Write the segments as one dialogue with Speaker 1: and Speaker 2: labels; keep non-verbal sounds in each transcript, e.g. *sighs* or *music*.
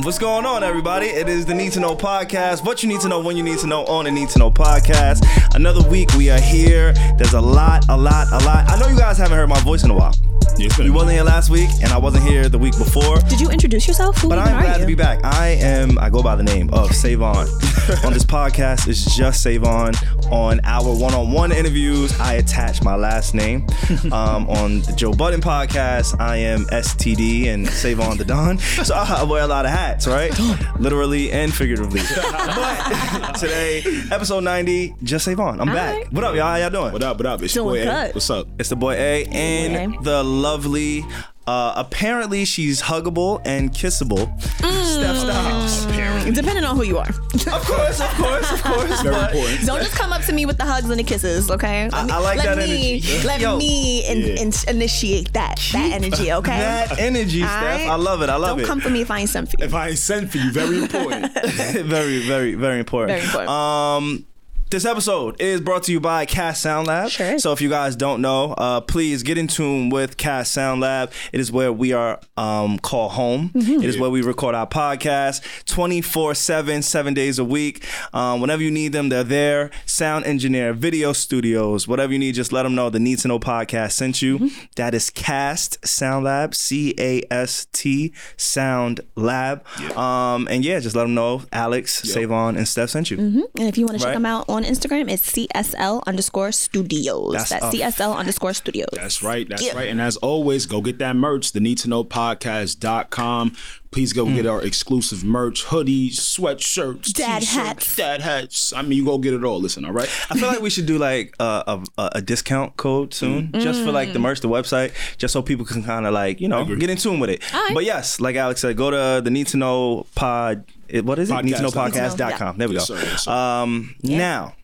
Speaker 1: What's going on, everybody? It is the Need to Know podcast. What you need to know when you need to know on the Need to Know podcast. Another week we are here. There's a lot, a lot, a lot. I know you guys haven't heard my voice in a while.
Speaker 2: Yeah, it's been
Speaker 1: You
Speaker 2: a
Speaker 1: wasn't here last week, and I wasn't here the week before.
Speaker 3: Did you introduce yourself? Who
Speaker 1: But I'm glad
Speaker 3: you?
Speaker 1: to be back. I am, I go by the name of SaVon. on this podcast, it's just SaVon. On our one on one interviews, I attach my last name. Um, on the Joe Budden podcast, I am STD and SaVon the Don. So I wear a lot of hats, right? Literally and figuratively. but *laughs* today, episode 90, just SaVon. I'm
Speaker 3: All
Speaker 1: back.
Speaker 3: right.
Speaker 1: What up, y'all? How y'all doing?
Speaker 2: What up? What up? It's your
Speaker 3: Doing
Speaker 2: boy. A.
Speaker 3: good.
Speaker 2: What's up?
Speaker 1: It's the boy A and
Speaker 3: Boy
Speaker 1: the lovely. Uh, apparently, she's huggable and kissable. Steph Styles.
Speaker 3: Depending on who you are.
Speaker 1: Of course, of course, of course.
Speaker 2: Very important.
Speaker 3: Don't just come up to me with the hugs and the kisses, okay?
Speaker 1: I-
Speaker 3: Let me-
Speaker 1: I like
Speaker 3: let
Speaker 1: that
Speaker 3: me,
Speaker 1: energy.
Speaker 3: Let
Speaker 1: Yo.
Speaker 3: me in,
Speaker 2: Yeah.
Speaker 3: in- initiate that that energy, okay?
Speaker 1: That energy,
Speaker 3: All
Speaker 1: Steph.
Speaker 3: right?
Speaker 1: I love it. I love it.
Speaker 3: Don't come for me if I ain't sent for you.
Speaker 2: If I ain't sent for you, very important. *laughs* *laughs*
Speaker 1: very, very, very important.
Speaker 3: Very important.
Speaker 1: Um, this episode is brought to you by Cast Sound Lab.
Speaker 3: Sure.
Speaker 1: So if you guys don't know, uh, please get in tune with Cast Sound Lab. It is where we are um, called home.
Speaker 3: Mm-hmm.
Speaker 1: It is where we record our podcast 24 7, seven days a week. Um, whenever you need them, they're there. Sound engineer, video studios, whatever you need, just let them know the Need to Know podcast sent you.
Speaker 3: Mm-hmm.
Speaker 1: That is Cast Sound Lab, C A S T Sound Lab. Um, and yeah, just let them know Alex, SaVon, and Steph sent you.
Speaker 3: And if you want to check
Speaker 1: Right.
Speaker 3: them out on Instagram, it's CSL underscore studios.
Speaker 1: That's
Speaker 3: That's,
Speaker 1: a-
Speaker 3: CSL underscore studios.
Speaker 2: That's right. That's
Speaker 3: Yeah.
Speaker 2: right. And as always, go get that merch, the need to know podcast.com. Please go
Speaker 1: Mm.
Speaker 2: get our exclusive merch, hoodies, sweatshirts,
Speaker 3: Dad
Speaker 2: t-shirts,
Speaker 3: hats.
Speaker 2: dad hats. I mean, you go get it all. Listen, all right?
Speaker 1: I feel like we should do like a, a, a discount code soon, just for like the merch, the website, just so people can kind of like you know get in tune with it.
Speaker 3: Alright.
Speaker 1: But yes, like Alex said, go to the Need to Know Pod. It- What is it? Need to know
Speaker 2: Podcast.
Speaker 1: podcast.com. There we go.
Speaker 2: Yes, sir. Yes, sir.
Speaker 1: Um, now.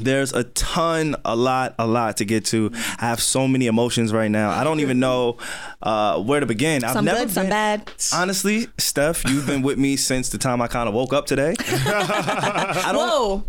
Speaker 1: There's a ton, a lot, a lot to get to. I have so many emotions right now. I don't even know uh, where to begin. I've
Speaker 3: Some
Speaker 1: never
Speaker 3: good, some bad.
Speaker 1: Honestly, Steph, you've been with me since the time I kind of woke up today. *laughs* I don't,
Speaker 3: Whoa.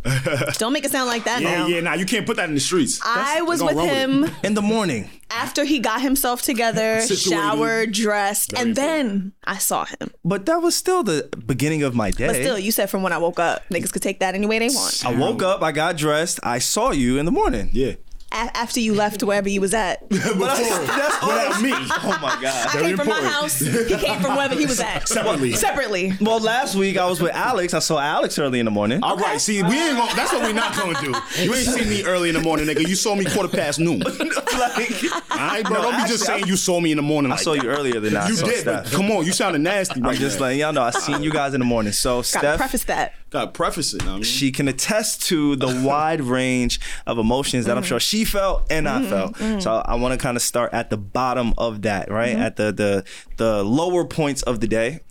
Speaker 3: Don't make it sound like that
Speaker 2: Yeah,
Speaker 3: now.
Speaker 2: yeah. Now you can't put that in the streets.
Speaker 3: I was with him
Speaker 2: with
Speaker 1: in the morning.
Speaker 3: After he got himself together, *laughs*
Speaker 2: Situated.
Speaker 3: showered, dressed, and then I saw him.
Speaker 1: But that was still the beginning of my day.
Speaker 3: But still, you said from when I woke up, niggas could take that any way they want.
Speaker 1: I woke up, I got dressed, I saw you in the morning.
Speaker 2: Yeah.
Speaker 3: A- after you left wherever you was at. *laughs*
Speaker 2: Before.
Speaker 1: That's all
Speaker 2: Without me.
Speaker 1: Oh my god.
Speaker 3: I
Speaker 2: Very
Speaker 3: came from my house. He came from wherever he was at.
Speaker 2: Separately.
Speaker 3: Separately.
Speaker 1: Well, last week I was with Alex. I saw Alex early in the morning.
Speaker 2: All right, see, we ain't gonna, that's what we not gonna do. You ain't seen me early in the morning, nigga. You saw me quarter past noon. *laughs* All
Speaker 1: like,
Speaker 2: right, bro.
Speaker 1: No,
Speaker 2: Don't be just
Speaker 1: actually,
Speaker 2: saying you saw me in the morning.
Speaker 1: I
Speaker 2: Like
Speaker 1: saw you earlier than I
Speaker 2: You
Speaker 1: saw
Speaker 2: did, but
Speaker 1: Steph.
Speaker 2: come on, you sounded nasty.
Speaker 1: I'm
Speaker 2: Right
Speaker 1: just
Speaker 2: now.
Speaker 1: letting y'all know I seen you guys in the morning. So
Speaker 3: Gotta
Speaker 1: Steph,
Speaker 3: preface that.
Speaker 2: Gotta preface it. know what I mean?
Speaker 1: she can attest to the *laughs* wide range of emotions that I'm sure she felt and I felt. So I want to kind of start at the bottom of that, right? At the the the lower points of the day.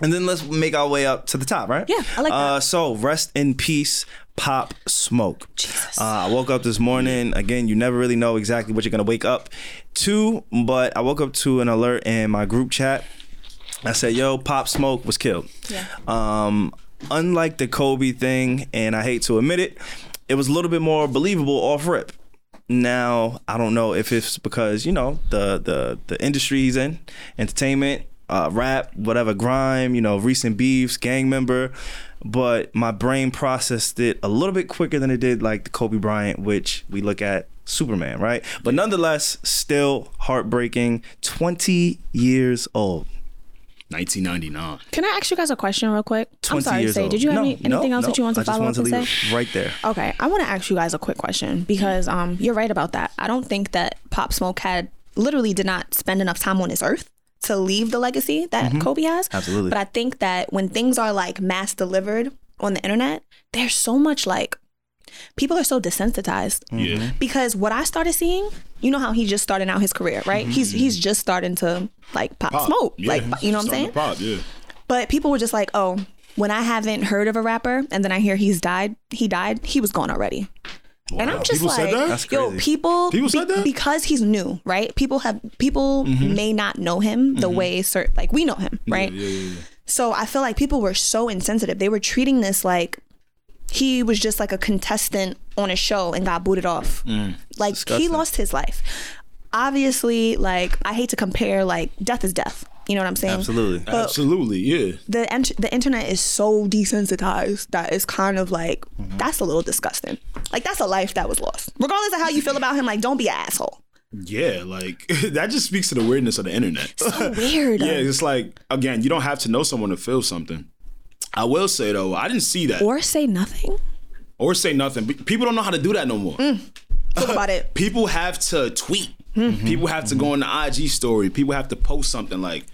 Speaker 1: And then let's make our way up to the top, right?
Speaker 3: Yeah, I like
Speaker 1: uh,
Speaker 3: that.
Speaker 1: So rest in peace, Pop Smoke.
Speaker 3: Jesus.
Speaker 1: Uh, I woke up this morning. Again, you never really know exactly what you're gonna wake up to, but I woke up to an alert in my group chat. I said, "Yo, Pop Smoke was killed."
Speaker 3: Yeah.
Speaker 1: Um, unlike the Kobe thing, and I hate to admit it, it was a little bit more believable off rip. Now I don't know if it's because you know the the the industry he's in, entertainment, uh, rap, whatever, grime, you know, recent beefs, gang member, but my brain processed it a little bit quicker than it did like the Kobe Bryant, which we look at Superman, right? But nonetheless, still heartbreaking. Twenty years old.
Speaker 2: 1999.
Speaker 3: Can I ask you guys a question real quick? I'm
Speaker 1: 20
Speaker 3: sorry say.
Speaker 1: old.
Speaker 3: Did you have
Speaker 1: No,
Speaker 3: any, anything
Speaker 1: no,
Speaker 3: else
Speaker 1: no.
Speaker 3: that you want to
Speaker 1: I
Speaker 3: follow up and
Speaker 1: to
Speaker 3: say?
Speaker 1: right there.
Speaker 3: Okay, I want to ask you guys a quick question because um, you're right about that. I don't think that Pop Smoke had literally did not spend enough time on this earth to leave the legacy that Kobe has.
Speaker 1: Mm-hmm. Absolutely.
Speaker 3: But I think that when things are like mass delivered on the internet, there's so much like people are so desensitized
Speaker 2: Yeah. Mm-hmm.
Speaker 3: because what I started seeing, you know how he just started out his career, right? He's mm-hmm. he's just starting to like pop,
Speaker 2: Pop.
Speaker 3: smoke,
Speaker 2: Yeah.
Speaker 3: like you know what I'm saying?
Speaker 2: Pop, yeah.
Speaker 3: But people were just like, oh, when I haven't heard of a rapper and then I hear he's died, he died, he was gone already. And I'm just
Speaker 2: People said
Speaker 3: like,
Speaker 2: that?
Speaker 3: Yo, people,
Speaker 2: People said that?
Speaker 3: because he's new, right? People have people
Speaker 2: Mm-hmm.
Speaker 3: may not know him the mm-hmm. way certain like we know him, right?
Speaker 2: Yeah, yeah, yeah.
Speaker 3: So I feel like people were so insensitive. They were treating this like he was just like a contestant on a show and got booted off. Like he lost his life. Obviously, like I hate to compare like death is death. You know what I'm saying?
Speaker 1: Absolutely.
Speaker 3: But
Speaker 2: Absolutely, yeah.
Speaker 3: the int- the internet is so desensitized that it's kind of like
Speaker 1: Mm-hmm.
Speaker 3: that's a little disgusting. Like that's a life that was lost. Regardless of how you feel about him, like don't be an asshole.
Speaker 2: Yeah, like *laughs* that just speaks to the weirdness of the internet.
Speaker 3: So weird. *laughs*
Speaker 2: yeah, it's like again, you don't have to know someone to feel something. I will say though, I didn't see that
Speaker 3: Or say nothing.
Speaker 2: or say nothing. People don't know how to do that no more.
Speaker 3: Talk about it. *laughs*
Speaker 2: People have to tweet.
Speaker 3: Mm-hmm.
Speaker 2: People have to go on the IG story. People have to post something like,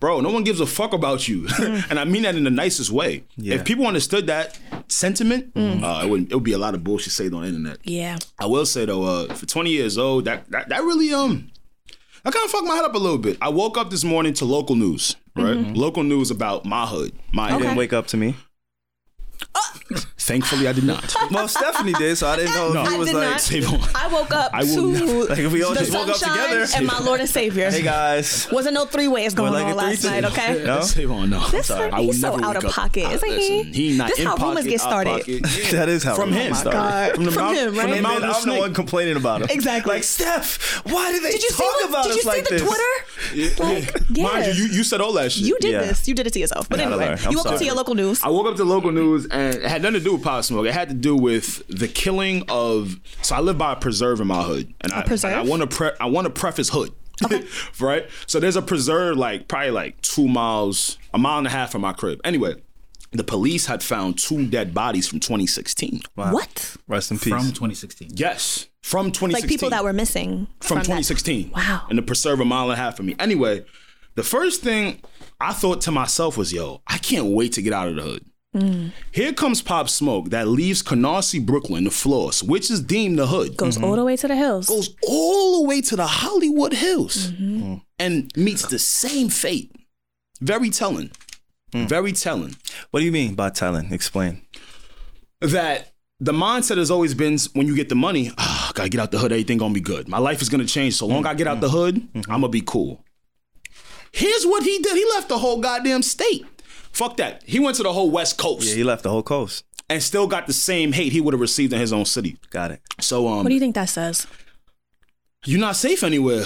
Speaker 2: "Bro, no one gives a fuck about you," *laughs*
Speaker 3: Mm.
Speaker 2: and I mean that in the nicest way.
Speaker 1: Yeah.
Speaker 2: If people understood that sentiment,
Speaker 3: Mm.
Speaker 2: uh, it would it would be a lot of bullshit said on the internet.
Speaker 3: Yeah.
Speaker 2: I will say though, uh, for 20 years old, that that, that really um, I kind of fucked my head up a little bit. I woke up this morning to local news, right?
Speaker 3: Mm-hmm.
Speaker 2: Local news about my hood, my
Speaker 1: You didn't wake up to me.
Speaker 2: Thankfully, I did not.
Speaker 1: Well, Stephanie did, so I didn't know
Speaker 2: No.
Speaker 1: if
Speaker 3: I
Speaker 1: he was
Speaker 3: did
Speaker 1: like,
Speaker 3: not.
Speaker 2: SaVon.
Speaker 3: I woke up
Speaker 2: I will
Speaker 3: to
Speaker 2: never-
Speaker 1: like if we all
Speaker 3: the
Speaker 1: just woke up
Speaker 3: sunshine
Speaker 1: together.
Speaker 3: and my Lord and Savior.
Speaker 1: Hey guys.
Speaker 3: Wasn't no three ways going
Speaker 1: like a
Speaker 3: on last
Speaker 1: three-two.
Speaker 3: night, okay?
Speaker 1: No? *laughs*
Speaker 2: SaVon. No,
Speaker 3: This
Speaker 2: I'm sorry.
Speaker 3: man,
Speaker 2: I will
Speaker 3: he's so
Speaker 2: never
Speaker 3: out of
Speaker 2: up-
Speaker 3: pocket, isn't he?
Speaker 2: listen, he not
Speaker 3: This
Speaker 2: in
Speaker 3: how rumors
Speaker 2: pocket,
Speaker 3: get
Speaker 2: out
Speaker 3: started.
Speaker 2: pocket. *laughs* Yeah.
Speaker 1: That is how
Speaker 2: From
Speaker 1: rumors
Speaker 2: him.
Speaker 1: Oh started.
Speaker 3: God.
Speaker 2: From the
Speaker 3: From
Speaker 2: mouth-
Speaker 3: him,
Speaker 2: from the
Speaker 3: right?
Speaker 1: And
Speaker 2: mouth
Speaker 1: then
Speaker 2: of
Speaker 1: I'm the
Speaker 2: snake.
Speaker 1: one complaining about him.
Speaker 3: Exactly.
Speaker 1: Like Steph, why do they
Speaker 3: Did you
Speaker 1: talk
Speaker 3: see the,
Speaker 1: about
Speaker 3: Did you
Speaker 1: us
Speaker 3: see
Speaker 1: like
Speaker 3: the
Speaker 1: this?
Speaker 3: Twitter? Like, yeah.
Speaker 2: Mind you, you, you said all that shit.
Speaker 3: You did
Speaker 1: Yeah.
Speaker 3: this. You did it to yourself. But
Speaker 1: I
Speaker 3: anyway,
Speaker 1: learn. I'm
Speaker 3: you woke up to your local news.
Speaker 2: I woke up to local news and it had nothing to do with Pop Smoke. It had to do with the killing of. So I live by a preserve in my hood, and I,
Speaker 3: preserve?
Speaker 2: and I want to pre- I want to preface hood, *laughs* right? So there's a preserve like probably like two miles, a mile and a half from my crib. Anyway, the police had found two dead bodies from 2016.
Speaker 3: What?
Speaker 1: Rest in peace.
Speaker 4: from 2016.
Speaker 2: Yes, from 2016.
Speaker 3: Like people that were missing
Speaker 2: from,
Speaker 3: that-
Speaker 2: 2016.
Speaker 3: Wow.
Speaker 2: And the preserve a mile and a half from me. Anyway, the first thing I thought to myself was, yo, I can't wait to get out of the hood.
Speaker 3: Mm.
Speaker 2: Here comes Pop Smoke that leaves Canarsie, Brooklyn, the floors, which is deemed the hood.
Speaker 3: Goes all the way to the hills.
Speaker 2: Goes all the way to the Hollywood Hills
Speaker 3: Mm-hmm.
Speaker 2: and meets the same fate. Very telling. Very telling.
Speaker 1: What do you mean by telling? Explain.
Speaker 2: that the mindset has always been when you get the money, ah, gotta get out the hood, everything gonna be good. My life is gonna change. So long I get out the hood, I'm gonna be cool. Here's what he did. He left the whole goddamn state. Fuck that. He went to the whole West Coast
Speaker 1: Yeah, he left the whole coast.
Speaker 2: and still got the same hate he would have received in his own city.
Speaker 1: Got it.
Speaker 2: So um
Speaker 3: What do you think that says?
Speaker 2: you're not safe anywhere.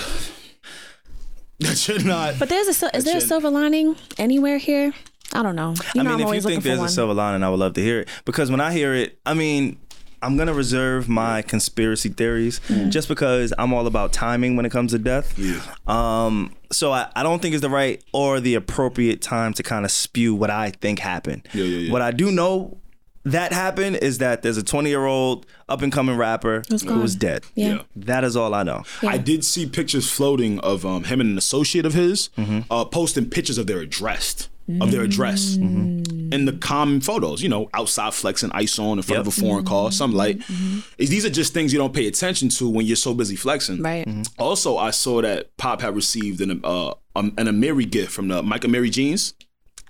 Speaker 2: That you're not
Speaker 3: But there's a is there a silver lining anywhere here? I don't know. You
Speaker 1: I
Speaker 3: know,
Speaker 1: mean,
Speaker 3: I'm
Speaker 1: if you think
Speaker 3: for
Speaker 1: there's
Speaker 3: one.
Speaker 1: a silver lining, I would love to hear it. Because when I hear it, I mean, I'm gonna reserve my conspiracy theories
Speaker 3: Mm.
Speaker 1: just because I'm all about timing when it comes to death. Yeah. Um, so I, I don't think it's the right or the appropriate time to kind of spew what I think happened.
Speaker 2: Yeah, yeah, yeah.
Speaker 1: What I do know that happened is that there's a 20 year old up and coming rapper
Speaker 3: Who's
Speaker 1: who was dead.
Speaker 3: Yeah.
Speaker 2: Yeah.
Speaker 1: That is all I know. Yeah.
Speaker 2: I did see pictures floating of um, him and an associate of his uh, posting pictures of their address, of their address mm-hmm. in the common photos. You know, outside flexing ice on in front of a foreign car, mm-hmm. something like. Mm-hmm. These are just things you don't pay attention to when you're so busy flexing.
Speaker 3: Right.
Speaker 2: Also, I saw that Pop had received an uh, um, an Amiri gift from the Mike Amiri jeans.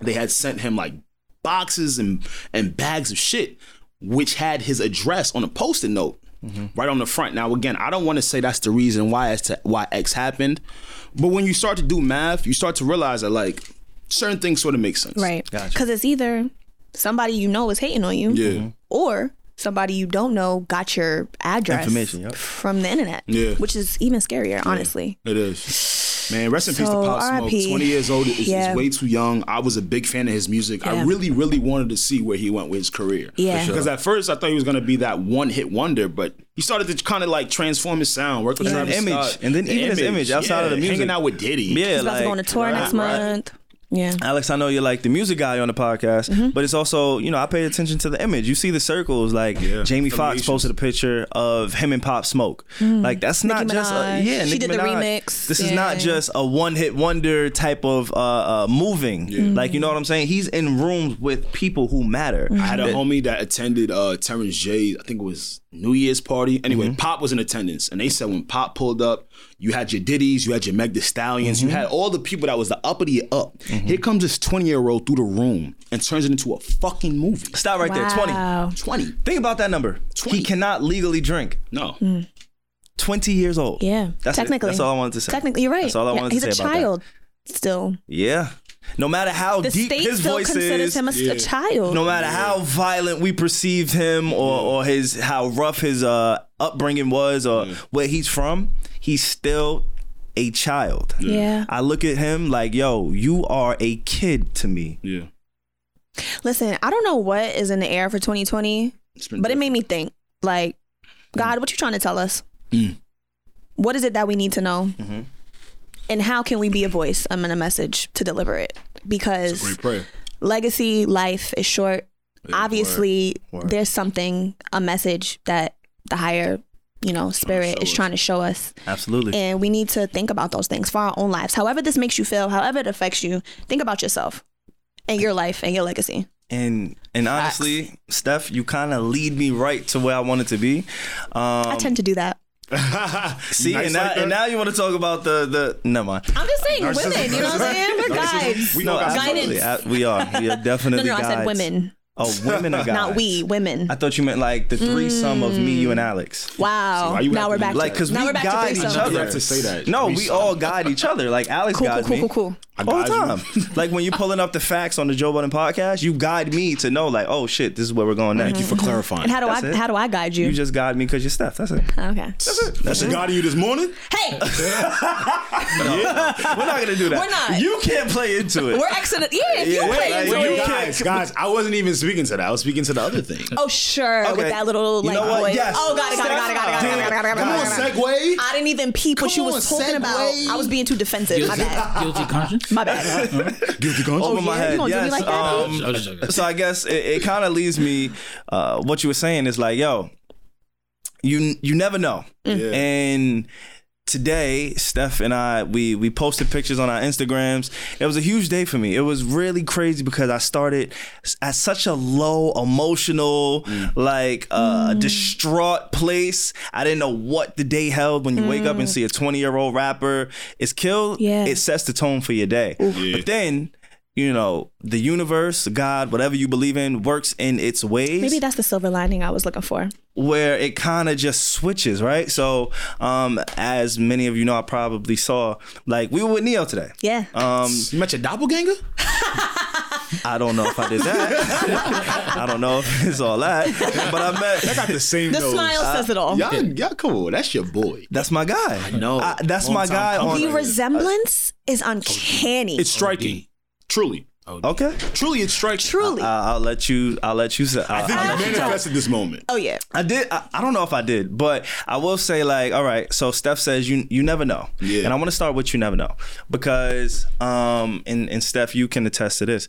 Speaker 2: They had sent him like boxes and and bags of shit, which had his address on a post-it note right on the front. Now, again, I don't want to say that's the reason why as to why X happened, but when you start to do math, you start to realize that like certain things sort of make sense.
Speaker 3: Right.
Speaker 1: Gotcha.
Speaker 3: Because it's either somebody you know is hating on you,
Speaker 2: Yeah. Mm-hmm.
Speaker 3: or somebody you don't know got your address
Speaker 1: Information, yep.
Speaker 3: from the internet.
Speaker 2: Yeah.
Speaker 3: Which is even scarier, honestly.
Speaker 2: It is. Man, rest in peace to
Speaker 3: So,
Speaker 2: Pop Smoke.
Speaker 3: RIP.
Speaker 2: 20 years old is, is
Speaker 3: Yeah.
Speaker 2: way too young. I was a big fan of his music. I really, really wanted to see where he went with his career.
Speaker 3: Yeah. For sure.
Speaker 2: Because at first I thought he was going to be that one hit wonder, but he started to kind of like transform his sound, work with
Speaker 3: Yeah.
Speaker 2: Travis
Speaker 1: Image.
Speaker 2: Scott.
Speaker 1: And then
Speaker 2: The
Speaker 1: even his image outside of the music.
Speaker 2: Hanging out with Diddy.
Speaker 1: Yeah,
Speaker 3: He's about to go on a tour
Speaker 1: right,
Speaker 3: next
Speaker 1: right.
Speaker 3: Month. Yeah.
Speaker 1: Alex, I know you're like the music guy on the podcast,
Speaker 3: Mm-hmm.
Speaker 1: but it's also, you know, I pay attention to the image. You see the circles, like
Speaker 2: Yeah.
Speaker 1: Jamie Foxx posted a picture of him and Pop Smoke. Like that's not
Speaker 3: Mm. Nicki
Speaker 1: just a, yeah.
Speaker 3: She
Speaker 1: Nicki
Speaker 3: did the
Speaker 1: Minaj.
Speaker 3: remix.
Speaker 1: This is not just a one hit wonder type of uh, uh, moving. Like you know what I'm saying? He's in rooms with people who matter.
Speaker 3: Mm-hmm.
Speaker 2: I had a homie that attended uh, Terrence J. I think it was New Year's party. Anyway,
Speaker 1: Mm-hmm.
Speaker 2: Pop was in attendance, and they said when Pop pulled up, you had your Diddy's, you had your Meg The Stallions,
Speaker 1: Mm-hmm.
Speaker 2: you had all the people that was the uppity up. Here comes this twenty year old through the room and turns it into a fucking movie.
Speaker 1: Stop right there. Twenty.
Speaker 2: Twenty?
Speaker 1: Think about that number.
Speaker 2: 20.
Speaker 1: He cannot legally drink.
Speaker 2: No.
Speaker 3: Mm.
Speaker 1: Twenty years old.
Speaker 3: Yeah.
Speaker 1: That's it.
Speaker 3: Technically.
Speaker 1: That's all I wanted to say.
Speaker 3: Technically, you're right.
Speaker 1: That's all I
Speaker 3: Yeah,
Speaker 1: wanted
Speaker 3: He's
Speaker 1: to
Speaker 3: a
Speaker 1: say about that.
Speaker 3: child still.
Speaker 1: Yeah. No matter how
Speaker 3: The
Speaker 1: deep
Speaker 3: state
Speaker 1: his
Speaker 3: still
Speaker 1: voice
Speaker 3: considers
Speaker 1: is,
Speaker 3: him a, a child.
Speaker 1: no matter how violent we perceive him or, or his how rough his uh, upbringing was or where he's from, he's still a child.
Speaker 3: Yeah.
Speaker 1: I look at him like, yo, you are a kid to me.
Speaker 2: Yeah.
Speaker 3: Listen, I don't know what is in the air for 2020,
Speaker 2: It's
Speaker 3: but it made me think. Like, God, what you trying to tell us?
Speaker 2: Mm.
Speaker 3: What is it that we need to know?
Speaker 1: Mm-hmm.
Speaker 3: And how can we be a voice um, and a message to deliver it? Because legacy life is short. Obviously,
Speaker 1: word.
Speaker 3: there's something, a message that the higher, you know, spirit is
Speaker 2: us.
Speaker 3: trying to show us.
Speaker 1: Absolutely.
Speaker 3: And we need to think about those things for our own lives. However, this makes you feel, however, it affects you, think about yourself and your life and your legacy.
Speaker 1: And and honestly, Steph, you kind of lead me right to where I wanted to be. Um,
Speaker 3: I tend to do that.
Speaker 1: See,
Speaker 2: Nice
Speaker 1: and, now,
Speaker 2: like
Speaker 1: and now you want to talk about the the. Never mind.
Speaker 3: I'm just saying, women, you know what I'm saying? We're guides.
Speaker 2: We
Speaker 1: No,
Speaker 2: know guys.
Speaker 1: absolutely.
Speaker 3: Guidance.
Speaker 1: I- we are. We are *laughs*
Speaker 3: No,
Speaker 1: definitely.
Speaker 3: no, I said women,
Speaker 1: Oh, *laughs* women are guys.
Speaker 3: not we, women.
Speaker 1: I thought you meant like the threesome of me, you, and mm. Alex.
Speaker 3: Wow.
Speaker 2: why you
Speaker 3: now we're back.
Speaker 1: Like, cause we
Speaker 3: we're back
Speaker 1: guide each other.
Speaker 2: You have to say that.
Speaker 1: No, we all guide each other. Like Alex
Speaker 3: Cool, cool,
Speaker 1: guides
Speaker 3: cool,
Speaker 1: me
Speaker 3: cool, cool.
Speaker 2: I
Speaker 1: all the time. *laughs* like when you're pulling up the facts on the Joe Budden podcast, you guide me to know, like, oh shit, this is where we're going next.
Speaker 2: Thank you for clarifying.
Speaker 3: And how do
Speaker 1: That's
Speaker 3: I
Speaker 1: it.
Speaker 3: how do I guide you?
Speaker 1: You just guide me because you're Steph. That's it.
Speaker 3: okay.
Speaker 2: That's a guiding you this morning?
Speaker 3: Hey, *laughs*
Speaker 1: We're not gonna do that.
Speaker 3: We're not.
Speaker 1: You can't play into it.
Speaker 3: we're excellent. Yeah, if you play into it.
Speaker 1: can't-
Speaker 2: Guys, guys, I wasn't even speaking to that. I was speaking to the other thing.
Speaker 3: Oh sure,
Speaker 1: okay.
Speaker 3: with that little like.
Speaker 1: You know what? Yes.
Speaker 3: Oh, got it, got it, got it, got it, got it, got it, got it.
Speaker 2: Come on, segue.
Speaker 3: I didn't even peep what you was talking about. I was being too defensive. Guilty, my bad. *laughs*
Speaker 4: Guilty conscience.
Speaker 3: My bad. *laughs*
Speaker 2: Guilty conscience.
Speaker 1: Over
Speaker 3: oh,
Speaker 1: my
Speaker 3: yeah?
Speaker 1: head.
Speaker 3: You gonna yes. do me like that?
Speaker 1: Um,
Speaker 4: bitch?
Speaker 1: so I guess it, it kind of leaves me. Uh, what you were saying is like, yo, you you never know, mm.
Speaker 2: yeah.
Speaker 1: and Today, Steph and I we we posted pictures on our Instagrams. It was a huge day for me. It was really crazy because I started at such a low emotional, mm. like uh, mm. distraught place. I didn't know what the day held. When you wake up and mm. see a twenty year old rapper is killed,
Speaker 3: Yeah.
Speaker 1: it sets the tone for your day.
Speaker 2: Yeah.
Speaker 1: But then, you know, the universe, God, whatever you believe in, works in its ways
Speaker 3: Maybe that's the silver lining I was looking for.
Speaker 1: where it kind of just switches, right? So, um, as many of you know, I probably saw, like, we were with Ne-Yo today.
Speaker 3: Yeah.
Speaker 1: Um,
Speaker 2: You met your doppelganger? *laughs*
Speaker 1: I don't know if I did that. *laughs* I don't know if it's all that, but I met.
Speaker 2: I got the same
Speaker 3: the
Speaker 2: nose.
Speaker 3: smile says it all.
Speaker 2: Y'all, y'all cool. That's your boy.
Speaker 1: That's my guy. I
Speaker 2: know.
Speaker 1: that's
Speaker 2: Long
Speaker 1: my guy. On,
Speaker 3: The resemblance is uncanny.
Speaker 2: It's striking. Truly.
Speaker 1: okay.
Speaker 2: Truly, it strikes.
Speaker 3: Truly.
Speaker 1: I'll let you. I'll let you say.
Speaker 2: I think
Speaker 1: I'll-
Speaker 2: you manifested this moment.
Speaker 3: oh yeah.
Speaker 1: I did. I, I don't know if I did, but I will say like, all right. So Steph says you you never know,
Speaker 2: Yeah.
Speaker 1: and I want to start with you never know because um and and Steph you can attest to this.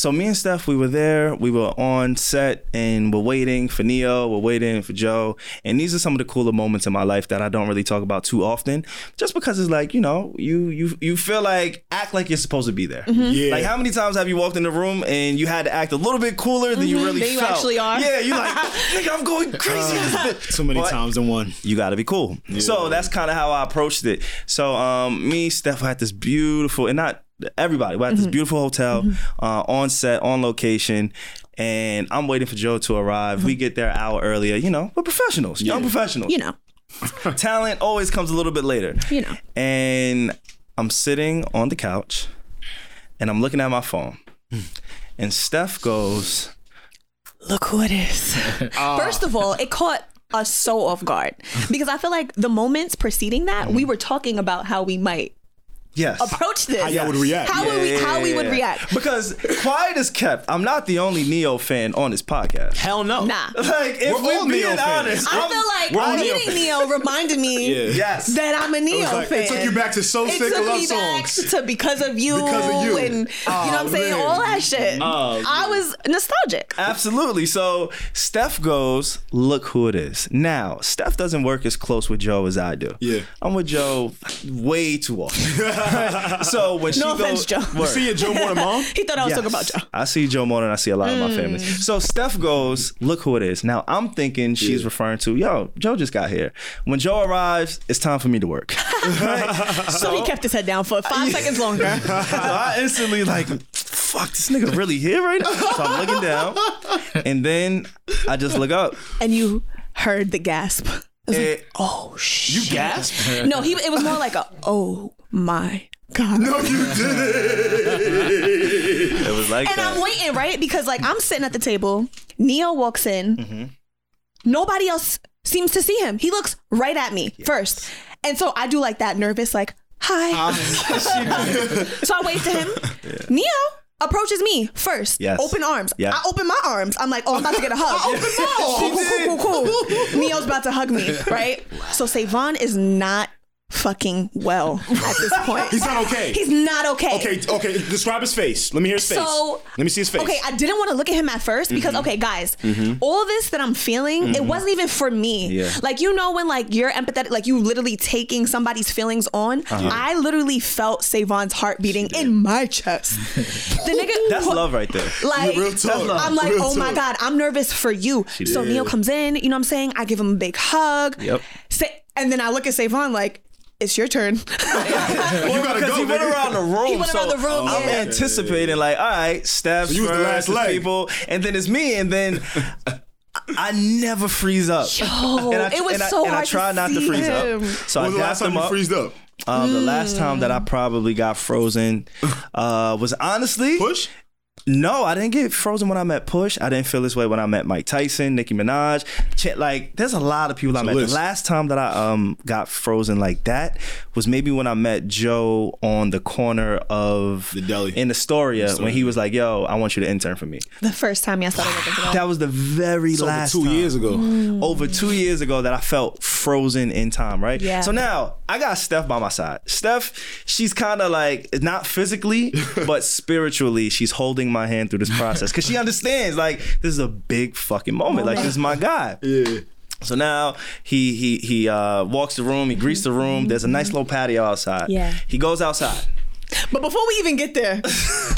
Speaker 1: So me and Steph, we were there. We were on set and we're waiting for Ne-Yo. We're waiting for Joe. And these are some of the cooler moments in my life that I don't really talk about too often, just because it's like you know you you you feel like act like you're supposed to be there. Mm-hmm.
Speaker 2: Yeah.
Speaker 1: Like how many times have you walked in the room and you had to act a little bit cooler than you mm-hmm. really
Speaker 3: Than you
Speaker 1: felt?
Speaker 3: actually are.
Speaker 1: Yeah, you like *laughs* nigga, I'm going crazy. in this bitch."
Speaker 2: Too many
Speaker 1: But
Speaker 2: times in one.
Speaker 1: You got to be cool. So that's kind of how I approached it. So um, me, Steph, had this beautiful, and not everybody, we had this mm-hmm. beautiful hotel mm-hmm. uh, on set, on location. And I'm waiting for Joe to arrive. We mm-hmm. get there an hour earlier. You know, we're professionals, young professionals.
Speaker 3: You know. *laughs*
Speaker 1: Talent always comes a little bit later.
Speaker 3: You know.
Speaker 1: And I'm sitting on the couch and I'm looking at my phone. Hmm. And Steph goes,
Speaker 3: Look who it is. *laughs* *laughs* First of all, it caught us so off guard because I feel like the moments preceding that, we were talking about how we might
Speaker 1: Yes.
Speaker 3: approach this.
Speaker 2: How y'all would react.
Speaker 3: How would we? How we would react?
Speaker 1: Because quiet is kept. I'm not the only Ne-Yo fan on this podcast.
Speaker 2: Hell no.
Speaker 3: Nah. *laughs*
Speaker 1: Like, if
Speaker 2: We're
Speaker 1: we're, being
Speaker 2: Ne-Yo fans.
Speaker 1: honest,
Speaker 3: I
Speaker 1: I'm-
Speaker 3: feel like
Speaker 2: we're all Ne-Yo
Speaker 3: meeting Ne-Yo reminded me *laughs*
Speaker 2: Yeah.
Speaker 1: yes.
Speaker 3: that I'm a Ne-Yo
Speaker 2: It like-
Speaker 3: fan.
Speaker 2: it took you back to So
Speaker 3: It
Speaker 2: Sick
Speaker 3: took
Speaker 2: Love
Speaker 3: me back
Speaker 2: Songs.
Speaker 3: to because of you,
Speaker 2: Because of you.
Speaker 3: and you know what I'm
Speaker 2: Oh,
Speaker 3: saying,
Speaker 2: man.
Speaker 3: all that shit.
Speaker 2: Oh,
Speaker 3: I was nostalgic.
Speaker 1: Absolutely. So Steph goes, look who it is. Now, Steph doesn't work as close with Joe as I do.
Speaker 2: Yeah.
Speaker 1: I'm with Joe way too often. *laughs* *laughs* so when she
Speaker 3: No offense,
Speaker 1: goes,
Speaker 3: Joe.
Speaker 2: You
Speaker 1: Word.
Speaker 2: see your Joe Moore mom? *laughs*
Speaker 3: He thought I was
Speaker 1: Yes.
Speaker 3: talking about Joe.
Speaker 1: I see Joe more than I see a lot of my mm. family. So Steph goes, look who it is. Now I'm thinking she's
Speaker 2: Yeah.
Speaker 1: referring to, yo, Joe just got here. When Joe arrives, it's time for me to work. *laughs*
Speaker 3: So he kept his head down for five seconds longer.
Speaker 1: so I instantly like, fuck, this nigga really here right now? So I'm looking down, and then I just look up.
Speaker 3: and you heard the gasp. It was eh,
Speaker 1: like,
Speaker 3: oh shit.
Speaker 2: You gasped?
Speaker 3: No, he. It was more like a oh my god.
Speaker 2: No, you didn't.
Speaker 1: it was like
Speaker 3: And
Speaker 1: that.
Speaker 3: I'm waiting, right? Because like I'm sitting at the table. Ne-Yo walks in.
Speaker 1: Mm-hmm.
Speaker 3: Nobody else seems to see him. He looks right at me first. And so I do like that nervous, like, hi. *laughs* *laughs* so I wave to him. Ne-Yo approaches me first.
Speaker 1: Yes.
Speaker 3: Open arms.
Speaker 1: Yeah.
Speaker 3: I open my arms. I'm like, oh, I'm about to get a hug. *laughs* cool, cool, cool, cool, cool. Ne-Yo's about to hug me, right? So SaVon is not fucking well at this *laughs* point.
Speaker 4: He's not okay.
Speaker 3: He's not okay.
Speaker 4: Okay, okay. Describe his face. Let me hear his face.
Speaker 3: So
Speaker 4: let me see his face.
Speaker 3: Okay, I didn't want to look at him at 1st because
Speaker 1: Mm-hmm.
Speaker 3: okay, guys, all this that I'm feeling, it wasn't even for me.
Speaker 1: Yeah.
Speaker 3: Like you know when like you're empathetic, like you literally taking somebody's feelings on.
Speaker 1: Uh-huh.
Speaker 3: I literally felt SaVon's heart beating in my chest. *laughs* the nigga
Speaker 1: That's love right there.
Speaker 3: Like
Speaker 4: Real talk.
Speaker 3: I'm like,
Speaker 4: Real
Speaker 3: oh my god, I'm nervous for you. So Ne-Yo comes in, you know what I'm saying? I give him a big hug.
Speaker 1: Yep.
Speaker 3: Say, and then I look at SaVon like, it's your turn. *laughs*
Speaker 4: you gotta go,
Speaker 1: he went around the room.
Speaker 3: He went
Speaker 1: so
Speaker 3: around the room,
Speaker 1: I'm
Speaker 3: yeah.
Speaker 1: anticipating, like, all right, Steph's
Speaker 4: So you was the last
Speaker 1: people, and then it's me, and then *laughs* I- I never freeze up.
Speaker 3: Yo,
Speaker 1: and I,
Speaker 3: it was
Speaker 1: and I,
Speaker 3: so
Speaker 1: and
Speaker 3: hard
Speaker 1: I try
Speaker 3: to
Speaker 1: not to
Speaker 3: see
Speaker 1: freeze
Speaker 3: him.
Speaker 1: up. So
Speaker 4: When
Speaker 1: I
Speaker 4: was the last time
Speaker 1: them
Speaker 4: you
Speaker 1: up.
Speaker 4: freezed up?
Speaker 1: Um, the last time that I probably got frozen uh, was honestly
Speaker 4: Push?
Speaker 1: No, I didn't get frozen when I met Push. I didn't feel this way when I met Mike Tyson, Nicki Minaj. Ch- like, there's a lot of people I met.
Speaker 4: list.
Speaker 1: The last time that I um got frozen like that was maybe when I met Joe on the corner of
Speaker 4: The deli.
Speaker 1: in Astoria when he was like, "Yo, I want you to intern for me."
Speaker 3: the first time y'all started looking together.
Speaker 1: That was the very
Speaker 4: It's over
Speaker 1: last
Speaker 4: two
Speaker 1: time.
Speaker 4: years ago.
Speaker 1: Over two years ago that I felt frozen in time, right?
Speaker 3: Yeah.
Speaker 1: So now I got Steph by my side. Steph, she's kind of like not physically, *laughs* but spiritually, she's holding my hand through this process because she understands like this is a big fucking moment. Like this is my guy.
Speaker 4: Yeah.
Speaker 1: So now he he he uh, walks the room. He greets the room. There's a nice little patio outside.
Speaker 3: Yeah.
Speaker 1: He goes outside.
Speaker 3: But before we even get there, *laughs*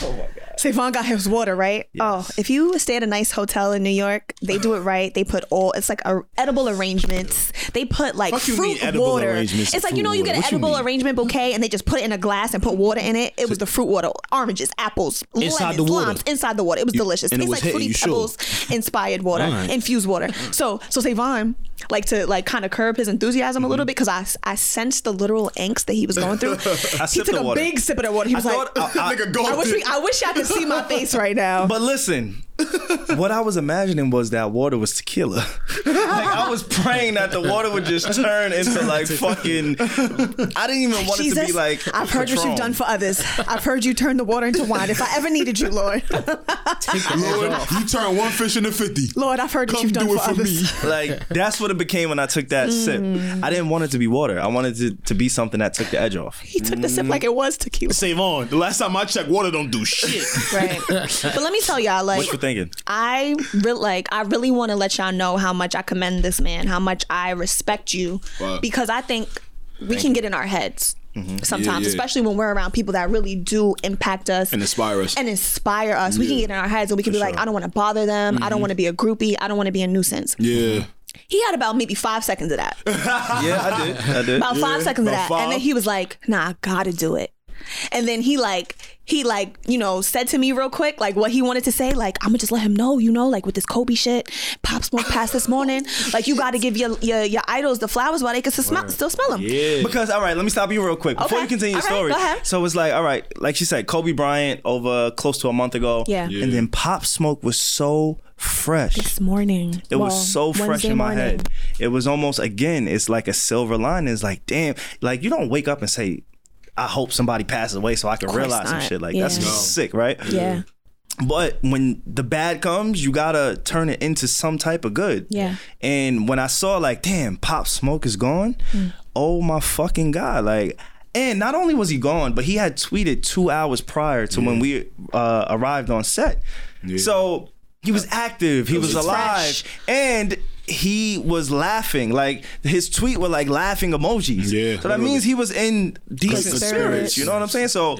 Speaker 1: Oh my god.
Speaker 3: SaVon got his water, right? Oh, if you stay at a nice hotel in New York, they do it right. They put all it's like a, edible arrangements. They put like
Speaker 4: Fuck
Speaker 3: fruit water. It's like you know you get an? Edible arrangement bouquet and they just put it in a glass and put water in it. It was the fruit water, oranges, apples,
Speaker 4: Inside
Speaker 3: lemons,
Speaker 4: the water?
Speaker 3: limes inside the water. It was delicious.
Speaker 4: and it
Speaker 3: It's
Speaker 4: was
Speaker 3: like
Speaker 4: hitting
Speaker 3: fruity
Speaker 4: you, sure.
Speaker 3: pebbles inspired water,
Speaker 4: Alright.
Speaker 3: infused water. So so SaVon like to like kind of curb his enthusiasm a little mm-hmm. bit because I I sensed the literal angst that he was going through. *laughs*
Speaker 1: I
Speaker 3: he took a
Speaker 1: water.
Speaker 3: big sip of the water. He was like.
Speaker 1: thought- I- I- *laughs*
Speaker 3: I wish we, I wish I could see my *laughs* face right now.
Speaker 1: But listen, *laughs* what I was imagining was that water was tequila. *laughs* like I was praying that the water would just turn into like fucking. I didn't even want it to be like.
Speaker 3: I've heard what you've done for others. I've heard you turn the water into wine. If I ever needed you, Lord,
Speaker 4: Lord, you turn one fish into 50.
Speaker 3: Lord, I've heard what you've done
Speaker 4: do
Speaker 3: for
Speaker 4: it for
Speaker 3: others.
Speaker 4: me. *laughs*
Speaker 1: Like that's what it became when I took that
Speaker 3: Mm.
Speaker 1: sip. I didn't want it to be water. I wanted it to be something that took the edge off.
Speaker 3: He took the sip like it was tequila.
Speaker 4: SaVon. The last time I checked, water don't do shit.
Speaker 3: Right. But let me tell y'all, like,
Speaker 1: What you thinking?
Speaker 3: I really like I really want to let y'all know how much I commend this man, how much I respect you
Speaker 4: Wow.
Speaker 3: because I think we can get in our heads mm-hmm. sometimes,
Speaker 4: Yeah, yeah.
Speaker 3: especially when we're around people that really do impact us
Speaker 4: And inspire us.
Speaker 3: and inspire us. We can get in our heads and we can be like, I don't want to bother them. I don't mm-hmm. want to be a groupie. I don't want to be a nuisance.
Speaker 4: Yeah.
Speaker 3: He had about maybe five seconds of that. *laughs*
Speaker 1: Yeah, I did. I did.
Speaker 3: about five seconds of
Speaker 4: about
Speaker 3: that. And then he was like, nah, I gotta do it. And then he like he like, you know, said to me real quick, like what he wanted to say, like, I'ma just let him know, you know, like with this Kobe shit, Pop Smoke passed this morning. Like you gotta give your your, your idols the flowers while they can still smell, still smell them.
Speaker 4: Yeah.
Speaker 1: Because all right, let me stop you real quick before
Speaker 3: Okay.
Speaker 1: you continue your
Speaker 3: All right,
Speaker 1: story.
Speaker 3: go ahead.
Speaker 1: So it's like, all right, like she said, Kobe Bryant over close to a month ago.
Speaker 3: Yeah. Yeah.
Speaker 1: And then Pop Smoke was so fresh.
Speaker 3: This morning.
Speaker 1: It was so fresh in my head. It was almost again, it's like a silver lining. It's like, damn, like you don't wake up and say, I hope somebody passes away so I can
Speaker 3: course
Speaker 1: realize some shit. Like
Speaker 3: Yeah.
Speaker 1: that's
Speaker 3: No.
Speaker 1: sick, right?
Speaker 3: Yeah.
Speaker 1: But when the bad comes, you gotta turn it into some type of good.
Speaker 3: Yeah.
Speaker 1: And when I saw like, damn, Pop Smoke is gone,
Speaker 3: Mm.
Speaker 1: oh my fucking god, like. And not only was he gone, but he had tweeted two hours prior to when we uh, arrived on set. Yeah. So he was active, he was
Speaker 3: was
Speaker 1: alive,
Speaker 3: fresh.
Speaker 1: and he was laughing. Like his tweet were like laughing emojis.
Speaker 4: Yeah,
Speaker 1: so that means he was in decent spirits.
Speaker 3: spirits.
Speaker 1: You know what I'm saying? So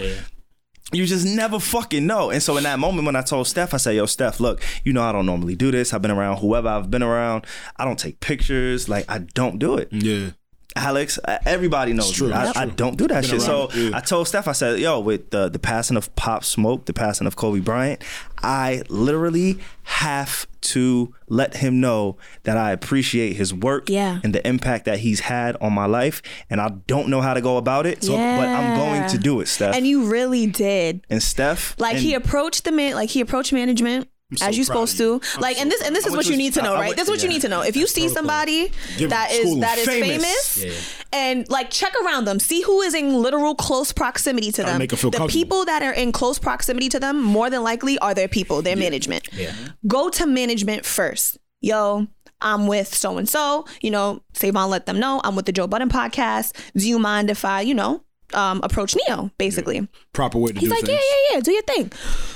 Speaker 1: you just never fucking know. And so in that moment when I told Steph, I said, yo, Steph, look, you know I don't normally do this. I've been around whoever I've been around. I don't take pictures. Like I don't do it.
Speaker 4: Yeah.
Speaker 1: Alex, uh, everybody knows
Speaker 4: true.
Speaker 1: me. I,
Speaker 4: It's
Speaker 1: I don't do that
Speaker 4: Been
Speaker 1: shit. So
Speaker 4: around it, yeah.
Speaker 1: I told Steph, I said, yo, with the, the passing of Pop Smoke, the passing of Kobe Bryant, I literally have to let him know that I appreciate his work
Speaker 3: Yeah.
Speaker 1: and the impact that he's had on my life. And I don't know how to go about it. So, but I'm going to do it, Steph.
Speaker 3: And you really did.
Speaker 1: and Steph.
Speaker 3: Like
Speaker 1: and-
Speaker 3: he approached the man, like he approached management.
Speaker 2: So
Speaker 3: as
Speaker 2: you're
Speaker 3: supposed
Speaker 2: you.
Speaker 3: to. Like, and this and this is what you need to know, right?
Speaker 1: went-
Speaker 3: This is what you need to know. If you see somebody that is that is
Speaker 1: Famous.
Speaker 3: famous, and like check around them, see who is in literal close proximity to them.
Speaker 2: make 'em feel
Speaker 3: the people that are in close proximity to them, more than likely, are their people, their management.
Speaker 5: Yeah.
Speaker 3: Go to management first. Yo, I'm with so and so. You know, SaVon let them know I'm with the Joe Budden podcast. Do you mind if I, you know, um, approach Ne-Yo? Basically.
Speaker 2: Proper way to
Speaker 3: He's
Speaker 2: do
Speaker 3: like,
Speaker 2: things.
Speaker 3: yeah, yeah, yeah, do your thing.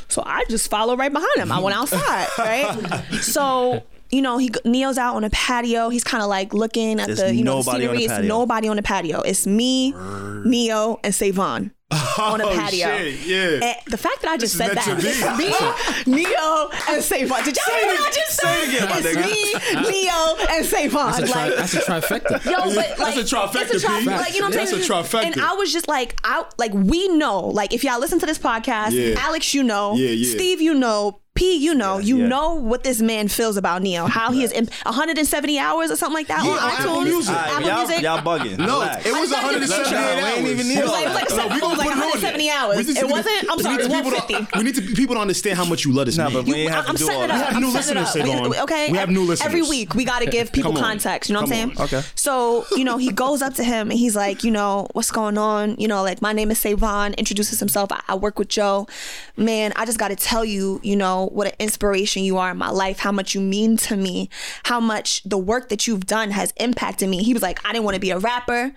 Speaker 3: So I just follow right behind him. I went outside, *laughs* right? So you know, he Ne-Yo's out on a patio. He's kind of like looking at
Speaker 1: There's
Speaker 3: the you know the
Speaker 1: nobody on the
Speaker 3: scenery. It's nobody on the patio. It's me, Ne-Yo, and SaVon on a *laughs*
Speaker 2: Oh,
Speaker 3: patio.
Speaker 2: shit, yeah.
Speaker 3: And the fact that I just
Speaker 4: is
Speaker 3: said that,
Speaker 4: to be.
Speaker 3: it's me, *laughs* Ne-Yo, and SaVon. Did y'all hear what I just
Speaker 1: say
Speaker 3: said?
Speaker 1: it again, my
Speaker 3: it's me, Ne-Yo, and SaVon.
Speaker 5: That's a, tri-
Speaker 3: Like,
Speaker 5: that's a trifecta. *laughs*
Speaker 3: Yo, but like,
Speaker 4: That's a trifecta,
Speaker 3: it's a tri- like you know what I'm
Speaker 4: That's a trifecta.
Speaker 3: And I was just like, I like we know, like if y'all listen to this podcast,
Speaker 2: Yeah.
Speaker 3: Alex, you know,
Speaker 2: Yeah, yeah.
Speaker 3: Steve, you know. P, you know, you
Speaker 1: yeah.
Speaker 3: know what this man feels about Ne-Yo. How he is in 170 hours or something like that
Speaker 4: Yeah,
Speaker 3: on
Speaker 4: on
Speaker 3: iTunes.
Speaker 4: Apple Music.
Speaker 1: All right,
Speaker 3: Apple
Speaker 1: y'all,
Speaker 3: Music.
Speaker 1: y'all bugging.
Speaker 4: No,
Speaker 1: Relax.
Speaker 4: it was
Speaker 3: I thought you-
Speaker 4: 178 hours.
Speaker 1: ain't even need
Speaker 3: It was like, it was like,
Speaker 1: that.
Speaker 3: seven,
Speaker 2: we
Speaker 3: it was like
Speaker 2: put it on
Speaker 3: 170 hours.
Speaker 2: We
Speaker 3: It wasn't. I'm
Speaker 2: we
Speaker 3: sorry, it was
Speaker 2: people to-
Speaker 3: 150.
Speaker 2: We need to, people to understand how much you love this
Speaker 1: Nah,
Speaker 2: man.
Speaker 1: but we ain't have
Speaker 3: I'm
Speaker 1: to do
Speaker 3: setting it up.
Speaker 2: We have
Speaker 3: I'm
Speaker 2: new listeners,
Speaker 3: up.
Speaker 2: SaVon.
Speaker 3: Okay,
Speaker 2: We have new listeners.
Speaker 3: Every week we got to give *laughs* people context. You know what I'm saying?
Speaker 1: Okay.
Speaker 3: So you know he goes up to him and he's like, you know, what's going on? You know, like my name is SaVon. Introduces himself. I, I work with Joe. Man, I just got to tell you, you know, what an inspiration you are in my life. How much you mean to me. How much the work that you've done has impacted me. He was like, I didn't want to be a rapper.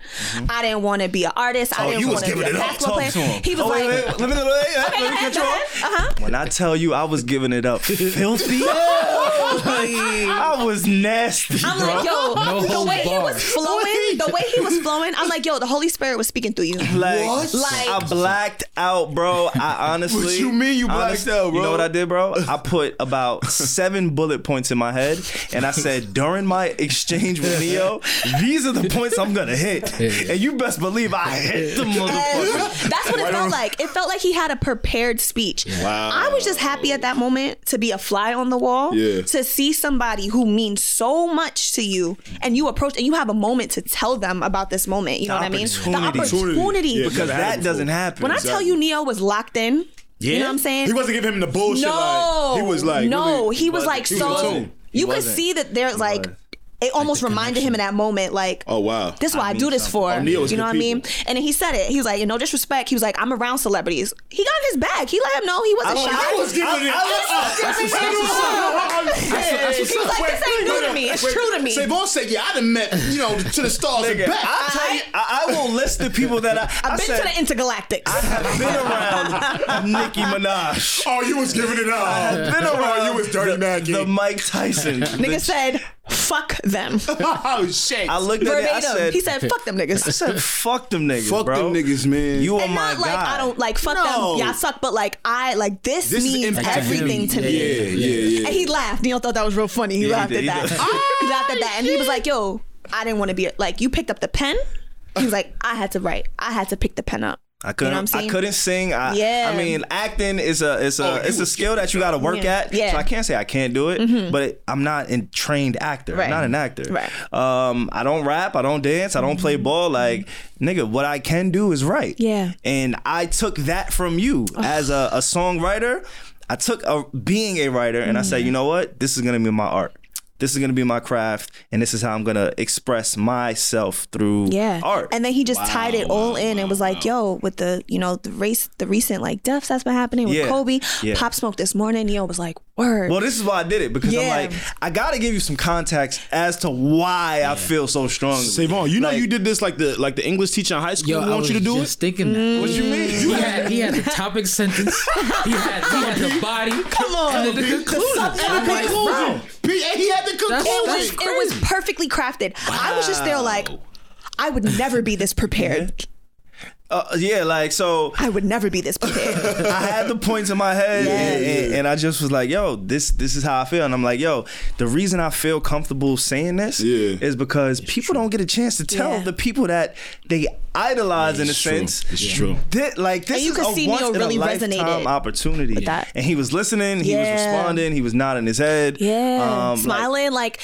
Speaker 3: I didn't want to be an artist. I
Speaker 2: Oh,
Speaker 3: didn't want to be a basketball player. He was
Speaker 1: Oh,
Speaker 3: like,
Speaker 1: wait, wait, let me, let me, let
Speaker 3: okay,
Speaker 1: let me cut you
Speaker 3: go
Speaker 1: off.
Speaker 3: ahead. Uh-huh.
Speaker 1: When I tell you I was giving it up filthy, *laughs* I was nasty,
Speaker 3: I'm
Speaker 1: bro.
Speaker 3: like, yo,
Speaker 5: No
Speaker 3: the way he was flowing, the way he was flowing, I'm like, yo, the Holy Spirit was speaking through you.
Speaker 1: like,
Speaker 4: What?
Speaker 3: Like-
Speaker 1: I blacked out, bro. I honestly.
Speaker 4: What you mean you blacked out, bro?
Speaker 1: You know what I did, bro? I put about seven bullet points in my head, and I said during my exchange with Ne-Yo, these are the points I'm gonna hit, and you best believe I hit the
Speaker 3: And
Speaker 1: motherfucker.
Speaker 3: that's what it felt like. It felt like he had a prepared speech.
Speaker 2: Wow.
Speaker 3: I was just happy at that moment to be a fly on the wall,
Speaker 2: Yeah.
Speaker 3: to see somebody who means so much to you, and you approach and you have a moment to tell them about this moment. You know
Speaker 1: The
Speaker 3: what I mean? The
Speaker 1: opportunity.
Speaker 3: opportunity.
Speaker 2: Yeah,
Speaker 1: Because that doesn't happen.
Speaker 3: when I tell you Ne-Yo was locked in, you know what I'm saying?
Speaker 2: He wasn't giving him the bullshit.
Speaker 3: No,
Speaker 2: like, he was like,
Speaker 3: no,
Speaker 2: really-
Speaker 3: he was like
Speaker 2: he
Speaker 3: so.
Speaker 2: in.
Speaker 3: You could see that there's like.
Speaker 1: Was.
Speaker 3: It almost reminded him in that moment, like,
Speaker 2: Oh wow.
Speaker 3: this is what I, do this for.
Speaker 2: Ne-Yo
Speaker 3: you know
Speaker 2: good
Speaker 3: what I mean? And then he said it. He was like, no disrespect. He was like, I'm around celebrities. He got his bag. He let him know he wasn't
Speaker 1: I-
Speaker 3: shy.
Speaker 1: I
Speaker 2: was giving it.
Speaker 3: He's like, this ain't new to me. It's true to me.
Speaker 2: SaVon said, "Yeah, I done met you know to the stars and back."
Speaker 1: I tell you, I, I will list the people that I. I
Speaker 3: I've been
Speaker 1: said,
Speaker 3: to the intergalactics.
Speaker 1: I have been around *laughs* Nicki Minaj.
Speaker 4: Oh, you was giving it up.
Speaker 1: I've been around
Speaker 4: Oh, you was dirty
Speaker 1: the,
Speaker 4: mad
Speaker 1: the. Mike Tyson.
Speaker 3: Nigga said, fuck them. *laughs*
Speaker 2: oh shit!
Speaker 1: I looked at it. I
Speaker 3: Verbatim.
Speaker 1: said,
Speaker 3: he said, fuck them niggas." *laughs*
Speaker 1: I
Speaker 3: niggas.
Speaker 1: said, fuck them niggas,
Speaker 2: Fuck
Speaker 1: bro.
Speaker 2: them niggas, man.
Speaker 1: You are
Speaker 3: And
Speaker 1: my
Speaker 3: not like
Speaker 1: guy.
Speaker 3: I don't like fuck
Speaker 2: No.
Speaker 3: them. Y'all suck, but like I like this,
Speaker 2: This is
Speaker 3: means
Speaker 2: impact to
Speaker 3: everything
Speaker 5: him.
Speaker 3: to me.
Speaker 2: yeah, yeah, yeah.
Speaker 3: And he laughed. Ne-Yo thought that was real funny. He
Speaker 1: Yeah, he
Speaker 3: laughed
Speaker 1: did.
Speaker 3: at
Speaker 1: He
Speaker 3: that.
Speaker 1: did. *laughs*
Speaker 3: he laughed at that, and he was ah, like, "Yo, I didn't want to be like you picked up the pen." He was like, "I had to write. I had to pick the pen up."
Speaker 1: I couldn't.
Speaker 3: You know
Speaker 1: I couldn't sing. I,
Speaker 3: Yeah.
Speaker 1: I mean, acting is a is a
Speaker 2: Oh,
Speaker 1: it's a skill that you got to work
Speaker 3: Yeah.
Speaker 1: at.
Speaker 3: Yeah. Mm-hmm.
Speaker 1: So I can't say I can't do it, but I'm not a trained actor.
Speaker 3: Right.
Speaker 1: I'm not an actor.
Speaker 3: Right.
Speaker 1: Um, I don't rap. I don't dance. I don't play ball. Like nigga, what I can do is write.
Speaker 3: Yeah.
Speaker 1: And I took that from you as a, a songwriter. I took a being a writer, and I
Speaker 3: Mm-hmm.
Speaker 1: said, you know what? This is gonna be my art. This is gonna be my craft, and this is how I'm gonna express myself through
Speaker 3: Yeah.
Speaker 1: art.
Speaker 3: And then he just tied it all in and was like, yo, with the, you know, the race, the recent like deaths that's been happening with
Speaker 1: Yeah.
Speaker 3: Kobe,
Speaker 1: Yeah.
Speaker 3: Pop Smoke this morning, Yo was like, word.
Speaker 1: Well, this is why I did it because I'm like, I gotta give you some context as to why I feel so strong.
Speaker 2: SaVon, you know
Speaker 1: Like-
Speaker 2: you did this like the like the English teacher in high school
Speaker 5: Yo, I
Speaker 2: want
Speaker 5: was
Speaker 2: you to do
Speaker 5: just
Speaker 2: it.
Speaker 5: thinking that.
Speaker 1: What you mean?
Speaker 5: He had, he had the topic sentence. He had, he had the body.
Speaker 3: Come on.
Speaker 5: And then the conclusion.
Speaker 3: subtopic.
Speaker 5: I'm like, bro,
Speaker 2: P- and he had the
Speaker 3: it
Speaker 2: conclusion.
Speaker 3: was, it was perfectly crafted. I was just there like, I would never be this prepared.
Speaker 1: Uh, yeah, like so.
Speaker 3: I would never be this prepared. *laughs*
Speaker 1: I had the points in my head,
Speaker 3: Yeah.
Speaker 1: and, and, and I just was like, "Yo, this this is how I feel." And I'm like, "Yo, the reason I feel comfortable saying this
Speaker 2: Yeah.
Speaker 1: is because people don't get a chance to tell
Speaker 3: Yeah.
Speaker 1: the people that they idolize in a
Speaker 2: It's true.
Speaker 1: sense.
Speaker 2: It's true.
Speaker 1: Thi- like this
Speaker 3: And you
Speaker 1: is a
Speaker 3: see
Speaker 1: once
Speaker 3: Ne-Yo
Speaker 1: in
Speaker 3: really
Speaker 1: a lifetime opportunity,
Speaker 3: with that.
Speaker 1: and he was listening, he was responding, he was nodding his head,
Speaker 3: Yeah,
Speaker 1: um, like-
Speaker 3: smiling like.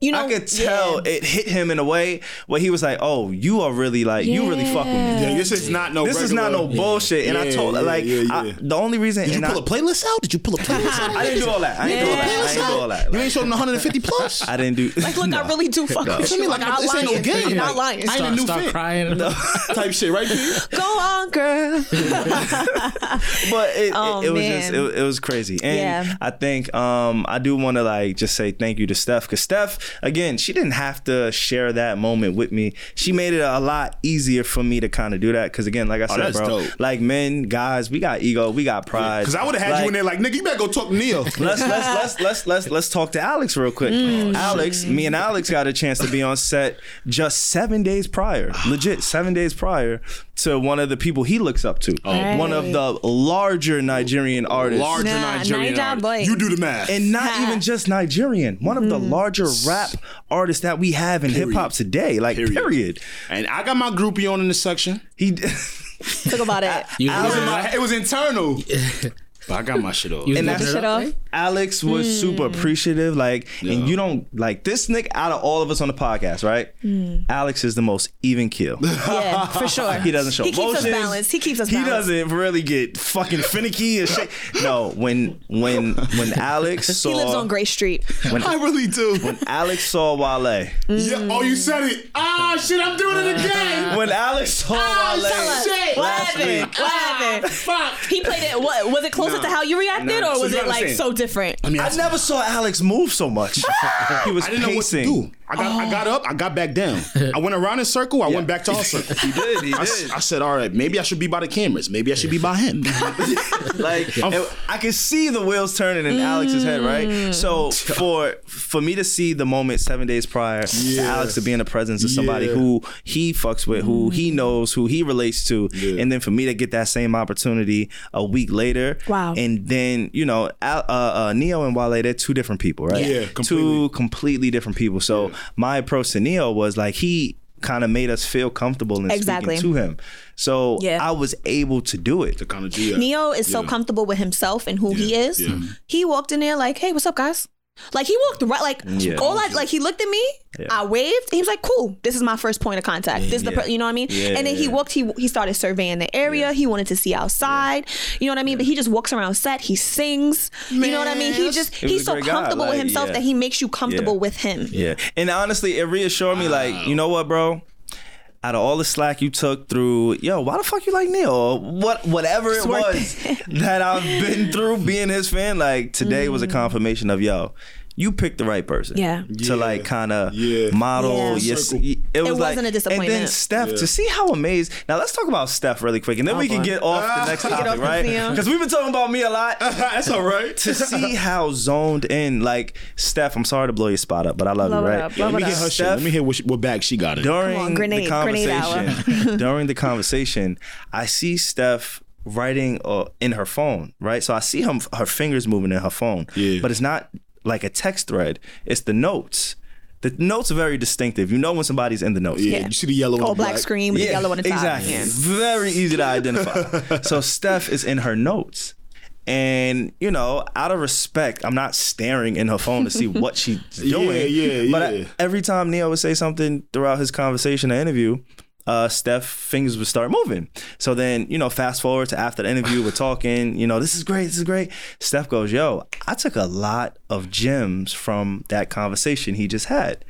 Speaker 3: You know,
Speaker 1: I could tell
Speaker 3: yeah.
Speaker 1: it hit him in a way where he was like, "Oh, you are really like you really fuck with me."
Speaker 2: Yeah, this is not no.
Speaker 1: This is not no
Speaker 2: regular-
Speaker 1: bullshit. And I told
Speaker 2: yeah,
Speaker 1: like
Speaker 2: yeah,
Speaker 1: I- the only reason
Speaker 2: Did you pull
Speaker 1: I,
Speaker 2: a playlist out? Did you pull a playlist *laughs* out?
Speaker 1: I didn't do all that. I didn't do all that. I didn't do all that.
Speaker 2: You ain't showing them the 150 *laughs* plus.
Speaker 1: I didn't do.
Speaker 3: Like, look, I really do fuck with you.
Speaker 2: me? Like,
Speaker 3: I'm not
Speaker 2: this ain't no
Speaker 3: lying.
Speaker 2: game.
Speaker 3: I'm not
Speaker 2: Like,
Speaker 3: lying.
Speaker 2: I ain't a new
Speaker 5: Start
Speaker 2: fit.
Speaker 5: crying. *laughs*
Speaker 2: type shit, right?
Speaker 3: Go on, girl.
Speaker 1: but it,
Speaker 3: Oh,
Speaker 1: it, it was just it, it was crazy and i think um i do want to like just say thank you to steph because steph again she didn't have to share that moment with me she made it a lot easier for me to kind of do that because again like i oh, said
Speaker 2: that's
Speaker 1: bro
Speaker 2: dope.
Speaker 1: like men guys we got ego we got pride
Speaker 2: Because I would have had
Speaker 1: Like,
Speaker 2: you in there like, nigga, you better go talk to Ne-Yo. *laughs*
Speaker 1: Let's let's let's let's let's let's talk to Alex real quick. Mm. Alex, me and Alex got a chance to be on set just seven days prior, legit seven days prior to one of the people he looks up to, oh, one of the larger Nigerian artists,
Speaker 2: Larger
Speaker 3: Nah,
Speaker 2: Nigerian
Speaker 3: Niger
Speaker 2: artist.
Speaker 3: boy.
Speaker 2: You do the math.
Speaker 1: and not
Speaker 3: Ha.
Speaker 1: even just Nigerian, one of the mm. larger rap artists that we have in hip hop today. Like
Speaker 2: Period.
Speaker 1: period.
Speaker 2: And I got my groupie on in this section.
Speaker 1: He.
Speaker 3: Talk about *laughs* it.
Speaker 5: You,
Speaker 2: It was, in my, it was internal. *laughs* but I got my shit off.
Speaker 5: you
Speaker 1: And
Speaker 5: looking
Speaker 1: that's-
Speaker 3: Shit off.
Speaker 1: Alex was
Speaker 3: Hmm.
Speaker 1: super appreciative, like, and you don't like this nigga out of all of us on the podcast, right?
Speaker 3: Hmm.
Speaker 1: Alex is the most even keel. *laughs*
Speaker 3: Yeah, for *laughs* sure.
Speaker 1: He doesn't show
Speaker 3: He keeps us balanced. He keeps us
Speaker 1: He
Speaker 3: balanced.
Speaker 1: doesn't really get fucking finicky and shit. No, when when when Alex saw
Speaker 3: He lives on Gray Street.
Speaker 1: when *laughs*
Speaker 2: I really do.
Speaker 1: When Alex saw Wale.
Speaker 2: Yeah. Oh, you said it. Ah, shit, I'm doing it again.
Speaker 1: When Alex saw
Speaker 3: Oh,
Speaker 1: Wale.
Speaker 3: tell us.
Speaker 2: shit.
Speaker 3: What
Speaker 1: Last
Speaker 3: happened?
Speaker 1: week.
Speaker 3: What happened?
Speaker 2: Fuck.
Speaker 3: He played it. What was it closer
Speaker 2: Nah.
Speaker 3: to how you reacted,
Speaker 1: Nah.
Speaker 3: or was
Speaker 1: you
Speaker 3: it like so different?
Speaker 2: I mean,
Speaker 1: I never saw Alex move so much. *laughs* he was
Speaker 2: I didn't know what to
Speaker 1: pacing.
Speaker 2: do. I got, I got up, I got back down. I went around in a circle, I went back to our circle. *laughs*
Speaker 1: He did. He
Speaker 2: I, s- I said, all right, maybe I should be by the cameras. Maybe I should be by him. *laughs*
Speaker 1: like it- I can see the wheels turning in Alex's head, right? So for for me to see the moment seven days prior to Alex to be in the presence of somebody
Speaker 2: Yeah.
Speaker 1: who he fucks with, who he knows, who he relates to,
Speaker 2: Yeah.
Speaker 1: and then for me to get that same opportunity a week later,
Speaker 3: Wow.
Speaker 1: and then you know, Al, uh, uh, Ne-Yo and Wale, they're two different people, right?
Speaker 2: Yeah,
Speaker 1: two
Speaker 2: completely.
Speaker 1: completely different people. So my approach to Ne-Yo was like he kind of made us feel comfortable in
Speaker 3: Exactly.
Speaker 1: speaking to him. So
Speaker 3: Yeah.
Speaker 1: I was able to do it.
Speaker 2: the kind of G.
Speaker 3: Ne-Yo is so comfortable with himself and who he is.
Speaker 2: yeah.
Speaker 3: He walked in there like, "Hey, what's up, guys?" Like he walked right, like
Speaker 1: Yeah.
Speaker 3: all I like. He looked at me.
Speaker 1: Yeah.
Speaker 3: I waved. And he was like, "Cool, this is my first point of contact. This is the,
Speaker 1: Yeah.
Speaker 3: per- you know what I mean."
Speaker 1: Yeah,
Speaker 3: and then he walked. He he started surveying the area. He wanted to see outside. You know what I mean? But he just walks around set. He sings. you know what I mean? He just he's so
Speaker 1: great guy,
Speaker 3: comfortable with himself
Speaker 1: yeah.
Speaker 3: that he makes you comfortable
Speaker 1: Yeah.
Speaker 3: with him.
Speaker 1: Yeah. And honestly, it reassured me like, you know what, bro? Out of all the slack you took through, yo, why the fuck you like Ne-Yo? Or what whatever it was *laughs* that I've been through being his fan, like today was a confirmation of yo, you picked the right person.
Speaker 3: Yeah.
Speaker 1: To
Speaker 2: Yeah.
Speaker 1: like kind of
Speaker 2: Yeah.
Speaker 1: model
Speaker 3: Yeah.
Speaker 1: your it was
Speaker 3: It
Speaker 1: like,
Speaker 3: wasn't a
Speaker 1: And then. Steph,
Speaker 2: Yeah.
Speaker 1: to see how amazed. Now let's talk about Steph really quick, and then we can get off the next
Speaker 3: off
Speaker 1: topic,
Speaker 3: the
Speaker 1: right? Because we've been talking about me a lot *laughs*
Speaker 2: That's all right.
Speaker 1: to see *laughs* how zoned in, like Steph. I'm sorry to blow your spot up, but I love
Speaker 3: Blow
Speaker 1: you, right?
Speaker 3: up, blow
Speaker 2: Let me
Speaker 3: it
Speaker 2: hear her shit.
Speaker 1: Steph-
Speaker 2: Let me hear what, she, what bag she got in.
Speaker 1: during
Speaker 3: on, grenade-
Speaker 1: the conversation, *laughs* during the conversation, I see Steph writing uh, in her phone, right? So I see her, her fingers moving in her phone,
Speaker 2: Yeah.
Speaker 1: but it's not like a text thread. It's the notes. The notes are very distinctive. You know when somebody's in the notes.
Speaker 2: Yeah,
Speaker 3: Yeah.
Speaker 2: you see the yellow and
Speaker 3: All
Speaker 2: the
Speaker 3: black screen with the yellow on the top.
Speaker 1: Exactly.
Speaker 3: Yeah.
Speaker 1: Very easy to identify. *laughs* so Steph is in her notes. And, you know, out of respect, I'm not staring in her phone to see *laughs* what she's doing.
Speaker 2: yeah,
Speaker 1: But I-
Speaker 2: yeah.
Speaker 1: every time Ne-Yo would say something throughout his conversation or interview, uh, Steph fingers would start moving. So then, you know, fast forward to after the interview, we're *laughs* talking, you know, this is great, this is great. Steph goes, yo, I took a lot of gems from that conversation he just had.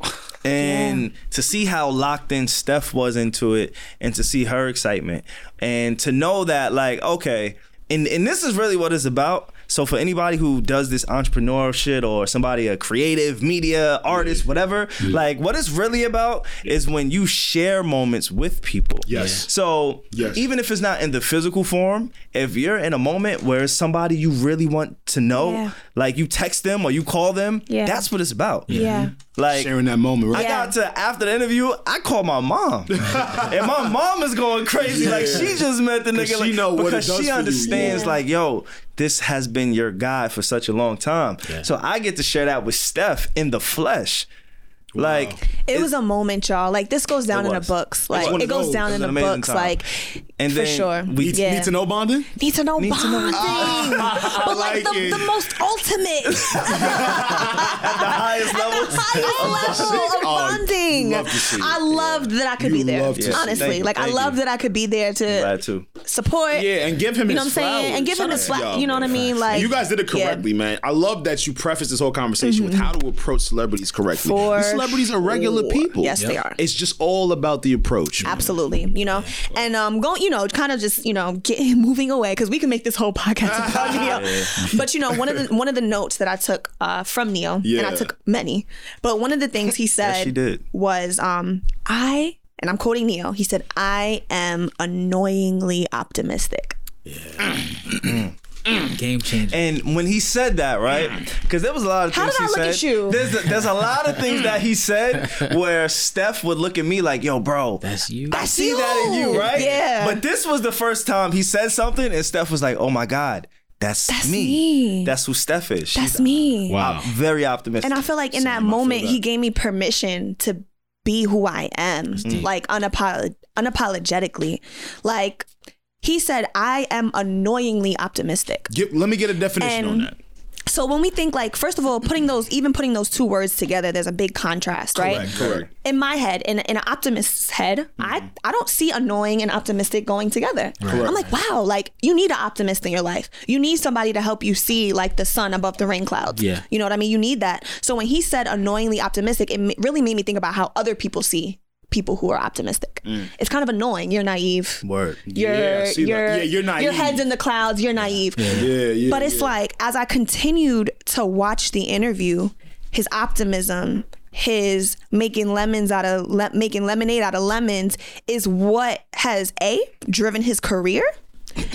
Speaker 1: *laughs* And to see how locked in Steph was into it and to see her excitement and to know that, like, okay, and, and this is really what it's about. So for anybody who does this entrepreneur shit or somebody a creative media artist, whatever, like what it's really about is when you share moments with people.
Speaker 2: Yes.
Speaker 1: So
Speaker 2: Yes.
Speaker 1: even if it's not in the physical form, if you're in a moment where it's somebody you really want to know,
Speaker 3: Yeah.
Speaker 1: like you text them or you call them,
Speaker 3: Yeah.
Speaker 1: that's what it's about.
Speaker 3: Yeah. Mm-hmm.
Speaker 1: Like
Speaker 2: Sharing that moment, right?
Speaker 1: I got to after the interview, I called my mom, *laughs* and my mom is going crazy. Like she just met the nigga,
Speaker 2: she
Speaker 1: like,
Speaker 2: know what it
Speaker 1: because
Speaker 2: does
Speaker 1: she
Speaker 2: for
Speaker 1: understands,
Speaker 3: yeah.
Speaker 1: like, yo, this has been your guy for such a long time. So I get to share that with Steph in the flesh. Like
Speaker 3: It was a moment, y'all. Like this goes down in the books. Like it goes
Speaker 2: those.
Speaker 3: down
Speaker 1: It
Speaker 3: in
Speaker 1: was
Speaker 3: the
Speaker 1: an amazing
Speaker 3: books.
Speaker 1: time.
Speaker 3: Like
Speaker 1: and
Speaker 3: for sure.
Speaker 1: we
Speaker 2: Need,
Speaker 3: Yeah.
Speaker 2: need to know bonding?
Speaker 3: need to know
Speaker 1: Need to know
Speaker 3: bonding, *laughs* but like,
Speaker 2: like
Speaker 3: the, the most ultimate, *laughs*
Speaker 1: at the highest levels.
Speaker 3: highest *laughs* oh, level of
Speaker 2: Oh,
Speaker 3: bonding.
Speaker 2: love to see it.
Speaker 3: I loved that I could
Speaker 2: You
Speaker 3: be there.
Speaker 2: love to see it.
Speaker 3: Honestly,
Speaker 1: Thank
Speaker 3: like I
Speaker 1: thank
Speaker 3: love that I could be there to
Speaker 1: to.
Speaker 3: support.
Speaker 2: Yeah, and give him
Speaker 3: You know
Speaker 2: his
Speaker 3: what I'm saying? And give him
Speaker 2: Shout
Speaker 3: his
Speaker 2: out y'all,
Speaker 3: know what I mean? Like
Speaker 2: you guys did it correctly, man. I love that you prefaced this whole conversation with mm-hmm. how to approach celebrities correctly.
Speaker 3: For
Speaker 2: These celebrities are regular people.
Speaker 3: Yes, they are.
Speaker 2: It's just all about the approach.
Speaker 3: Absolutely, you know, and um, going, you know, kind of just, you know, get *laughs* moving away because we can make this whole podcast *laughs* about Ne-Yo. *laughs* But you know, one of the one of the notes that I took uh, from Ne-Yo, and I took many, but one of the things he said
Speaker 1: she did.
Speaker 3: was, um, I, and I'm quoting Ne-Yo. He said, "I am annoyingly optimistic." *clears throat*
Speaker 5: Game changer.
Speaker 1: And when he said that, right? Because there was a lot of
Speaker 3: How
Speaker 1: things
Speaker 3: did I
Speaker 1: he
Speaker 3: look
Speaker 1: said.
Speaker 3: at you?
Speaker 1: There's a, there's a lot of things that he said *laughs* where Steph would look at me like, "Yo, bro,
Speaker 5: That's you.
Speaker 1: I see that in you,
Speaker 3: you.
Speaker 1: right?"
Speaker 3: Yeah.
Speaker 1: But this was the first time he said something, and Steph was like, "Oh my god, that's,
Speaker 3: That's
Speaker 1: me.
Speaker 3: me.
Speaker 1: That's who Steph is.
Speaker 3: That's
Speaker 1: She's
Speaker 3: me.
Speaker 5: Wow.
Speaker 1: very optimistic."
Speaker 3: And I feel like in that
Speaker 2: Same, I
Speaker 3: moment,
Speaker 2: that.
Speaker 3: he gave me permission to be who I am, like unapolo- unapologetically. Like he said, I am annoyingly optimistic.
Speaker 2: Give- let me get a definition
Speaker 3: And-
Speaker 2: on that.
Speaker 3: So when we think like, first of all, putting those, even putting those two words together, there's a big contrast, right?
Speaker 2: Correct, correct.
Speaker 3: In my head, in, in an optimist's head, I, mm-hmm. I don't see annoying and optimistic going together. Correct. I'm like, wow, like you need an optimist in your life. You need somebody to help you see like the sun above the rain clouds.
Speaker 5: Yeah.
Speaker 3: You know what I mean? You need that. So when he said annoyingly optimistic, it really made me think about how other people see people who are optimistic. Mm. It's kind of annoying. You're naive.
Speaker 1: Word.
Speaker 3: You're,
Speaker 2: Yeah, I see that.
Speaker 3: you're,
Speaker 2: Yeah, you're naive.
Speaker 3: Your head's in the clouds. You're naive.
Speaker 2: Yeah, yeah.
Speaker 3: But it's like as I continued to watch the interview, his optimism, his making lemons out of le- making lemonade out of lemons is what has a driven his career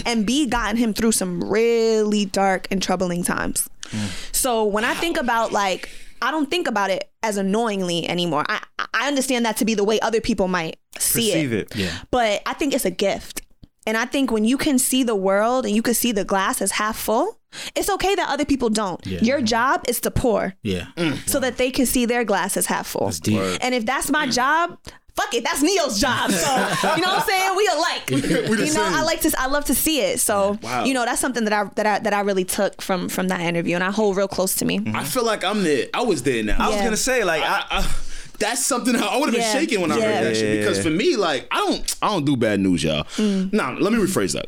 Speaker 3: and b gotten him through some really dark and troubling times. Mm. So when I think about like I don't think about it as annoyingly anymore. I I understand that to be the way other people might see
Speaker 1: Perceive it.
Speaker 5: Yeah.
Speaker 3: but I think it's a gift. And I think when you can see the world and you can see the glass as half full, it's okay that other people don't.
Speaker 5: Yeah.
Speaker 3: Your job is to pour
Speaker 5: Yeah.
Speaker 3: so that they can see their glass as half full.
Speaker 5: That's deep.
Speaker 3: And if that's my mm. job, fuck it, that's Ne-Yo's job. So you know what I'm saying? We alike. *laughs*
Speaker 2: the
Speaker 3: you know,
Speaker 2: same.
Speaker 3: I like to I love to see it. So
Speaker 2: Wow.
Speaker 3: you know, that's something that I that I that I really took from from that interview and I hold real close to me.
Speaker 2: I feel like I'm there. I was there now.
Speaker 1: I was gonna say like I,
Speaker 2: I, that's something I would have
Speaker 3: Yeah.
Speaker 2: been shaking when I
Speaker 3: Yeah.
Speaker 2: heard that shit. Because for me, like I don't, I don't do bad news, y'all.
Speaker 3: Mm.
Speaker 2: Now, let me rephrase that.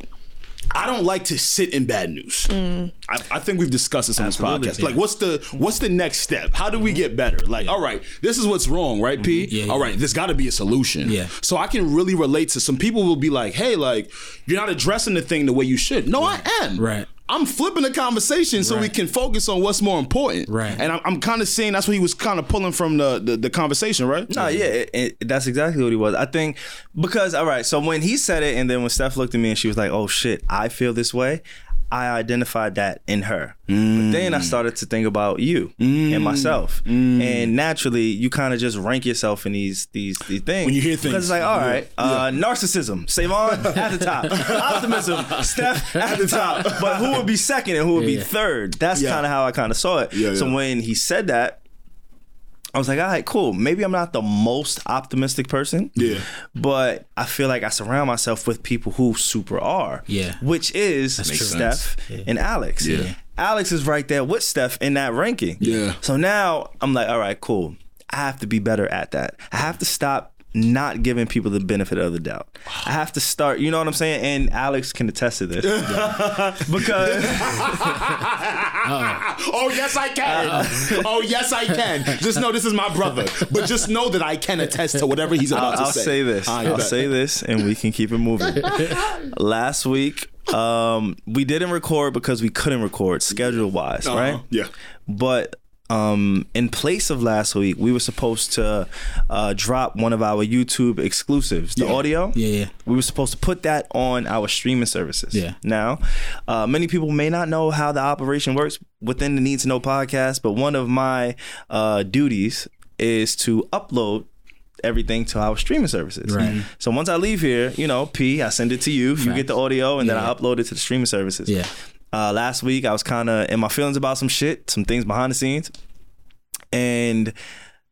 Speaker 2: I don't like to sit in bad news.
Speaker 3: Mm.
Speaker 2: I, I think we've discussed this on this
Speaker 1: Absolutely.
Speaker 2: podcast. Like, what's the what's the next step? How do we get better? Like, all right, this is what's wrong, right, P?
Speaker 5: Yeah,
Speaker 2: All
Speaker 5: yeah.
Speaker 2: right, there's got to be a solution.
Speaker 5: Yeah.
Speaker 2: So I can really relate to some people. Will be like, hey, like you're not addressing the thing the way you should. No, I am.
Speaker 5: Right.
Speaker 2: I'm flipping the conversation so we can focus on what's more important.
Speaker 5: Right.
Speaker 2: And I'm, I'm kind of saying that's what he was kind of pulling from the, the the conversation, right?
Speaker 1: No, yeah, it, it, that's exactly what he was. I think because all right, so when he said it, and then when Steph looked at me and she was like, "Oh shit, I feel this way," I identified that in her. But then I mm. started to think about you and mm. myself, mm. and naturally, you kind of just rank yourself in these these these things.
Speaker 2: When you hear things, because
Speaker 1: it's like, all right, yeah, uh, narcissism, SaVon at the *laughs* top, optimism, Steph at the top, but who would be second and who would be third? That's
Speaker 2: Yeah.
Speaker 1: kind of how I kind of saw it.
Speaker 2: Yeah,
Speaker 1: so
Speaker 2: yeah.
Speaker 1: when he said that. I was like, all right, cool. Maybe I'm not the most optimistic person.
Speaker 2: Yeah.
Speaker 1: But I feel like I surround myself with people who super are.
Speaker 5: Yeah.
Speaker 1: Which is
Speaker 5: Makes
Speaker 1: Steph.
Speaker 5: Yeah.
Speaker 1: and Alex.
Speaker 2: Yeah.
Speaker 1: Alex is right there with Steph in that ranking.
Speaker 2: Yeah.
Speaker 1: So now I'm like, all right, cool. I have to be better at that. I have to stop not giving people the benefit of the doubt. I have to start, you know what I'm saying? And Alex can attest to this. *laughs* because *laughs*
Speaker 2: oh yes, I can. Oh yes, I can. Just know this is my brother, but just know that I can attest to whatever he's about
Speaker 1: I'll,
Speaker 2: to say.
Speaker 1: I'll
Speaker 2: say.
Speaker 1: say this.
Speaker 2: I
Speaker 1: I'll
Speaker 2: bet.
Speaker 1: say this, and we can keep it moving. *laughs* Last week, um, we didn't record because we couldn't record schedule wise,
Speaker 2: Uh-huh.
Speaker 1: right?
Speaker 2: Yeah.
Speaker 1: But um, in place of last week, we were supposed to uh, drop one of our YouTube exclusives, the
Speaker 2: Yeah.
Speaker 1: audio.
Speaker 5: Yeah, yeah.
Speaker 1: We were supposed to put that on our streaming services.
Speaker 5: Yeah.
Speaker 1: Now, uh, many people may not know how the operation works within the Need to Know podcast, but one of my uh, duties is to upload everything to our streaming services.
Speaker 5: Right.
Speaker 1: So once I leave here, you know, P, I send it to you. You get the audio, and then I upload it to the streaming services.
Speaker 5: Yeah.
Speaker 1: Uh, last week, I was kind of in my feelings about some shit, some things behind the scenes, and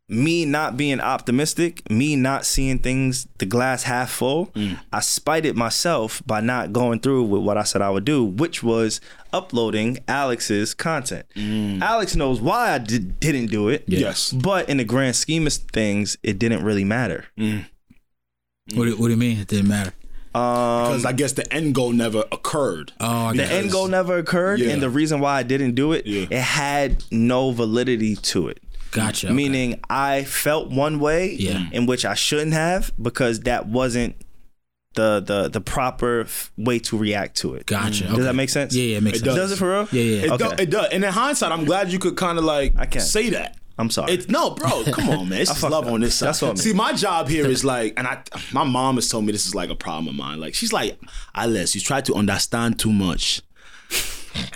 Speaker 1: me not being optimistic, me not seeing things the glass half full, mm. I spited myself by not going through with what I said I would do, which was uploading Alex's content. Mm. Alex knows why I did, didn't do it.
Speaker 2: Yes.
Speaker 1: But in the grand scheme of things, it didn't really matter. Mm.
Speaker 6: What, do- what do you mean? It didn't matter.
Speaker 1: Um,
Speaker 2: Because I guess the end goal never occurred.
Speaker 6: Oh, I
Speaker 1: the
Speaker 6: got
Speaker 1: end goal never occurred,
Speaker 2: Yeah.
Speaker 1: and the reason why I didn't do it,
Speaker 2: Yeah.
Speaker 1: it had no validity to it.
Speaker 6: Gotcha. okay.
Speaker 1: Meaning, I felt one way
Speaker 6: Yeah.
Speaker 1: in which I shouldn't have because that wasn't the the the proper f- way to react to it.
Speaker 6: Gotcha.
Speaker 1: Does
Speaker 6: okay.
Speaker 1: that make sense?
Speaker 6: Yeah, yeah, it makes
Speaker 2: It
Speaker 6: sense.
Speaker 1: Does it for real?
Speaker 6: Yeah, yeah.
Speaker 2: It,
Speaker 1: Okay.
Speaker 2: do, it does. And in hindsight, I'm glad you could kind of like
Speaker 1: I can.
Speaker 2: say that.
Speaker 1: I'm sorry.
Speaker 2: It's no, bro. Come on, man. It's *laughs* just love
Speaker 1: up.
Speaker 2: on this side.
Speaker 1: That's what I mean.
Speaker 2: See, my job here is like, and I, my mom has told me this is like a problem of mine. Like, she's like, Alice, you try to understand too much.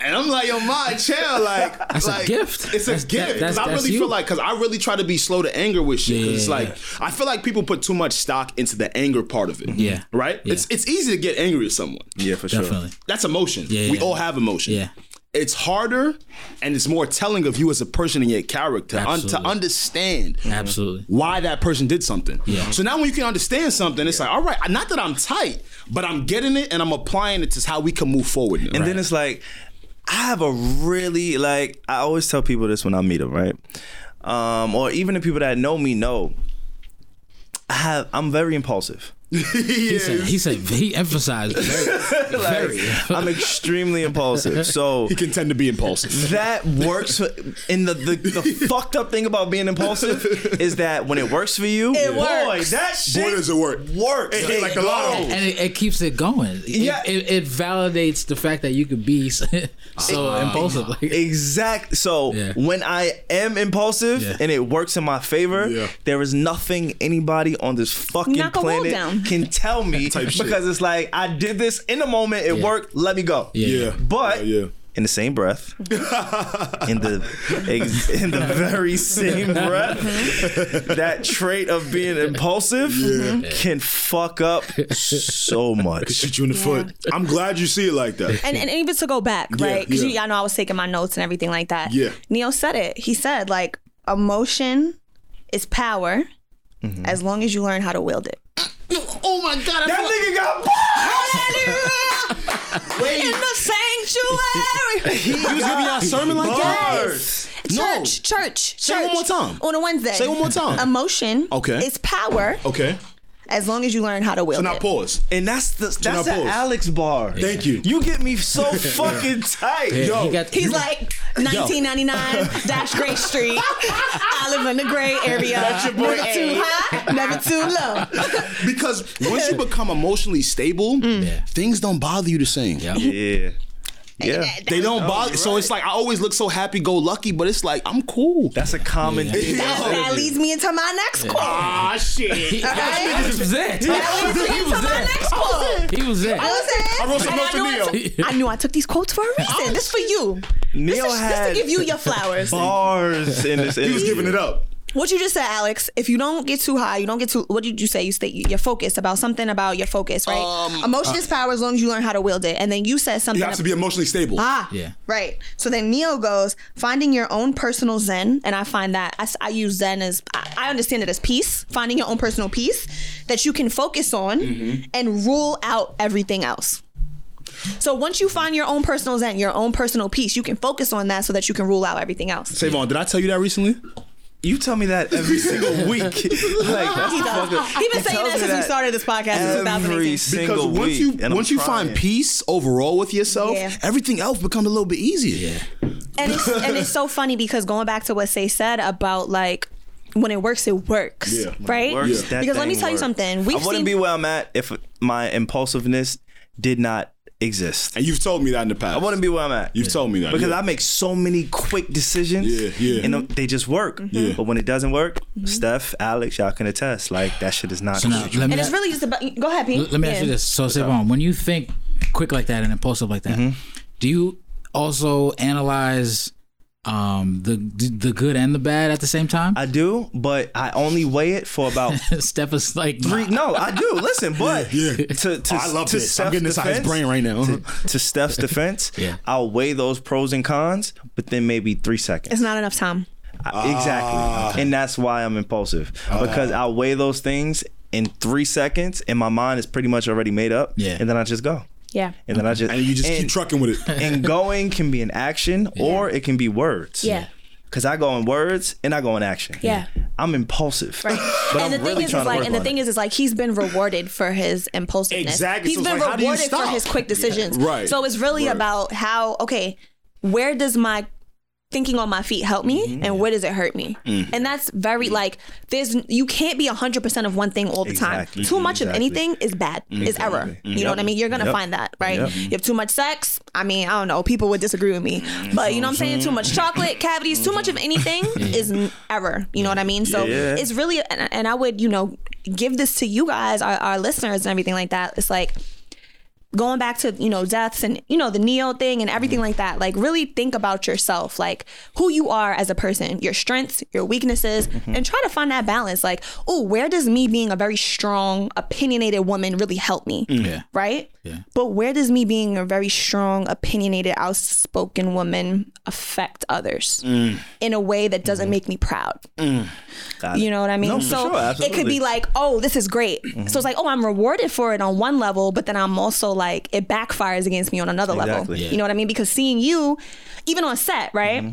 Speaker 2: And I'm like, yo, my chill. Like, *laughs*
Speaker 6: That's a gift.
Speaker 2: It's a
Speaker 6: That's-
Speaker 2: gift.
Speaker 6: that-
Speaker 2: Because
Speaker 6: that's-
Speaker 2: I really
Speaker 6: you.
Speaker 2: feel like, because I really try to be slow to anger with shit. 'cause
Speaker 6: Yeah,
Speaker 2: it's like, I feel like people put too much stock into the anger part of it. Mm-hmm.
Speaker 6: Yeah.
Speaker 2: Right?
Speaker 6: Yeah.
Speaker 2: It's it's easy to get angry at someone.
Speaker 1: yeah, for sure.
Speaker 2: That's emotion.
Speaker 6: Yeah,
Speaker 2: we all have emotion.
Speaker 6: Yeah.
Speaker 2: It's harder and it's more telling of you as a person and your character un- to understand
Speaker 6: Absolutely.
Speaker 2: why that person did something.
Speaker 6: Yeah.
Speaker 2: So now when you can understand something, it's like, all right, not that I'm tight, but I'm getting it and I'm applying it to how we can move forward now.
Speaker 1: And then it's like, I have a really like I always tell people this when I meet them, right? Um, or even the people that know me know. I have I'm very impulsive.
Speaker 6: He said. He said. He emphasized *laughs* very.
Speaker 1: Like, I'm extremely impulsive. So
Speaker 2: he can tend to be impulsive.
Speaker 1: that works. For, and the, the the *laughs* fucked up thing about being impulsive is that when it works for you,
Speaker 3: It
Speaker 1: boy,
Speaker 3: works.
Speaker 1: that shit
Speaker 4: Boy, does it work.
Speaker 1: works.
Speaker 4: It hit like the lotto.
Speaker 6: and it, it keeps it going.
Speaker 1: Yeah.
Speaker 6: it, it validates the fact that you could be *laughs* so, so impulsive. Like,
Speaker 1: Exact. So
Speaker 6: Yeah.
Speaker 1: when I am impulsive
Speaker 6: Yeah.
Speaker 1: and it works in my favor,
Speaker 2: Yeah.
Speaker 1: there is nothing anybody on this fucking
Speaker 3: Knock a wall
Speaker 1: planet
Speaker 3: down. *laughs*
Speaker 1: can tell me
Speaker 2: Type shit.
Speaker 1: because it's like I did this in the moment, it
Speaker 6: Yeah.
Speaker 1: worked, let me go.
Speaker 6: yeah.
Speaker 2: Yeah.
Speaker 1: But
Speaker 2: Yeah.
Speaker 1: in the same breath, *laughs* in the ex- in the very same *laughs* breath, that trait of being impulsive can fuck up so much.
Speaker 2: Shoot you in the
Speaker 3: Yeah.
Speaker 2: foot. I'm glad you see it like that.
Speaker 3: and, and even to go back,
Speaker 2: Yeah,
Speaker 3: right? Because
Speaker 2: yeah.
Speaker 3: I know I was taking my notes and everything like that.
Speaker 2: Yeah.
Speaker 3: Ne-Yo said it. He said like emotion is power
Speaker 2: Mm-hmm.
Speaker 3: as long as you learn how to wield it.
Speaker 2: Oh my god,
Speaker 1: That nigga got
Speaker 3: Wait. In the sanctuary. *laughs*
Speaker 2: he was giving y'all a sermon like that?
Speaker 1: bars.
Speaker 2: No.
Speaker 3: Church, church,
Speaker 2: Say it one more time.
Speaker 3: On a Wednesday.
Speaker 2: Say it one more time.
Speaker 3: Emotion.
Speaker 2: Okay.
Speaker 3: It's power
Speaker 2: Okay.
Speaker 3: As long as you learn how to wield
Speaker 2: So now
Speaker 3: it.
Speaker 2: pause.
Speaker 1: And that's the
Speaker 2: now
Speaker 1: that's an
Speaker 2: pause.
Speaker 1: Alex bar.
Speaker 2: Thank you.
Speaker 1: You get me so *laughs* fucking tight.
Speaker 6: Yeah,
Speaker 2: Yo,
Speaker 6: he got,
Speaker 3: He's like 1999 Dash Gray Street. *laughs* I live in the gray area.
Speaker 1: That's your boy
Speaker 3: never
Speaker 1: A.
Speaker 3: too high, never too low. *laughs*
Speaker 2: Because once you become emotionally stable, mm.
Speaker 6: Yeah.
Speaker 2: things don't bother you the same.
Speaker 6: yeah.
Speaker 1: Yeah. Yeah.
Speaker 2: They don't bother. So it's like I always look so happy go lucky, but it's like I'm cool.
Speaker 1: That's a common
Speaker 6: Yeah.
Speaker 1: thing.
Speaker 3: That, that leads me into my next quote.
Speaker 2: Ah shit.
Speaker 6: He,
Speaker 3: Okay.
Speaker 6: Alex was there.
Speaker 3: That leads me
Speaker 6: He was
Speaker 3: my
Speaker 6: there. He was there.
Speaker 3: I was saying,
Speaker 2: I wrote some notes
Speaker 3: I
Speaker 2: to
Speaker 3: knew I
Speaker 2: Ne-Yo.
Speaker 3: took- knew I took these quotes for a reason. This for you.
Speaker 1: Ne-Yo
Speaker 3: This is, this to give you your flowers.
Speaker 1: bars in this.
Speaker 2: He was giving it up.
Speaker 3: What you just said, Alex. If you don't get too high, you don't get too. What did you say? You stay. You're focused about something about your focus, right?
Speaker 2: Um,
Speaker 3: Emotion is power as long as you learn how to wield it. And then you said something.
Speaker 2: You have to be emotionally stable.
Speaker 3: Ah,
Speaker 6: Yeah.
Speaker 3: Right. So then Ne-Yo goes finding your own personal zen, and I find that I, I use zen as I, I understand it as peace, finding your own personal peace that you can focus on and rule out everything else. So once you find your own personal zen, your own personal peace, you can focus on that so that you can rule out everything else.
Speaker 2: SaVon, did I tell you that recently?
Speaker 1: You tell me that every *laughs* single week. *laughs* like that's
Speaker 3: he does. He's been
Speaker 1: he
Speaker 3: saying
Speaker 1: tells
Speaker 3: that since we started this podcast in
Speaker 1: every
Speaker 3: 2018.
Speaker 1: single
Speaker 2: Because once
Speaker 1: week.
Speaker 2: you
Speaker 1: and I'm
Speaker 2: once you find peace overall with yourself,
Speaker 3: Yeah.
Speaker 2: everything else becomes a little bit easier.
Speaker 6: Yeah.
Speaker 3: and it's, and it's so funny because going back to what Say said about like when it works, it works,
Speaker 2: Yeah.
Speaker 3: right?
Speaker 1: works, that
Speaker 3: Because let me
Speaker 1: thing
Speaker 3: tell you something.
Speaker 1: I
Speaker 3: We've
Speaker 1: wouldn't
Speaker 3: seen
Speaker 1: be where I'm at if my impulsiveness did not exist.
Speaker 2: And you've told me that in the past.
Speaker 1: I want to be where I'm at.
Speaker 2: You've told me that
Speaker 1: because
Speaker 2: yeah.
Speaker 1: I make so many quick decisions.
Speaker 2: Yeah, yeah.
Speaker 1: And they just work. Mm-hmm.
Speaker 2: Yeah.
Speaker 1: But when it doesn't work, mm-hmm. Steph, Alex, y'all can attest. Like that shit is not.
Speaker 6: So now, let me
Speaker 3: and it's really just about. Go ahead, Pete.
Speaker 6: let me ask you this. So, SaVon, when you think quick like that and impulsive like that, mm-hmm. do you also analyze um, the the good and the bad at the same time?
Speaker 1: I do, but I only weigh it for about *laughs*
Speaker 6: Steph is like
Speaker 1: three. No, I do. *laughs* Listen, but
Speaker 2: Yeah, yeah.
Speaker 1: to to,
Speaker 2: Oh, I love
Speaker 1: to
Speaker 2: this. I'm getting this out his brain right now.
Speaker 1: To, to Steph's defense, *laughs*
Speaker 6: Yeah.
Speaker 1: I'll weigh those pros and cons, but then maybe three seconds.
Speaker 3: It's not enough time.
Speaker 1: exactly, and that's why I'm impulsive because I'll weigh those things in three seconds, and my mind is pretty much already made up.
Speaker 6: Yeah.
Speaker 1: and then I just go.
Speaker 3: Yeah.
Speaker 1: And then I just
Speaker 4: And you just keep trucking with it. *laughs*
Speaker 1: and going can be an action or it can be words.
Speaker 3: Yeah.
Speaker 1: Cause I go in words and I go in action.
Speaker 3: Yeah.
Speaker 1: I'm impulsive.
Speaker 3: Right. *laughs*
Speaker 1: But
Speaker 3: and
Speaker 1: I'm
Speaker 3: the
Speaker 1: really
Speaker 3: thing is, is like, and the thing
Speaker 1: it.
Speaker 3: is, is like he's been rewarded for his impulsiveness.
Speaker 4: Exactly.
Speaker 3: He's
Speaker 4: So it's
Speaker 3: been
Speaker 4: like, how do you
Speaker 3: rewarded for his quick decisions.
Speaker 4: Right.
Speaker 3: So it's really
Speaker 4: Right.
Speaker 3: about how okay, where does my thinking on my feet help me?
Speaker 1: Mm-hmm.
Speaker 3: and where does it hurt me?
Speaker 1: Mm.
Speaker 3: and that's very like there's you can't be 100% of one thing all the
Speaker 1: Exactly.
Speaker 3: time too much
Speaker 1: Exactly.
Speaker 3: of anything is bad mm-hmm. is error. Mm-hmm. You know what i mean? You're gonna
Speaker 1: Yep.
Speaker 3: find that right?
Speaker 1: Yep.
Speaker 3: you have too much sex i mean i don't know people would disagree with me. But you know what i'm saying? Too much chocolate cavities too much of anything is error. You know what i mean? So
Speaker 1: Yeah.
Speaker 3: it's really and, and i would you know give this to you guys our, our listeners and everything like that. It's like going back to you know deaths and you know the Ne-Yo thing and everything mm-hmm. like that like really think about yourself like who you are as a person your strengths your weaknesses mm-hmm. and try to find that balance like oh where does me being a very strong opinionated woman really help me? Mm-hmm.
Speaker 6: Yeah.
Speaker 3: right
Speaker 6: Yeah.
Speaker 3: but where does me being a very strong opinionated outspoken woman affect others in a way that doesn't make me proud
Speaker 1: it.
Speaker 3: you know what I mean?
Speaker 1: No,
Speaker 3: so
Speaker 1: sure,
Speaker 3: it could.
Speaker 1: Mm-hmm.
Speaker 3: be like, oh, this is great. So it's like, oh, I'm rewarded for it on one level, but then I'm also like, it backfires against me on another level.
Speaker 6: Yeah.
Speaker 3: You know what I mean? Because seeing you, even on set, right?
Speaker 1: Mm-hmm.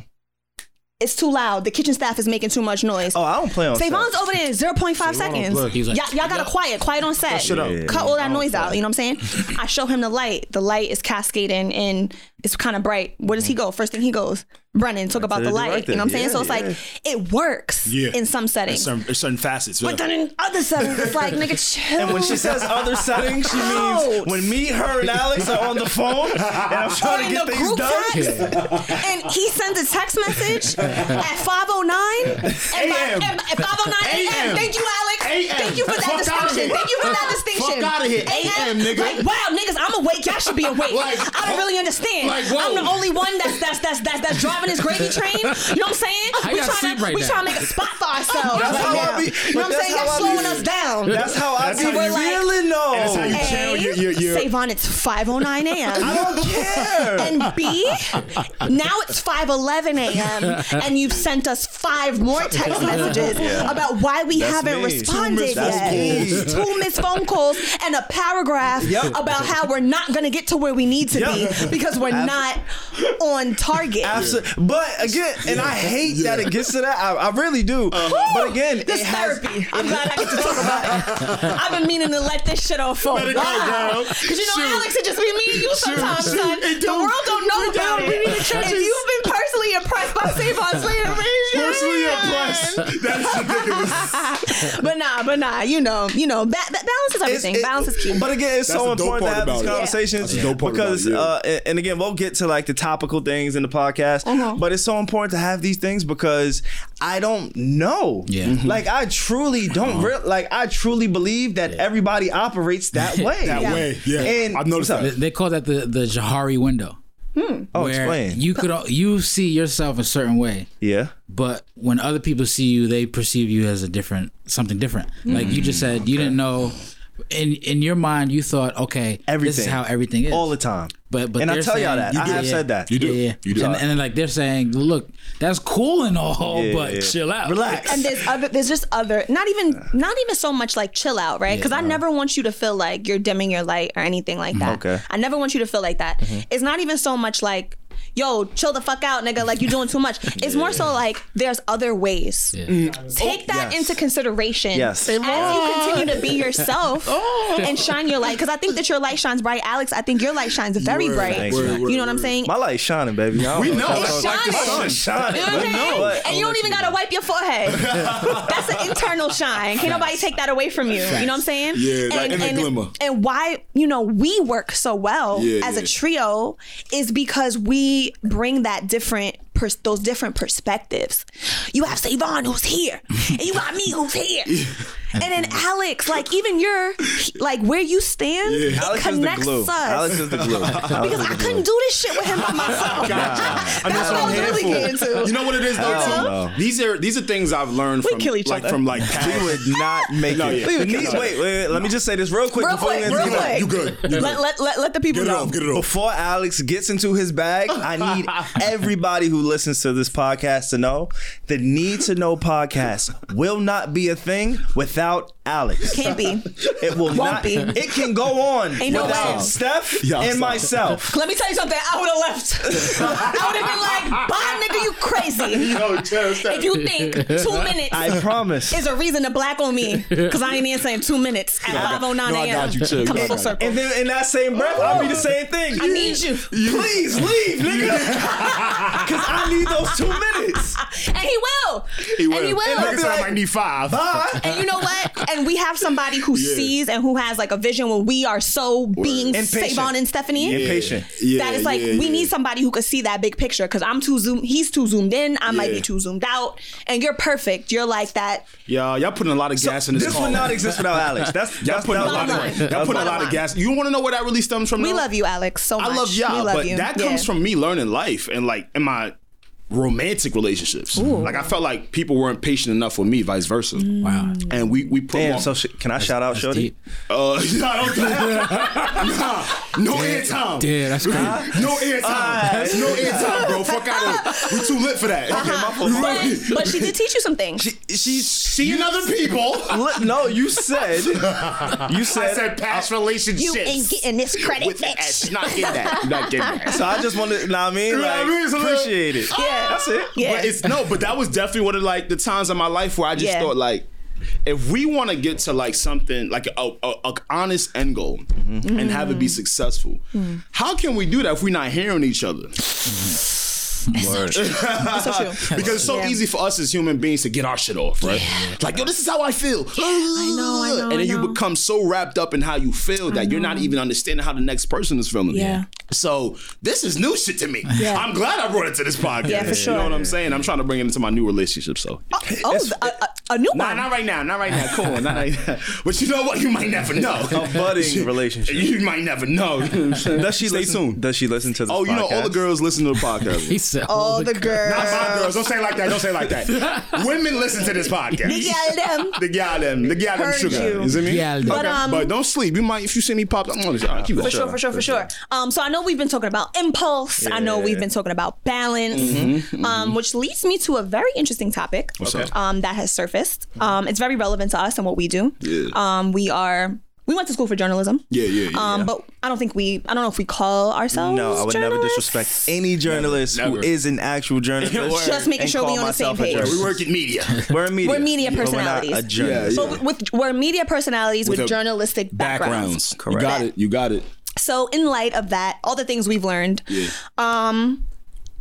Speaker 3: It's too loud. The kitchen staff is making too much noise.
Speaker 1: Oh, I don't play on
Speaker 3: SaVon's
Speaker 1: set.
Speaker 3: over there in 0.5 seconds.
Speaker 4: play.
Speaker 6: He was like,
Speaker 3: y'all, y'all gotta quiet, quiet on set.
Speaker 4: shut up.
Speaker 1: Yeah.
Speaker 3: Cut all that noise out. You know what I'm saying? I show him the light. The light is cascading and it's kind of bright. Where does he mm. go? First thing he goes, Brennan, talk about
Speaker 1: the
Speaker 3: light. You know what I'm saying?
Speaker 1: Yeah,
Speaker 3: so it's
Speaker 1: yeah.
Speaker 3: like it works
Speaker 4: Yeah.
Speaker 3: in some settings.
Speaker 2: Certain, there's certain facets.
Speaker 3: But then in other settings, it's like, nigga, chill. *laughs*
Speaker 1: And when she says other settings, she means when me, her, and Alex are on the phone and I'm *laughs* trying to get things done.
Speaker 3: text, and he sends a text message at 509 and by,
Speaker 4: AM.
Speaker 3: at 509 AM. Thank you, Alex.
Speaker 4: AM.
Speaker 3: Thank you for that
Speaker 4: Fuck
Speaker 3: distinction. Thank you for that distinction.
Speaker 4: Fuck outta here. AM, nigga.
Speaker 3: Like, wow, niggas, I'm awake. Y'all should be awake.
Speaker 4: Like,
Speaker 3: I don't oh. really understand.
Speaker 4: Like, whoa.
Speaker 3: I'm the only one that's that's that's that's, that's driving this gravy *laughs* train. You know what I'm saying?
Speaker 6: How
Speaker 3: we
Speaker 6: y'all
Speaker 3: trying to
Speaker 6: right
Speaker 3: we
Speaker 6: now?
Speaker 3: trying to make a spot for *laughs* ourselves
Speaker 1: That's
Speaker 3: right
Speaker 1: how I be-
Speaker 3: you know what I'm
Speaker 1: but that's
Speaker 3: saying?
Speaker 1: how
Speaker 3: Y'all slowing
Speaker 1: be-
Speaker 3: us down.
Speaker 1: That's how I
Speaker 4: That's
Speaker 1: be
Speaker 4: how you
Speaker 1: feeling though.
Speaker 4: that's how you channel your- your- your-
Speaker 3: SaVon, it's 5:09 a.m.
Speaker 1: I don't care.
Speaker 3: And B, now it's 5:11 a.m. and you've sent us five more text messages about why we
Speaker 1: That's
Speaker 3: haven't
Speaker 1: me.
Speaker 3: responded
Speaker 4: Two missed
Speaker 3: yet. Two missed phone calls and a paragraph
Speaker 1: Yep.
Speaker 3: about how we're not gonna get to where we need to
Speaker 1: Yep.
Speaker 3: be because we're not on target.
Speaker 1: Absolutely. But again, and I hate that it gets to that. I, I really do. Uh-huh. But again,
Speaker 3: this
Speaker 1: it has.
Speaker 3: therapy. I'm glad I get to talk about it. *laughs* I've been meaning to let this shit off for a
Speaker 4: Let it go,
Speaker 3: while. Because you know,
Speaker 4: Shoot.
Speaker 3: Alex, it just be me and you sometimes,
Speaker 4: shoot.
Speaker 3: son.
Speaker 4: It
Speaker 3: The world don't know
Speaker 4: We
Speaker 3: about
Speaker 4: down, we in
Speaker 3: it.
Speaker 4: the
Speaker 3: If you've been personally impressed by SaVon Slater, raise your
Speaker 4: Personally
Speaker 3: hand.
Speaker 4: impressed. *laughs* That's ridiculous.
Speaker 3: But nah, but nah, you know, you know, ba- ba- balance is everything.
Speaker 1: it-
Speaker 3: balance is key.
Speaker 1: But again, it's
Speaker 4: That's
Speaker 1: so important to have these conversations
Speaker 4: That's the dope part about
Speaker 1: because, uh, and- and again, we'll get to like the topical things in the podcast.
Speaker 3: Uh-huh.
Speaker 1: But it's so important to have these things because I don't know.
Speaker 6: Yeah. Mhm.
Speaker 1: Like I truly don't. Re- like I truly believe that everybody operates that *laughs* way.
Speaker 4: That way, yeah.
Speaker 1: And-
Speaker 4: I've noticed that.
Speaker 6: they call that the the Johari window. Hmm.
Speaker 1: Oh,
Speaker 6: where
Speaker 1: explain.
Speaker 6: you could you see yourself a certain way,
Speaker 1: yeah.
Speaker 6: but when other people see you, they perceive you as a different something different. Like you just said, you didn't know. In in your mind, you thought, okay,
Speaker 1: Everything.
Speaker 6: this is how everything is.
Speaker 1: All the time.
Speaker 6: But but
Speaker 1: and I
Speaker 6: they're
Speaker 1: tell y'all
Speaker 6: saying-
Speaker 1: that. I have said that.
Speaker 4: You do.
Speaker 6: Yeah, yeah.
Speaker 4: You do.
Speaker 6: And, and then like they're saying, look, that's cool and all,
Speaker 1: Yeah,
Speaker 6: but
Speaker 1: yeah.
Speaker 6: chill out,
Speaker 1: Relax.
Speaker 3: and there's other there's just other not even not even so much like chill out right because i never want you to feel like you're dimming your light or anything like mm-hmm. that
Speaker 1: Okay.
Speaker 3: i never want you to feel like that mm-hmm. it's not even so much like yo chill the fuck out nigga like you're doing too much *laughs* it's more so like there's other ways mm. take that
Speaker 1: Yes.
Speaker 3: into consideration
Speaker 1: Yes.
Speaker 3: as you continue to be yourself *laughs* oh. and shine your light because i think that your light shines bright alex i think your light shines very
Speaker 4: Word.
Speaker 3: bright
Speaker 4: Word,
Speaker 1: man.
Speaker 4: word,
Speaker 3: you know what i'm saying
Speaker 1: My light's shining, baby. I don't
Speaker 4: We know.
Speaker 1: y'all
Speaker 4: It's
Speaker 1: talking about.
Speaker 3: shining.
Speaker 1: It's shining.
Speaker 3: You know what I'm saying?
Speaker 1: but-
Speaker 3: and you don't even gotta wipe your forehead. *laughs* That's an internal shine. Can't nobody take that away from you. You know what I'm saying?
Speaker 4: Yeah, that
Speaker 3: and,
Speaker 4: inner
Speaker 3: and,
Speaker 4: glimmer.
Speaker 3: And why you know we work so well
Speaker 4: Yeah,
Speaker 3: as a trio is because we bring that different. Pers- those different perspectives. You have SaVon who's here, and you got me who's here, *laughs* And then Alex, like even your like where you stand, it
Speaker 1: Alex is the
Speaker 3: connects
Speaker 1: glue.
Speaker 3: us.
Speaker 1: Alex is the glue. *laughs*
Speaker 3: Because I
Speaker 1: the glue.
Speaker 3: couldn't do this shit with him by myself. *laughs* *laughs* That's what I was really getting to.
Speaker 2: You know what it is though too? These are these are things I've learned
Speaker 3: We
Speaker 2: from
Speaker 3: kill each
Speaker 2: like
Speaker 3: other.
Speaker 2: from like past.
Speaker 1: We would not make
Speaker 2: No,
Speaker 1: it.
Speaker 2: yeah. We would
Speaker 1: Denise,
Speaker 2: kill
Speaker 1: wait, wait, wait, let me just say this real quick
Speaker 3: Real
Speaker 1: before
Speaker 3: quick, real
Speaker 1: get into
Speaker 3: quick.
Speaker 4: You good? You good?
Speaker 3: Let, let, let, let the people
Speaker 4: Get it
Speaker 3: know.
Speaker 4: off. Get it off.
Speaker 1: Before Alex gets into his bag, I need everybody who listens to this podcast to know the Need to Know podcast will not be a thing without without Alex.
Speaker 3: Can't be.
Speaker 1: It will not
Speaker 3: be.
Speaker 1: It can go on
Speaker 3: Ain't no
Speaker 1: without
Speaker 3: way.
Speaker 1: Steph
Speaker 2: Yeah,
Speaker 1: and
Speaker 2: stop.
Speaker 1: myself.
Speaker 3: Let me tell you something. I would have left. *laughs* I would have been like, "Bye, nigga, you crazy."
Speaker 2: No, Chaz,
Speaker 3: If you think two minutes
Speaker 1: I promise.
Speaker 3: is a reason to black on me, because I ain't answering two minutes at 5:09
Speaker 2: no, I
Speaker 3: a.m.
Speaker 2: got you, chill.
Speaker 3: Oh Come
Speaker 2: You
Speaker 3: full
Speaker 2: got
Speaker 3: circle.
Speaker 1: And then in that same breath, I'll be the oh, same thing.
Speaker 3: I need you,
Speaker 1: Please leave, *laughs* nigga. *laughs* Because I need those two minutes.
Speaker 3: and he will.
Speaker 2: He will.
Speaker 3: And he will.
Speaker 1: And I'll
Speaker 2: Next time
Speaker 1: like,
Speaker 2: I need five.
Speaker 1: Bye.
Speaker 3: And you know what? And we have somebody who sees and who has like a vision when we are so being
Speaker 1: Impatient.
Speaker 3: SaVon and Stephanie.
Speaker 1: Impatient.
Speaker 2: Yeah,
Speaker 3: that is like
Speaker 2: yeah,
Speaker 3: we need somebody who could see that big picture because I'm too zoomed. He's too zoomed in. I might be too zoomed out. And you're perfect. You're like that.
Speaker 2: Y'all, y'all putting a lot of gas in this,
Speaker 1: This would not exist without Alex. *laughs* That's
Speaker 2: Y'all
Speaker 1: that's
Speaker 2: putting a lot
Speaker 1: my
Speaker 2: of y'all
Speaker 1: That's
Speaker 2: putting a lot
Speaker 1: line.
Speaker 2: of gas. You want to know where that really stems from?
Speaker 3: We
Speaker 2: though?
Speaker 3: love you, Alex, so much.
Speaker 2: I love y'all,
Speaker 3: We love
Speaker 2: but
Speaker 3: you.
Speaker 2: that
Speaker 3: Yeah.
Speaker 2: comes from me learning life and like in my romantic relationships. Like I felt like people weren't patient enough with me, vice versa.
Speaker 6: Wow.
Speaker 2: And we we put
Speaker 1: Damn.
Speaker 2: one-
Speaker 1: So sh- can I shout out Shorty?
Speaker 6: Deep.
Speaker 2: uh, *laughs* nah, don't, *laughs* nah, no airtime.
Speaker 6: Yeah, that's crazy.
Speaker 2: No airtime. No airtime, bro. Fuck out of We too lit for that.
Speaker 3: But, but she did teach you some things.
Speaker 1: She's
Speaker 2: Seeing other people.
Speaker 1: Li- no, you said *laughs* you
Speaker 2: I
Speaker 1: said.
Speaker 2: said past relationships.
Speaker 3: you ain't getting this credit,
Speaker 2: with
Speaker 3: bitch.
Speaker 2: Not getting that. Not getting that.
Speaker 1: so I just wanted, know what I mean,
Speaker 2: know
Speaker 1: like
Speaker 2: I mean? It's
Speaker 1: appreciate it.
Speaker 3: Yeah.
Speaker 1: That's it.
Speaker 3: Yeah.
Speaker 2: But it's no, but that was definitely one of like the times in my life where I just
Speaker 3: Yeah.
Speaker 2: thought like if we want to get to like something like a, a, a honest end goal mm-hmm. and have it be mm-hmm. successful, mm-hmm. how can we do that if we're not hearing each other?
Speaker 3: That's so *laughs* true.
Speaker 2: Because it's so
Speaker 3: Yeah.
Speaker 2: easy for us as human beings to get our shit off, right? Like, yo, this is how I feel.
Speaker 3: I know, I know,
Speaker 2: And then
Speaker 3: I
Speaker 2: you become so wrapped up in how you feel that you're not mm-hmm. even understanding how the next person is feeling.
Speaker 3: Yeah.
Speaker 2: So this is new shit to me.
Speaker 3: Yeah.
Speaker 2: I'm glad I brought it to this podcast.
Speaker 3: Yeah, for sure.
Speaker 2: You know what I'm saying? I'm trying to bring it into my new relationship. So.
Speaker 3: Oh, oh a, a, a new
Speaker 2: Nah,
Speaker 3: one.
Speaker 2: not right now. Not right now. Cool. Not right now. *laughs* But you know what? You might never know.
Speaker 1: A budding *laughs* relationship.
Speaker 2: You might never know.
Speaker 1: Does she
Speaker 2: Stay
Speaker 1: listen?
Speaker 2: tuned.
Speaker 1: Does she listen to this?
Speaker 2: Oh, you know, all the girls listen to the podcast.
Speaker 6: He said,
Speaker 3: All the
Speaker 2: Not
Speaker 3: girls.
Speaker 2: Not my girls. Don't say it like that. Don't say it like that. *laughs* Women listen to this podcast.
Speaker 3: The gal them.
Speaker 2: The gal them. The gal them sugar.
Speaker 3: you.
Speaker 2: You see me?
Speaker 6: Gal them.
Speaker 3: But, um,
Speaker 2: but don't sleep. You might if you see me pop. I'm gonna I'll keep
Speaker 3: For sure, for sure, for sure. Um, so I know we've been talking about impulse. I know we've been talking about balance, um, which leads me to a very interesting topic
Speaker 2: What's up?
Speaker 3: um, that has surfaced. Um, it's very relevant to us and what we do.
Speaker 2: Yeah.
Speaker 3: Um, we are we went to school for journalism.
Speaker 2: Yeah, yeah, yeah.
Speaker 3: Um, but I don't think we I don't know if we call ourselves.
Speaker 1: No, I would never disrespect any journalist
Speaker 2: Never, never.
Speaker 1: is an actual journalist. *laughs*
Speaker 3: Just making sure we
Speaker 1: call
Speaker 3: on the same page.
Speaker 2: We work in media. *laughs*
Speaker 1: We're media.
Speaker 3: We're media
Speaker 1: but we're not
Speaker 3: personalities.
Speaker 1: a journalist.
Speaker 2: Yeah,
Speaker 3: But with we're media personalities with,
Speaker 2: a-
Speaker 3: journalistic backgrounds.
Speaker 2: Backgrounds.
Speaker 1: Correct.
Speaker 2: You got it. You got it.
Speaker 3: So in light of that, all the things we've learned,
Speaker 2: Yeah.
Speaker 3: um,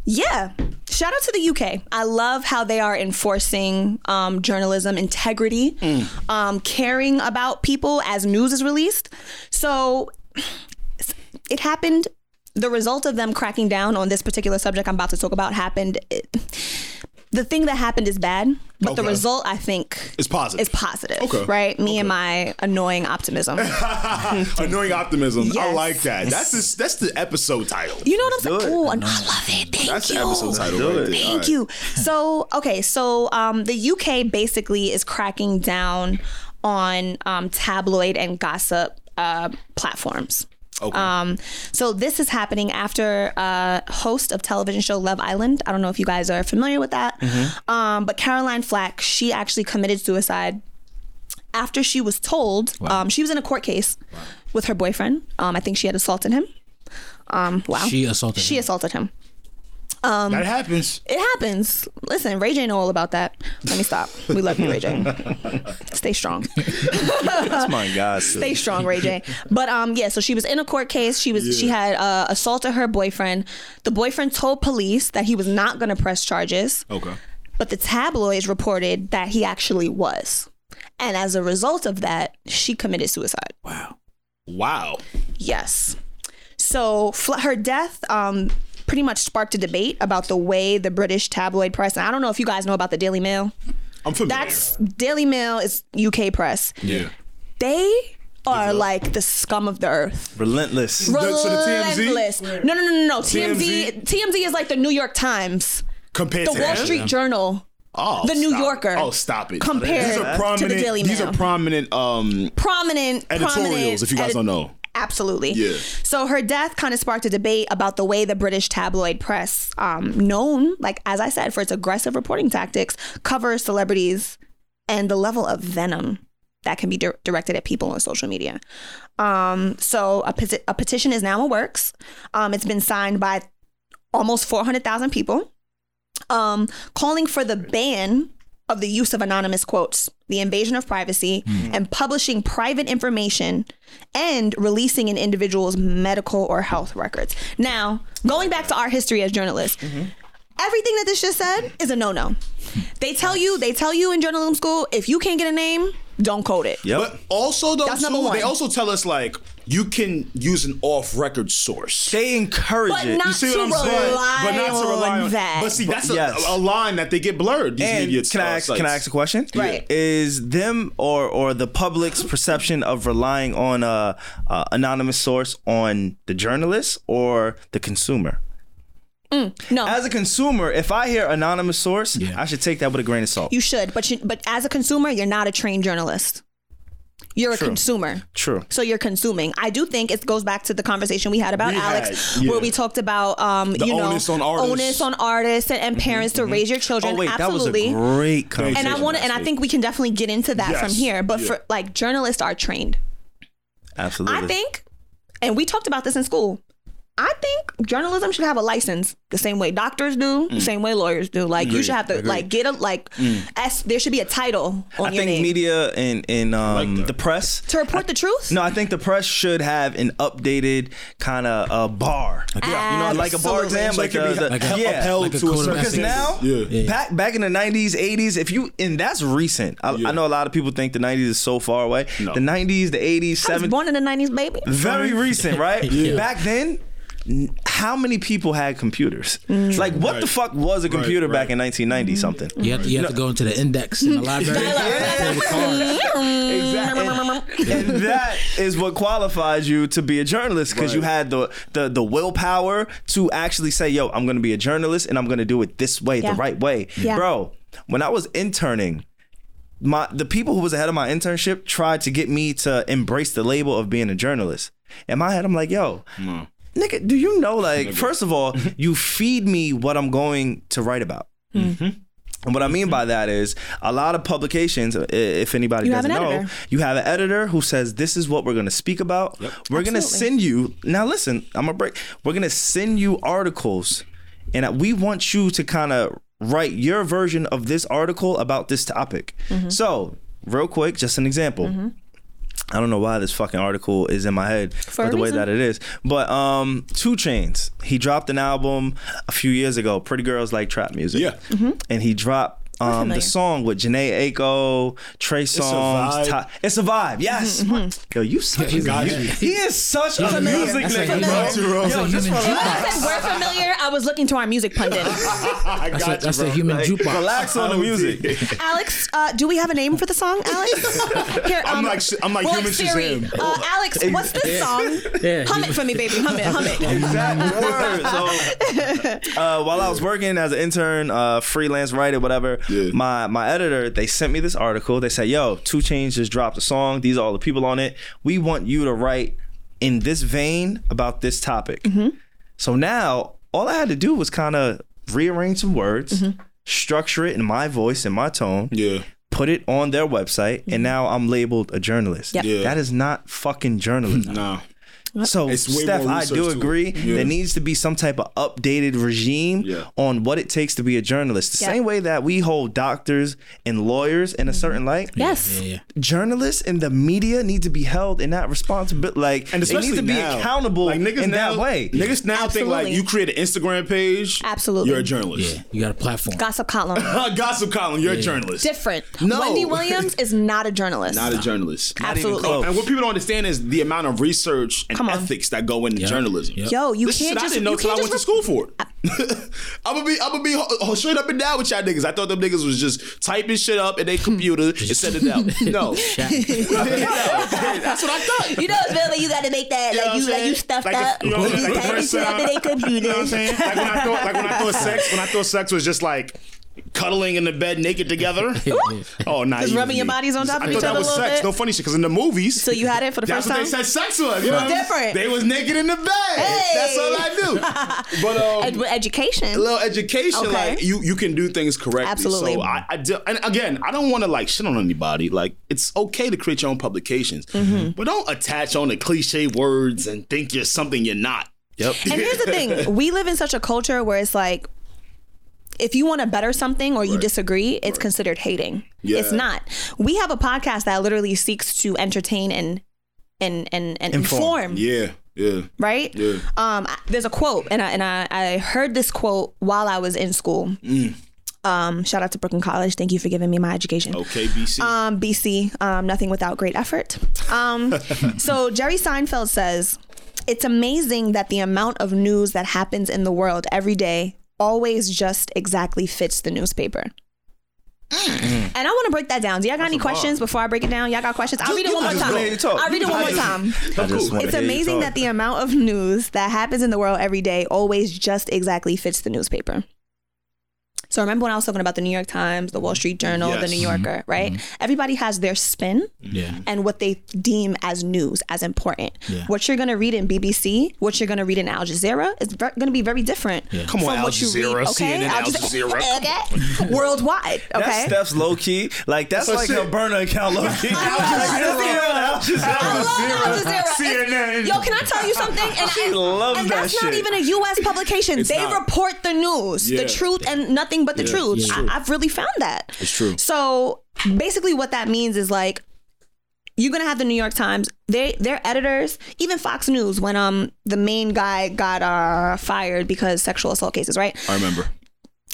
Speaker 3: yeah. Shout out to the UK. I love how they are enforcing um, journalism integrity, um, caring about people as news is released. So it happened. The result of them cracking down on this particular subject I'm about to talk about happened. It, the thing that happened is bad, but the result I think
Speaker 2: is positive.
Speaker 3: is positive.
Speaker 2: Okay.
Speaker 3: Right? Me and my annoying optimism. *laughs*
Speaker 2: Annoying optimism. I like that. That's the, that's the episode title.
Speaker 3: You know what I'm saying?
Speaker 1: it.
Speaker 3: Oh, I love it. Thank
Speaker 2: That's
Speaker 3: you.
Speaker 2: the episode title right
Speaker 3: Thank
Speaker 2: All right.
Speaker 3: you. So, okay, so um, the UK basically is cracking down on um, tabloid and gossip uh, platforms.
Speaker 2: Okay.
Speaker 3: Um, so this is happening after uh, host of television show Love Island. I don't know if you guys are familiar with that, um, but Caroline Flack, she actually committed suicide after she was told um, she was in a court case with her boyfriend. Um, I think she had assaulted him. Um, wow,
Speaker 6: She assaulted
Speaker 3: She
Speaker 6: him.
Speaker 3: assaulted him.
Speaker 2: That happens.
Speaker 3: It happens. Listen, Ray J know all about that. Let me stop. We love you, Ray J. *laughs* Stay strong.
Speaker 1: That's my God. *laughs* too.
Speaker 3: Stay strong, Ray J. But um, yeah. So she was in a court case. She was she had uh, assaulted her boyfriend. The boyfriend told police that he was not going to press charges,
Speaker 2: Okay.
Speaker 3: but the tabloids reported that he actually was. And as a result of that, she committed suicide.
Speaker 2: Wow. Wow.
Speaker 3: Yes. So fl- her death um, pretty much sparked a debate about the way the British tabloid press. And I don't know if you guys know about the Daily Mail.
Speaker 2: I'm familiar.
Speaker 3: That's Daily Mail is UK press.
Speaker 2: yeah.
Speaker 3: They are like the scum of the earth.
Speaker 1: Relentless.
Speaker 4: so the TMZ?
Speaker 3: Relentless. No, no, no, no, no. TMZ.
Speaker 4: TMZ?
Speaker 3: Is like the New York Times,
Speaker 2: Compared to
Speaker 3: the
Speaker 2: to
Speaker 3: Wall? Street Journal,
Speaker 2: Oh,
Speaker 3: the New
Speaker 2: stop.
Speaker 3: Yorker.
Speaker 2: Oh, stop it.
Speaker 3: compared
Speaker 2: These are
Speaker 3: to the
Speaker 2: prominent.
Speaker 3: Daily
Speaker 2: These
Speaker 3: Mail.
Speaker 2: are prominent um,
Speaker 3: prominent
Speaker 2: editorials.
Speaker 3: prominent
Speaker 2: if you guys
Speaker 3: edit-
Speaker 2: don't know.
Speaker 3: Absolutely.
Speaker 2: Yeah.
Speaker 3: So her death kind of sparked a debate about the way the British tabloid press, um, known, like as I said, for its aggressive reporting tactics, covers celebrities and the level of venom that can be dir- directed at people on social media. Um, so a, peti- a petition is now in works. Um, it's been signed by almost 400,000 people um, calling for the ban of the use of anonymous quotes, the invasion of privacy, mm-hmm. and publishing private information and releasing an individual's medical or health records. Now, going back to our history as journalists, mm-hmm. everything that this just said is a no-no. They tell you, they tell you in journalism school, if you can't get a name, don't quote it.
Speaker 1: Yep.
Speaker 2: But also, though,
Speaker 3: That's
Speaker 2: too,
Speaker 3: number one.
Speaker 2: they also tell us like you can use an off-record source.
Speaker 1: they encourage
Speaker 3: But
Speaker 1: it.
Speaker 3: not
Speaker 2: You see
Speaker 3: to
Speaker 2: what I'm saying?
Speaker 3: rely
Speaker 2: But not to rely
Speaker 3: on
Speaker 2: on
Speaker 3: that.
Speaker 2: But see, that's a,
Speaker 1: Yes.
Speaker 2: a line that they get blurred. These
Speaker 1: and
Speaker 2: media
Speaker 1: can I ask? Can I ask a question?
Speaker 3: Right.
Speaker 1: Is them or or the public's perception of relying on a, a anonymous source on the journalist or the consumer?
Speaker 3: Mm, no.
Speaker 1: As a consumer, if I hear anonymous source,
Speaker 6: Yeah.
Speaker 1: I should take that with a grain of salt.
Speaker 3: You should, but you, but as a consumer, you're not a trained journalist. You're
Speaker 1: True.
Speaker 3: a consumer.
Speaker 1: True.
Speaker 3: So you're consuming. I do think it goes back to the conversation we had about
Speaker 2: We
Speaker 3: Alex,
Speaker 2: had, yeah.
Speaker 3: where we talked about um,
Speaker 2: The
Speaker 3: you know
Speaker 2: onus on artists.
Speaker 3: onus on artists and, and mm-hmm, parents to mm-hmm. raise your children.
Speaker 1: Oh wait,
Speaker 3: Absolutely.
Speaker 1: that was a great conversation.
Speaker 3: and I want to, and I think we can definitely get into that
Speaker 2: Yes.
Speaker 3: from here. But
Speaker 2: Yeah.
Speaker 3: for like journalists are trained.
Speaker 1: absolutely.
Speaker 3: I think, and we talked about this in school. I think journalism should have a license the same way doctors do,
Speaker 1: Mm.
Speaker 3: the same way lawyers do. Like you should have to like get a like. S, there should be a title on
Speaker 1: Mm. I
Speaker 3: your
Speaker 1: think
Speaker 3: name
Speaker 1: media and in um,
Speaker 2: that.
Speaker 1: the press.
Speaker 3: to report the truth.
Speaker 1: No, I think the press should have an updated kind of uh, bar. Yeah, you know, like a bar exam,
Speaker 2: So
Speaker 1: like, the,
Speaker 6: Like a-
Speaker 1: yeah.
Speaker 2: upheld
Speaker 6: like a
Speaker 2: to a certain
Speaker 1: Because now,
Speaker 2: yeah.
Speaker 1: back back in the '90s, '80s, if you and that's recent. I,
Speaker 2: Yeah.
Speaker 1: I know a lot of people think the '90s is so far away.
Speaker 2: No.
Speaker 1: The '90s, the '80s,
Speaker 3: I was
Speaker 1: '70s,
Speaker 3: born in the nineties, baby.
Speaker 1: very recent, right? *laughs* Back then. N- How many people had computers? Mm. Like, what the fuck was a computer back
Speaker 2: right.
Speaker 1: in 1990 mm-hmm. something?
Speaker 6: You have to, you have to go into the index in the *laughs* library. pull the. *laughs*
Speaker 1: Exactly. And, and that is what qualifies you to be a journalist because you had the, the the willpower to actually say, "Yo, I'm going to be a journalist and I'm going to do it this way,
Speaker 3: Yeah.
Speaker 1: the right way."
Speaker 3: Yeah.
Speaker 1: Bro, when I was interning, my the people who was ahead of my internship tried to get me to embrace the label of being a journalist. In my head, I'm like, "Yo, nigga, do you know? Like, first of all, *laughs* you feed me what I'm going to write about." Hmm. Mm-hmm. And what I mean by that is a lot of publications, if anybody
Speaker 3: You
Speaker 1: doesn't
Speaker 3: an
Speaker 1: know,
Speaker 3: editor.
Speaker 1: you have an editor who says this is what we're going to speak about. We're going to send you. Now listen, I'm gonna break. We're going to send you articles, and we want you to kind of write your version of this article about this topic.
Speaker 3: Mm-hmm.
Speaker 1: So, real quick, just an example. Mm-hmm. I don't know why this fucking article is in my head,
Speaker 3: For
Speaker 1: but
Speaker 3: a
Speaker 1: the way that it is. But um, 2 Chainz, he dropped an album a few years ago. Pretty girls like trap music.
Speaker 2: Yeah.
Speaker 1: and he dropped um,
Speaker 3: Mm-hmm.
Speaker 1: the song with Jhené Aiko, Trey
Speaker 2: Songz.
Speaker 1: Songs.
Speaker 2: vibe.
Speaker 1: Ty- it's a vibe. Yes. Yo, you such a
Speaker 2: got
Speaker 1: you-
Speaker 2: you.
Speaker 1: He is such a
Speaker 3: familiar.
Speaker 1: music nigga, bro. Yo, just
Speaker 6: relax.
Speaker 3: When I said we're familiar, I was looking to our music pundit. *laughs*
Speaker 2: I
Speaker 6: That's,
Speaker 2: got
Speaker 6: a, that's
Speaker 2: you,
Speaker 6: a human
Speaker 1: Like,
Speaker 6: jukebox.
Speaker 1: relax on the music. *laughs*
Speaker 3: Alex, uh, do we have a name for the song, Alex? *laughs* Here, um,
Speaker 2: I'm like- I'm like
Speaker 3: we're
Speaker 2: human
Speaker 3: Siri.
Speaker 2: Shazam.
Speaker 3: Uh, Alex, what's this song?
Speaker 6: Yeah.
Speaker 3: Hum it for me, baby. Hum it. Hum it.
Speaker 1: Exact word. So, uh, while I was working as an intern, uh, freelance writer, whatever,
Speaker 2: Yeah.
Speaker 1: my my editor they sent me this article. They said, "Yo, 2 Chainz just dropped a song. These are all the people on it. We want you to write in this vein about this topic." Mm-hmm. So now all I had to do was kind of rearrange some words, mm-hmm. structure it in my voice and my tone.
Speaker 2: Yeah.
Speaker 1: Put it on their website, and mm-hmm. now I'm labeled a journalist.
Speaker 3: Yep.
Speaker 2: Yeah.
Speaker 1: That is not fucking journalism.
Speaker 2: Nah.
Speaker 1: So,
Speaker 2: It's
Speaker 1: Steph, I do agree.
Speaker 2: Yeah.
Speaker 1: There needs to be some type of updated regime
Speaker 2: Yeah.
Speaker 1: on what it takes to be a journalist. The
Speaker 3: Yeah.
Speaker 1: same way that we hold doctors and lawyers in a mm-hmm. certain light,
Speaker 3: Yes.
Speaker 6: Yeah, yeah.
Speaker 1: journalists and the media need to be held in that responsibility. Like,
Speaker 2: And
Speaker 1: they
Speaker 2: especially
Speaker 1: need to be
Speaker 2: now.
Speaker 1: accountable
Speaker 2: like, niggas
Speaker 1: in
Speaker 2: now,
Speaker 1: that way.
Speaker 2: Niggas now think like you create an Instagram page.
Speaker 3: Absolutely.
Speaker 2: You're a journalist.
Speaker 6: Yeah, you got a platform.
Speaker 3: Gossip column. *laughs*
Speaker 2: Gossip column, you're a journalist.
Speaker 3: Different.
Speaker 2: No.
Speaker 3: Wendy Williams is not a journalist. *laughs*
Speaker 2: Not a journalist.
Speaker 3: Absolutely.
Speaker 1: close.
Speaker 2: And what people don't understand is the amount of research and
Speaker 3: Come on.
Speaker 2: ethics that go into journalism.
Speaker 6: Yep.
Speaker 3: Yo, you
Speaker 2: This
Speaker 3: can't
Speaker 2: shit
Speaker 3: just
Speaker 2: I didn't know
Speaker 3: you
Speaker 2: till I
Speaker 3: can't
Speaker 2: went
Speaker 3: just
Speaker 2: to school for it. *laughs* I'm gonna be I'm gonna be ho- ho- straight up and down with y'all niggas. I thought them niggas was just typing shit up in their computer *laughs* and send it out. No, *laughs* that's what I thought.
Speaker 3: You know, it's Billy, you got to make that
Speaker 2: You know
Speaker 3: like you
Speaker 2: I'm
Speaker 3: like you
Speaker 2: saying?
Speaker 3: stuffed
Speaker 4: Like
Speaker 3: up.
Speaker 4: the- you know, like the
Speaker 3: typing
Speaker 4: first
Speaker 3: shit up in
Speaker 4: time-
Speaker 3: their computer.
Speaker 4: You know what I'm saying? Like when I thought, like when I thought sex, when I thought sex was just like
Speaker 2: Cuddling in the bed naked together. *laughs* Oh, nah.
Speaker 3: Just rubbing your bodies on top of
Speaker 2: I
Speaker 3: each
Speaker 2: thought that
Speaker 3: other a
Speaker 2: was
Speaker 3: little
Speaker 2: sex.
Speaker 3: bit?
Speaker 2: No funny shit, because in the movies,
Speaker 3: So you had it for the first time.
Speaker 2: that's
Speaker 3: first
Speaker 2: what
Speaker 3: time.
Speaker 2: they said sex was. You know?
Speaker 3: Different.
Speaker 2: They was naked in the bed.
Speaker 3: Hey.
Speaker 2: That's all I do. *laughs* But um,
Speaker 3: Ed- education.
Speaker 2: a little education,
Speaker 3: Okay.
Speaker 2: like you you can do things correctly.
Speaker 3: Absolutely.
Speaker 2: So I, I do, and again, I don't want to like shit on anybody. Like it's okay to create your own publications,
Speaker 3: Mm-hmm.
Speaker 2: but don't attach on the cliche words and think you're something you're not.
Speaker 1: Yep.
Speaker 3: And here's the thing: we live in such a culture where it's like, if you want to better something or you disagree, it's considered hating.
Speaker 2: Yeah.
Speaker 3: It's not. We have a podcast that literally seeks to entertain and and and, and
Speaker 1: Inform.
Speaker 3: inform.
Speaker 2: Yeah, yeah.
Speaker 3: Right?
Speaker 2: Yeah.
Speaker 3: Um, there's a quote, and I and I, I heard this quote while I was in school.
Speaker 2: Mm.
Speaker 3: Um, shout out to Brooklyn College. Thank you for giving me my education.
Speaker 2: Okay, BC.
Speaker 3: Um, BC, um, nothing without great effort. Um, *laughs* so Jerry Seinfeld says, "It's amazing that the amount of news that happens in the world every day always just exactly fits the newspaper." Mm. And I want to break that down. Do y'all got any questions before I break it down? Y'all got questions? I'll read it one more time.
Speaker 2: go ahead
Speaker 1: and talk.
Speaker 3: I'll read it one more time.
Speaker 1: I just wanna
Speaker 3: It's amazing that the amount of news that happens in the world every day always just exactly fits the newspaper. So remember when I was talking about the New York Times, the Wall Street Journal, the New Yorker, mm-hmm. right? Mm-hmm. Everybody has their spin
Speaker 6: Yeah.
Speaker 3: and what they deem as news, as important.
Speaker 6: Yeah.
Speaker 3: What you're going to read in BBC, what you're going to read in Al Jazeera is going to be very different.
Speaker 2: Come on,
Speaker 3: from
Speaker 2: Al
Speaker 3: what you
Speaker 2: Jazeera,
Speaker 3: read. Okay,
Speaker 2: CNN, Al Jazeera. *laughs*
Speaker 3: okay, worldwide.
Speaker 1: That's
Speaker 3: Okay,
Speaker 1: Steph's low key. Like that's
Speaker 2: That's
Speaker 1: like
Speaker 2: shit.
Speaker 1: her burner account low key.
Speaker 3: Al Jazeera. I love Al Jazeera.
Speaker 4: CNN.
Speaker 3: Yo, can I tell you something? And,
Speaker 1: She
Speaker 3: and-
Speaker 1: loves
Speaker 3: and
Speaker 1: that
Speaker 3: that's not even a U.S. publication. they
Speaker 2: not.
Speaker 3: report the news,
Speaker 2: Yeah.
Speaker 3: the truth, and nothing but the truth.
Speaker 6: yeah.
Speaker 3: I, I've really found that.
Speaker 2: It's true.
Speaker 3: So basically, what that means is like you're gonna have the New York Times. They their editors, even Fox News, when um the main guy got uh fired because sexual assault cases, right?
Speaker 2: I remember.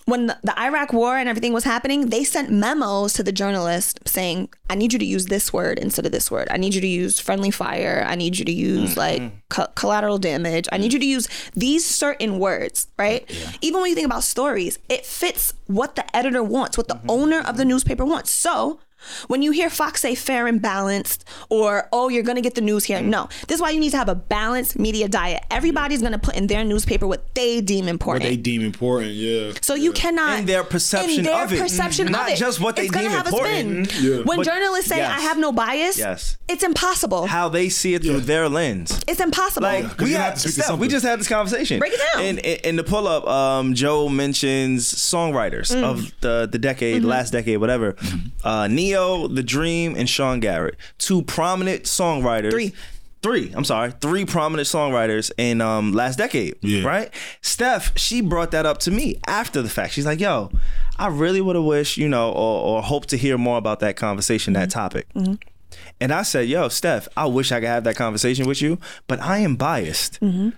Speaker 3: When the, the Iraq war and everything was happening, they sent memos to the journalist saying, I need you to use this word instead of this word. I need you to use friendly fire. I need you to use mm-hmm. like co- collateral damage. I need you to use these certain words, right? Even when you think about stories, it fits what the editor wants, what the mm-hmm. owner of the newspaper wants. So, when you hear Fox say fair and balanced or, oh, you're going to get the news here, no. This is why you need to have a balanced media diet. Everybody's going to put in their newspaper what they deem important.
Speaker 2: What they deem important, yeah.
Speaker 3: So you cannot
Speaker 1: In their perception
Speaker 3: in their
Speaker 1: of it.
Speaker 3: perception
Speaker 1: Not
Speaker 3: of it.
Speaker 1: just what they
Speaker 3: it's gonna
Speaker 1: deem
Speaker 3: have a
Speaker 1: important.
Speaker 3: spin.
Speaker 2: Yeah.
Speaker 3: When
Speaker 1: But-
Speaker 3: journalists say
Speaker 1: yes.
Speaker 3: I have no bias,
Speaker 1: Yes.
Speaker 3: it's impossible.
Speaker 1: How they see it through their lens.
Speaker 3: it's impossible.
Speaker 1: Like we
Speaker 4: have
Speaker 1: had,
Speaker 4: to speak to
Speaker 1: Steph, we just had this conversation.
Speaker 3: Break it down.
Speaker 1: In, in, in the pull up, um, Joe mentions songwriters
Speaker 3: Mm.
Speaker 1: of the the decade,
Speaker 3: Mm-hmm.
Speaker 1: last decade, whatever. Uh, Ne-Yo, The Dream, and Sean Garrett, two prominent songwriters.
Speaker 3: Three.
Speaker 1: Three. I'm sorry, three prominent songwriters in um last decade.
Speaker 4: Yeah.
Speaker 1: Right. Steph, she brought that up to me after the fact. She's like, "Yo, I really would have wished, you know, or, or hoped to hear more about that conversation, that topic." Mm-hmm. Mm-hmm. And I said, "Yo, Steph, I wish I could have that conversation with you, but I am biased. Mm-hmm.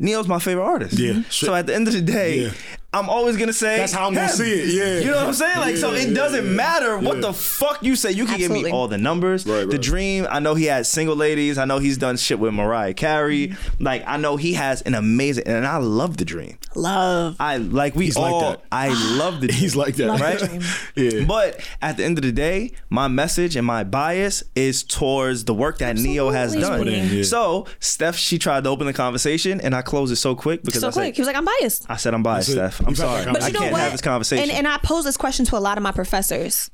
Speaker 1: Ne-Yo's my favorite artist.
Speaker 4: Yeah.
Speaker 1: So at the end of the day,
Speaker 4: Yeah.
Speaker 1: I'm always gonna say
Speaker 4: That's how I'm gonna see it, yeah.
Speaker 1: You know what I'm saying? Like, so it doesn't
Speaker 4: yeah,
Speaker 1: matter what
Speaker 4: yeah.
Speaker 1: the fuck you say. You can give me all the numbers.
Speaker 2: Right,
Speaker 1: The. Dream. I know he had single ladies. I know he's done shit with Mariah Carey. Mm-hmm. Like, I know he has an amazing, and I love the Dream.
Speaker 3: Love.
Speaker 1: I like we
Speaker 4: like
Speaker 1: all.
Speaker 4: that.
Speaker 1: I love the. *laughs* Dream.
Speaker 4: He's like that.
Speaker 1: Right? *laughs*
Speaker 4: Yeah.
Speaker 1: But at the end of the day, my message and my bias is towards the work that Ne-Yo has done.
Speaker 3: In,
Speaker 4: yeah.
Speaker 1: So Steph, she tried to open the conversation, and I closed it so quick because
Speaker 3: So
Speaker 1: I said,
Speaker 3: quick. He was like, I'm biased.
Speaker 1: I said I'm biased,
Speaker 4: That's
Speaker 1: I'm
Speaker 4: We've had that
Speaker 1: sorry.
Speaker 3: But
Speaker 1: I
Speaker 3: you know
Speaker 1: can't
Speaker 3: what?
Speaker 1: have this conversation.
Speaker 3: And, and I pose this question to a lot of my professors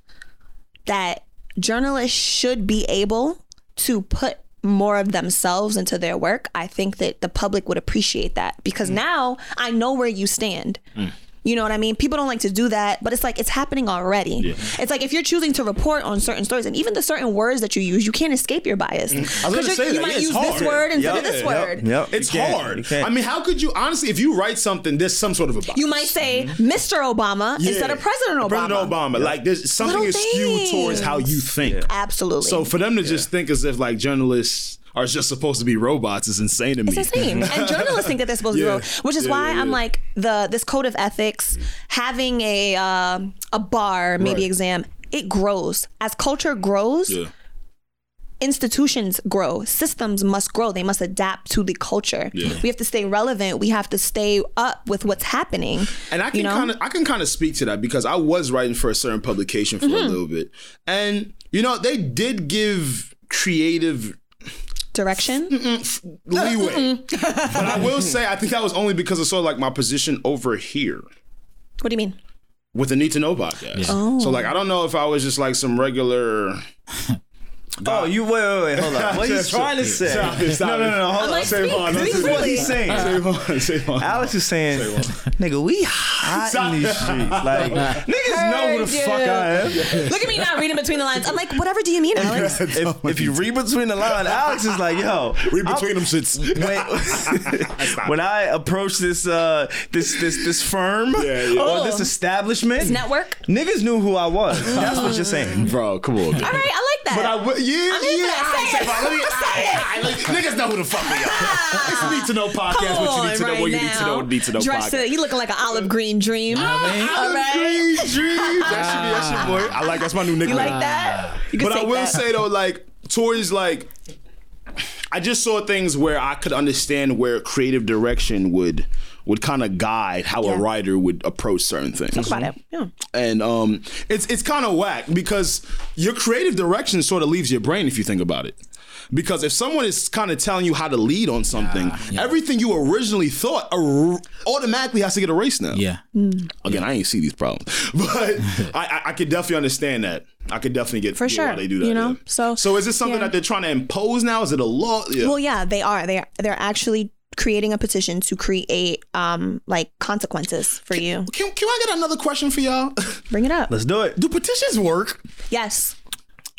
Speaker 3: that journalists should be able to put more of themselves into their work. I think that the public would appreciate that because
Speaker 1: Mm.
Speaker 3: now I know where you stand. You know what I mean? People don't like to do that, but it's like it's happening already. It's like if you're choosing to report on certain stories and even the certain words that you use, you can't escape your bias. Mm.
Speaker 2: I was gonna
Speaker 3: Because
Speaker 2: say
Speaker 3: you
Speaker 2: that.
Speaker 3: might
Speaker 2: Yeah, it's
Speaker 3: use this
Speaker 2: hard.
Speaker 3: word instead
Speaker 1: Yep,
Speaker 3: of this
Speaker 1: yep,
Speaker 3: word.
Speaker 1: Yep.
Speaker 2: It's
Speaker 1: You
Speaker 2: hard. I mean, how could you honestly, if you write something, there's some sort of a bias.
Speaker 3: You might say mm-hmm. Mr. Obama instead of President Obama.
Speaker 2: President Obama. Like there's something
Speaker 3: Little
Speaker 2: is skewed towards how you
Speaker 3: things.
Speaker 2: think.
Speaker 3: Absolutely.
Speaker 2: So for them to just think as if like journalists are just supposed to be robots is insane to me.
Speaker 3: It's insane. and *laughs* journalists think that they're supposed to be, rogue, which is
Speaker 2: Yeah,
Speaker 3: why
Speaker 2: yeah,
Speaker 3: I'm
Speaker 2: yeah.
Speaker 3: like the this code of ethics, having a um a bar maybe
Speaker 2: Right.
Speaker 3: exam, it grows as culture grows.
Speaker 2: Yeah.
Speaker 3: institutions grow, systems must grow. They must adapt to the culture. We have to stay relevant. We have to stay up with what's happening.
Speaker 2: And I can
Speaker 3: you know?
Speaker 2: kind of I can kind of speak to that because I was writing for a certain publication for
Speaker 3: Mm-hmm.
Speaker 2: a little bit, and you know they did give creative
Speaker 3: direction.
Speaker 2: leeway, but I will say I think that was only because of sort of like my position over here
Speaker 3: What do you mean?
Speaker 2: with the Need to Know podcast. So like I don't know if I was just like some regular. *laughs*
Speaker 1: Oh, you wait, wait, wait, hold on. *laughs* What he's trying to say?
Speaker 2: Stop it, stop
Speaker 1: no, no, no, no, hold
Speaker 3: I'm
Speaker 1: on.
Speaker 3: like, SaVon,
Speaker 2: this is
Speaker 1: what he's saying.
Speaker 2: SaVon, save on.
Speaker 1: Alex is saying, nigga, we hot in these streets. *laughs* Like, niggas know who the fuck I am.
Speaker 3: Look at me now reading between the lines. I'm like, whatever do you mean, Alex? *laughs*
Speaker 1: If, if you read between the lines, Alex is like, yo,
Speaker 4: Read
Speaker 1: I'm-
Speaker 4: between them shits.
Speaker 1: when, when I approached this uh this this this firm
Speaker 2: yeah.
Speaker 1: or this establishment, this
Speaker 3: Network.
Speaker 1: niggas knew who I was. That's what you're saying.
Speaker 2: Bro, come on.
Speaker 3: All right, I like that.
Speaker 2: But I
Speaker 3: I'm here
Speaker 2: yeah.
Speaker 3: Say it.
Speaker 2: let me,
Speaker 3: Say it.
Speaker 2: I- I- like, niggas know who the fuck we are. *laughs* It's need to know podcast.
Speaker 3: Come
Speaker 2: What you need
Speaker 3: on
Speaker 2: to know. What you need to know.
Speaker 3: now.
Speaker 2: Need to know. Podcast.
Speaker 3: to- you looking like an olive green dream.
Speaker 6: I
Speaker 3: All right.
Speaker 2: Dream, dream. That should be that shit, boy. I like that's my new nickname.
Speaker 3: You like that? You can
Speaker 2: But I
Speaker 3: take
Speaker 2: will
Speaker 3: that.
Speaker 2: say though, like towards like, I just saw things where I could understand where creative direction would would kind of guide how
Speaker 3: Yeah.
Speaker 2: a writer would approach certain things.
Speaker 3: Talk about it. Yeah.
Speaker 2: And um, it's it's kind of whack because your creative direction sort of leaves your brain if you think about it. Because if someone is kind of telling you how to lead on something, everything you originally thought ar- automatically has to get erased now.
Speaker 6: yeah.
Speaker 2: Again, I ain't see these problems, *laughs* but *laughs* I, I I could definitely understand that. I could definitely get
Speaker 3: For
Speaker 2: get
Speaker 3: sure,
Speaker 2: why they do that.
Speaker 3: you know?
Speaker 2: yeah.
Speaker 3: So-
Speaker 2: so is this something
Speaker 3: yeah.
Speaker 2: that they're trying to impose now? Is it a law? Yeah.
Speaker 3: Well, yeah, they are. They're they're actually creating a petition to create um like consequences for you.
Speaker 2: can, can I get another question for y'all? *laughs*
Speaker 3: Bring it up.
Speaker 1: Let's do it.
Speaker 2: do petitions work?
Speaker 3: Yes.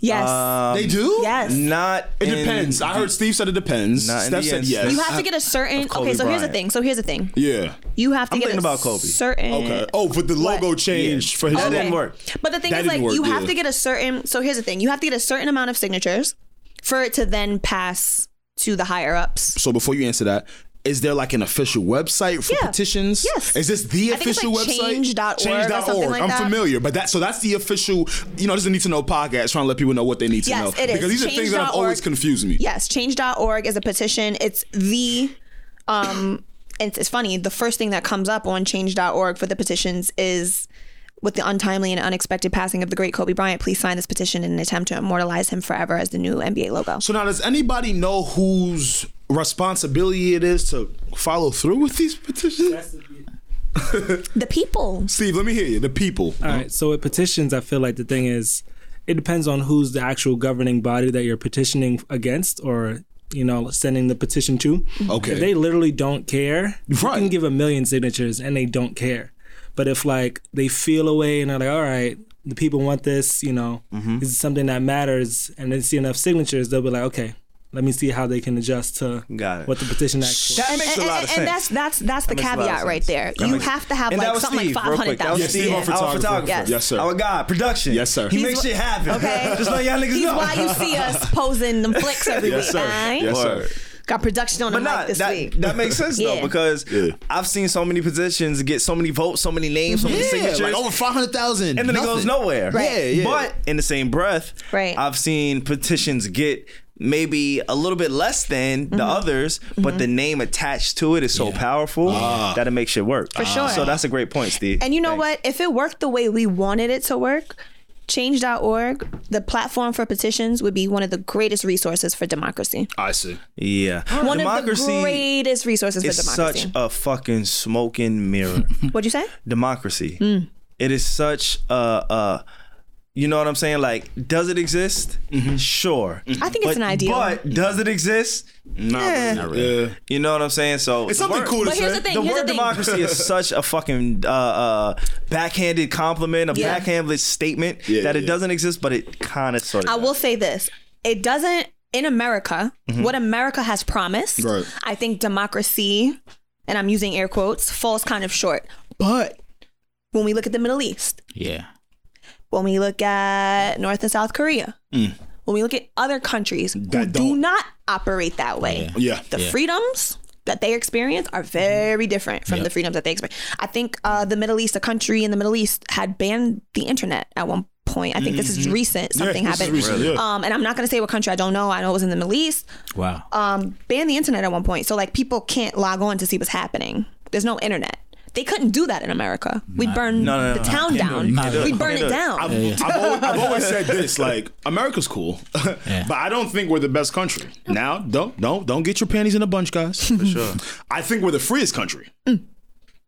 Speaker 3: Yes.
Speaker 2: they do.
Speaker 3: yes.
Speaker 1: Not.
Speaker 2: It
Speaker 1: in
Speaker 2: depends. I heard Steve said it depends.
Speaker 1: Not
Speaker 2: Steph said yes.
Speaker 3: you have to get a certain. Okay, so here's the thing. So here's the thing.
Speaker 2: yeah.
Speaker 3: You have to
Speaker 1: I'm
Speaker 3: get
Speaker 1: thinking
Speaker 3: a
Speaker 1: about Kobe.
Speaker 3: certain.
Speaker 2: Okay. Oh, but the logo
Speaker 3: What?
Speaker 2: changed for his.
Speaker 1: That
Speaker 3: Okay.
Speaker 1: didn't work.
Speaker 3: But the thing
Speaker 2: That
Speaker 3: is, like,
Speaker 2: work,
Speaker 3: you have
Speaker 2: yeah.
Speaker 3: to get a certain. So here's the thing: you have to get a certain amount of signatures for it to then pass to the higher ups.
Speaker 2: So before you answer that, is there like an official website for
Speaker 3: Yeah.
Speaker 2: petitions?
Speaker 3: Yes.
Speaker 2: Is this the
Speaker 3: I
Speaker 2: official
Speaker 3: like
Speaker 2: website?
Speaker 3: change.org or something like
Speaker 2: I'm
Speaker 3: that.
Speaker 2: familiar, but that so that's the official. You know, this is a need to know podcast trying to let people know what they need to
Speaker 3: Yes,
Speaker 2: know
Speaker 3: it is.
Speaker 2: because these are things that have always confused me.
Speaker 3: Yes, change.org is a petition. It's the um it's, it's funny, the first thing that comes up on change.org for the petitions is with the untimely and unexpected passing of the great Kobe Bryant, please sign this petition in an attempt to immortalize him forever as the new NBA logo.
Speaker 2: So now, does anybody know whose responsibility it is to follow through with these petitions? *laughs*
Speaker 3: The people.
Speaker 2: Steve, let me hear you. The people.
Speaker 7: All right. So with petitions, I feel like the thing is, it depends on who's the actual governing body that you're petitioning against, or you know, sending the petition to.
Speaker 2: Okay.
Speaker 7: If they literally don't care, you can give a million signatures and they don't care. But if like they feel away and they're like, all right, the people want this, you know,
Speaker 2: Mm-hmm.
Speaker 7: this is something that matters, and they see enough signatures, they'll be like, okay, let me see how they can adjust to
Speaker 1: Got
Speaker 7: what the petition asks for.
Speaker 1: That makes
Speaker 3: and,
Speaker 1: a lot of sense.
Speaker 3: and that's that's that's the
Speaker 1: That makes a lot of
Speaker 3: caveat right there.
Speaker 1: That
Speaker 3: You
Speaker 1: makes-
Speaker 3: have to have like something
Speaker 1: Steve,
Speaker 3: like
Speaker 1: five hundred thousand.
Speaker 3: five
Speaker 1: quick.
Speaker 3: hundred
Speaker 1: That was
Speaker 2: Yeah. Steve, our
Speaker 1: Our
Speaker 2: photographer.
Speaker 1: photographer.
Speaker 3: Yes.
Speaker 2: Yes, sir.
Speaker 1: Our guy, production.
Speaker 2: Yes, sir.
Speaker 1: He
Speaker 2: He's
Speaker 1: makes
Speaker 3: wh-
Speaker 1: shit happen.
Speaker 3: Okay.
Speaker 1: Just let y'all niggas
Speaker 3: He's
Speaker 1: know.
Speaker 3: why you see us *laughs* posing them flicks every
Speaker 2: Yes,
Speaker 3: week.
Speaker 2: sir.
Speaker 3: aight?
Speaker 2: Yes, sir.
Speaker 3: Got production on the
Speaker 1: But
Speaker 3: mic
Speaker 1: not
Speaker 3: this
Speaker 1: that,
Speaker 3: week.
Speaker 1: that makes sense though
Speaker 3: Yeah.
Speaker 1: because
Speaker 2: Yeah.
Speaker 1: I've seen so many petitions get so many votes, so many names, so many
Speaker 2: Yeah,
Speaker 1: signatures,
Speaker 2: like over five hundred thousand,
Speaker 1: and then it goes nowhere.
Speaker 3: Right.
Speaker 2: Yeah, yeah.
Speaker 1: But in the same breath,
Speaker 3: Right.
Speaker 1: I've seen petitions get maybe a little bit less than
Speaker 3: Mm-hmm.
Speaker 1: the others, but mm-hmm. the name attached to it is so powerful ah. that it makes shit work. For ah.
Speaker 3: sure.
Speaker 1: So that's a great point, Steve.
Speaker 3: And you know
Speaker 1: Thanks.
Speaker 3: what? If it worked the way we wanted it to work, change.org, the platform for petitions, would be one of the greatest resources for democracy.
Speaker 2: I see.
Speaker 1: Yeah.
Speaker 3: One
Speaker 1: Democracy
Speaker 3: of the greatest resources for
Speaker 1: is
Speaker 3: democracy.
Speaker 1: such a fucking smoking mirror. *laughs*
Speaker 3: What'd you say?
Speaker 1: democracy.
Speaker 3: Hmm.
Speaker 1: It is such a, a, you know what I'm saying? Like, does it exist? Sure.
Speaker 3: I think it's an idea.
Speaker 1: But does it exist?
Speaker 2: Nah,
Speaker 1: Eh.
Speaker 2: not really. Yeah.
Speaker 1: You know what I'm saying? So
Speaker 2: It's something
Speaker 1: word-
Speaker 2: cool to
Speaker 3: But here's
Speaker 2: say.
Speaker 3: the thing.
Speaker 1: The
Speaker 3: here's
Speaker 1: word
Speaker 3: the thing.
Speaker 1: democracy is *laughs* such a fucking uh, uh, backhanded compliment, a
Speaker 3: Yeah.
Speaker 1: backhanded statement
Speaker 2: Yeah,
Speaker 1: that it
Speaker 2: yeah.
Speaker 1: doesn't exist, but it kind of sort of.
Speaker 3: I will say this: it doesn't in America. What America has promised,
Speaker 2: Right.
Speaker 3: I think democracy, and I'm using air quotes, falls kind of short. But when we look at the Middle East,
Speaker 6: Yeah.
Speaker 3: When we look at North and South Korea, when we look at other countries who
Speaker 2: That
Speaker 3: do
Speaker 2: don't-
Speaker 3: operate that way,
Speaker 2: Yeah.
Speaker 3: the
Speaker 6: Yeah.
Speaker 3: freedoms that they experience are very different from
Speaker 6: Yep.
Speaker 3: the freedoms that they experience. I think uh, the Middle East, a country in the Middle East, had banned the internet at one point. I think this is recent. Something
Speaker 2: this is
Speaker 3: happened.
Speaker 2: recent, yeah.
Speaker 3: Um, and I'm not going to say what country. I don't know. I know it was in the Middle East.
Speaker 6: Wow.
Speaker 3: Um, banned the internet at one point, so like people can't log on to see what's happening. There's no internet. They couldn't do that in America. We'd burn
Speaker 1: no, no,
Speaker 3: the town
Speaker 6: can't do it.
Speaker 3: down.
Speaker 6: Can't do it.
Speaker 3: We'd burn it
Speaker 1: it.
Speaker 3: down.
Speaker 2: I've, I've, always, I've always said this: *laughs* like America's cool, *laughs* but I don't think we're the best country. Now, don't don't don't get your panties in a bunch, guys. For
Speaker 1: sure.
Speaker 2: I think we're the freest country. Mm.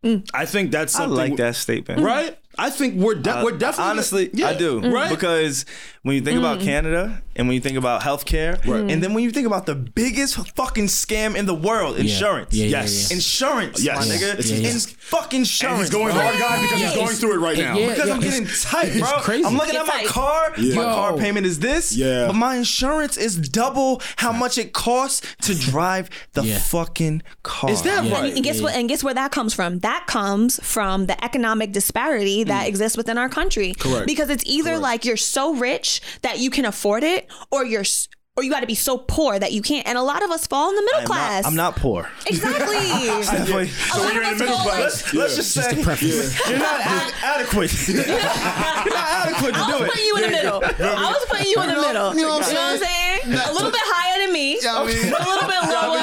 Speaker 2: Mm. I think that's
Speaker 1: I
Speaker 2: something.
Speaker 1: like that statement.
Speaker 2: right? I think we're de- uh, we're definitely
Speaker 1: Honestly,
Speaker 2: Yeah,
Speaker 1: I do.
Speaker 2: Right?
Speaker 1: Because when you think about mm. Canada and when you think about healthcare, and then when you think about the biggest fucking scam in the world, insurance.
Speaker 6: Yeah, yeah,
Speaker 2: Yes.
Speaker 6: yeah,
Speaker 1: Insurance,
Speaker 2: Yes.
Speaker 1: my nigga.
Speaker 2: It's-
Speaker 6: yeah, yeah.
Speaker 1: It's fucking insurance.
Speaker 2: and he's going
Speaker 1: bro.
Speaker 2: hard, guys, because he's going through it right now.
Speaker 6: yeah.
Speaker 1: Because I'm getting tight, bro.
Speaker 6: crazy.
Speaker 1: I'm looking
Speaker 3: Get
Speaker 1: at my
Speaker 3: tight.
Speaker 1: car. My
Speaker 6: Yo.
Speaker 1: car payment is this.
Speaker 2: Yeah.
Speaker 1: But my insurance is double how much it costs to drive the
Speaker 6: Yeah.
Speaker 1: fucking car.
Speaker 2: Is that
Speaker 6: Yeah.
Speaker 2: right?
Speaker 3: And guess what? And guess where that comes from? That comes from the economic disparity that mm. exists within our country.
Speaker 2: Correct.
Speaker 3: Because it's either like you're so rich that you can afford it, or you're or you got to be so poor that you can't. And a lot of us fall in the middle
Speaker 1: I'm
Speaker 3: class.
Speaker 1: not, I'm not poor.
Speaker 3: exactly. *laughs* *laughs*
Speaker 1: Definitely.
Speaker 3: A lot
Speaker 2: you're in the middle class.
Speaker 1: Let's, let's just say you're not ad- adequate. *laughs* you're not adequate to
Speaker 3: I
Speaker 1: do
Speaker 3: was
Speaker 1: it.
Speaker 3: putting you in the middle. I was putting you in the middle. You know what I'm saying? A little bit higher than me,
Speaker 4: I mean-
Speaker 3: but a little bit lower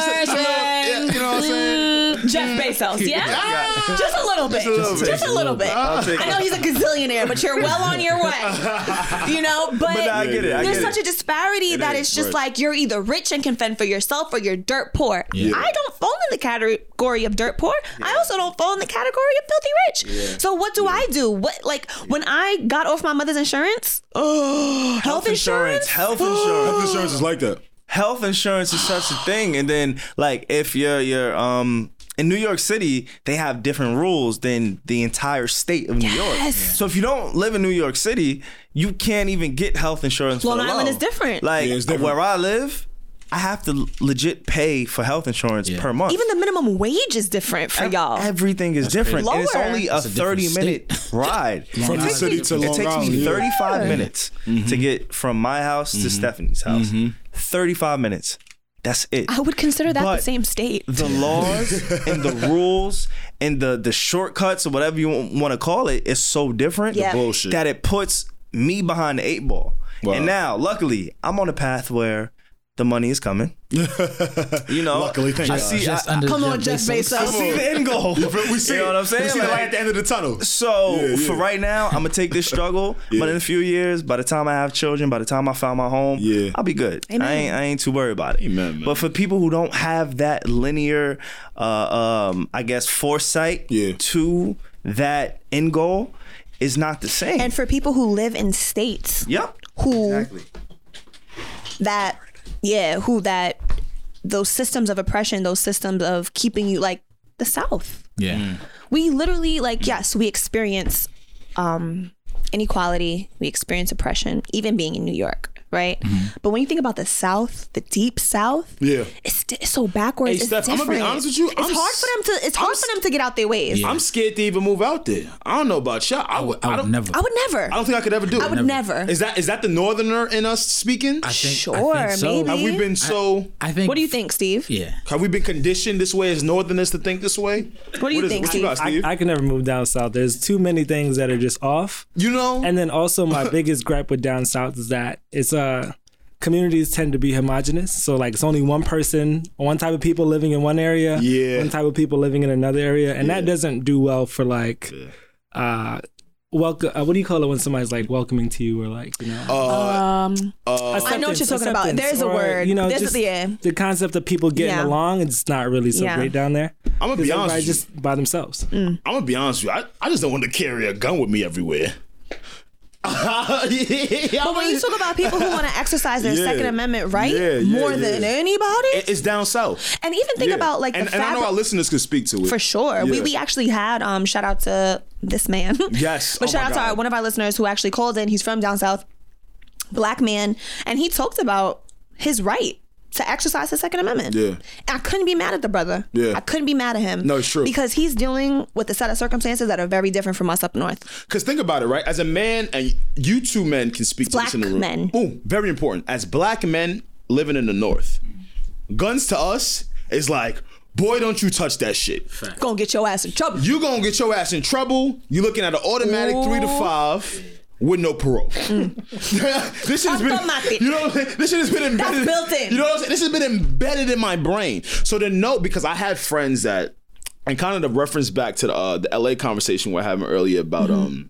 Speaker 3: Jeff Bezos. Yeah,
Speaker 1: Yeah.
Speaker 3: just a little bit.
Speaker 1: little bit.
Speaker 3: Just a little bit.
Speaker 1: I'll take
Speaker 3: I know he's a gazillionaire, but you're well on your way. *laughs* You know, but,
Speaker 1: But I get it. I
Speaker 3: there's
Speaker 1: get
Speaker 3: such
Speaker 1: it.
Speaker 3: a disparity that
Speaker 2: is,
Speaker 3: it's just
Speaker 2: right.
Speaker 3: like you're either rich and can fend for yourself or you're dirt poor.
Speaker 6: Yeah.
Speaker 3: I don't fall in the category of dirt poor. I also don't fall in the category of filthy rich. So what do I do? What like when I got off my mother's insurance? *gasps* Oh, health, insurance.
Speaker 1: Health *gasps* insurance.
Speaker 2: Health insurance is like that.
Speaker 1: health insurance is such a thing and then like if you're you're um in New York City, they have different rules than the entire state of New York.
Speaker 3: Yes.
Speaker 1: So if you don't live in New York City, you can't even get health insurance.
Speaker 3: Long
Speaker 1: for
Speaker 3: Island
Speaker 1: low.
Speaker 3: is different.
Speaker 1: Like
Speaker 2: Yeah, different.
Speaker 1: where I live, I have to legit pay for health insurance
Speaker 6: Yeah.
Speaker 1: per month.
Speaker 3: Even the minimum wage is different for y'all.
Speaker 1: Everything is different. And it's only a
Speaker 6: a
Speaker 1: 30 minute *laughs* ride.
Speaker 2: From the
Speaker 1: takes
Speaker 2: city
Speaker 1: me-
Speaker 2: to
Speaker 1: It takes
Speaker 2: Island,
Speaker 1: me
Speaker 2: yeah.
Speaker 1: 35 minutes
Speaker 2: Mm-hmm.
Speaker 1: to get from my house to Stephanie's house. 35 minutes. That's it.
Speaker 3: I would consider that the same state.
Speaker 1: the laws and the *laughs* rules and the the shortcuts or whatever you want to call it is so different
Speaker 3: Yeah.
Speaker 2: Bullshit.
Speaker 1: that it puts me behind the eight ball.
Speaker 2: Wow.
Speaker 1: And now, luckily, I'm on a path where the money is coming. *laughs* you know,
Speaker 2: Luckily, thank
Speaker 1: I
Speaker 2: God.
Speaker 1: see.
Speaker 6: Just
Speaker 1: I,
Speaker 6: under
Speaker 3: Come on, Jeff
Speaker 1: I see the end goal. *laughs*
Speaker 2: we see
Speaker 1: you know what I'm saying?
Speaker 2: We see the
Speaker 1: Like-
Speaker 2: light at the end of the tunnel.
Speaker 1: so
Speaker 2: Yeah, yeah.
Speaker 1: for right now, I'm gonna take this struggle. *laughs* But in a few years, by the time I have children, by the time I found my home,
Speaker 2: Yeah.
Speaker 1: I'll be good.
Speaker 3: Amen.
Speaker 1: I ain't I ain't too worried about it.
Speaker 2: Amen, man.
Speaker 1: But for people who don't have that linear, uh, um, I guess foresight
Speaker 2: Yeah.
Speaker 1: to that end goal, is not the same.
Speaker 3: And for people who live in states
Speaker 1: yep.
Speaker 3: who
Speaker 1: Exactly.
Speaker 3: that yeah, who that those systems of oppression, those systems of keeping you like the South.
Speaker 6: Yeah.
Speaker 3: We literally like yes, we experience um inequality, we experience oppression, even being in New York, right? Mm-hmm. But when you think about the South, the deep South,
Speaker 2: Yeah.
Speaker 3: it's, it's so backwards.
Speaker 2: Hey,
Speaker 3: it's
Speaker 2: Steph, I'm gonna be
Speaker 3: different.
Speaker 2: honest with you,
Speaker 3: It's
Speaker 2: I'm
Speaker 3: hard
Speaker 2: s-
Speaker 3: for them to. It's hard for them to get out their ways.
Speaker 2: I'm scared to even move out there. I don't know about y'all. I would.
Speaker 6: I
Speaker 2: I,
Speaker 6: would
Speaker 2: don't.
Speaker 6: never.
Speaker 3: I would never.
Speaker 2: I don't think I could ever do it.
Speaker 3: I would never.
Speaker 2: Is that is that the northerner in us speaking?
Speaker 6: I think,
Speaker 3: Sure,
Speaker 6: I think so.
Speaker 3: maybe.
Speaker 2: Have we been so?
Speaker 6: I think.
Speaker 3: What do you think, Steve?
Speaker 6: Yeah.
Speaker 2: Have we been conditioned this way as northerners to think this way?
Speaker 3: What do you
Speaker 2: is-
Speaker 3: think,
Speaker 2: What you got,
Speaker 3: Steve?
Speaker 7: I, I can never move down south. There's too many things that are just off.
Speaker 2: you know.
Speaker 7: And then also my *laughs* biggest gripe with down south is that it's uh communities tend to be homogenous. So like it's only one person, one type of people living in one area,
Speaker 2: Yeah.
Speaker 7: one type of people living in another area, and that doesn't do well for like uh welcome uh, what do you call it when somebody's like welcoming to you or like, you know,
Speaker 3: Um,
Speaker 2: uh,
Speaker 3: I know what you're
Speaker 7: acceptance-
Speaker 3: talking about.
Speaker 7: acceptance,
Speaker 3: There's a
Speaker 7: or,
Speaker 3: word.
Speaker 7: You know,
Speaker 3: There's a-
Speaker 7: just
Speaker 3: yeah.
Speaker 7: the concept of people getting
Speaker 3: Yeah.
Speaker 7: along, it's not really so
Speaker 3: Yeah.
Speaker 7: great down there.
Speaker 2: I'm gonna be honest.
Speaker 7: everybody
Speaker 2: With
Speaker 7: just by themselves.
Speaker 2: you. I'm gonna be honest with you. I, I just don't want to carry a gun with me everywhere. *laughs*
Speaker 3: But when you talk about people who want to exercise their
Speaker 2: Yeah.
Speaker 3: Second Amendment right
Speaker 2: Yeah, yeah,
Speaker 3: more than anybody,
Speaker 2: It- it's down south.
Speaker 3: and even think about like
Speaker 2: and,
Speaker 3: the
Speaker 2: and I know our listeners can speak to it
Speaker 3: for sure. We we actually had um shout out to this man. *laughs*
Speaker 2: Yes.
Speaker 3: but
Speaker 2: Oh
Speaker 3: shout out to our, one of our listeners who actually called in. He's from down south, black man, and he talked about his right to exercise his Second Amendment.
Speaker 2: Yeah.
Speaker 3: And I couldn't be mad at the brother.
Speaker 2: Yeah.
Speaker 3: I couldn't be mad at him.
Speaker 2: No, it's true.
Speaker 3: Because he's dealing with a set of circumstances that are very different from us up north.
Speaker 2: Because think about it, right? As a man, and you two men can speak to this in the room.
Speaker 3: men.
Speaker 2: Ooh, very important. As black men living in the North, guns to us is like, boy, don't you touch that shit.
Speaker 3: Gonna get your ass in trouble.
Speaker 2: You gonna get your ass in trouble. You're looking at an automatic three to five. With no parole. *laughs* this shit has been, you know, this shit has been embedded.
Speaker 3: built in.
Speaker 2: You know what I'm saying? This has been embedded in my brain. So to know, because I had friends that, and kind of the reference back to the uh, the LA conversation we're having earlier about um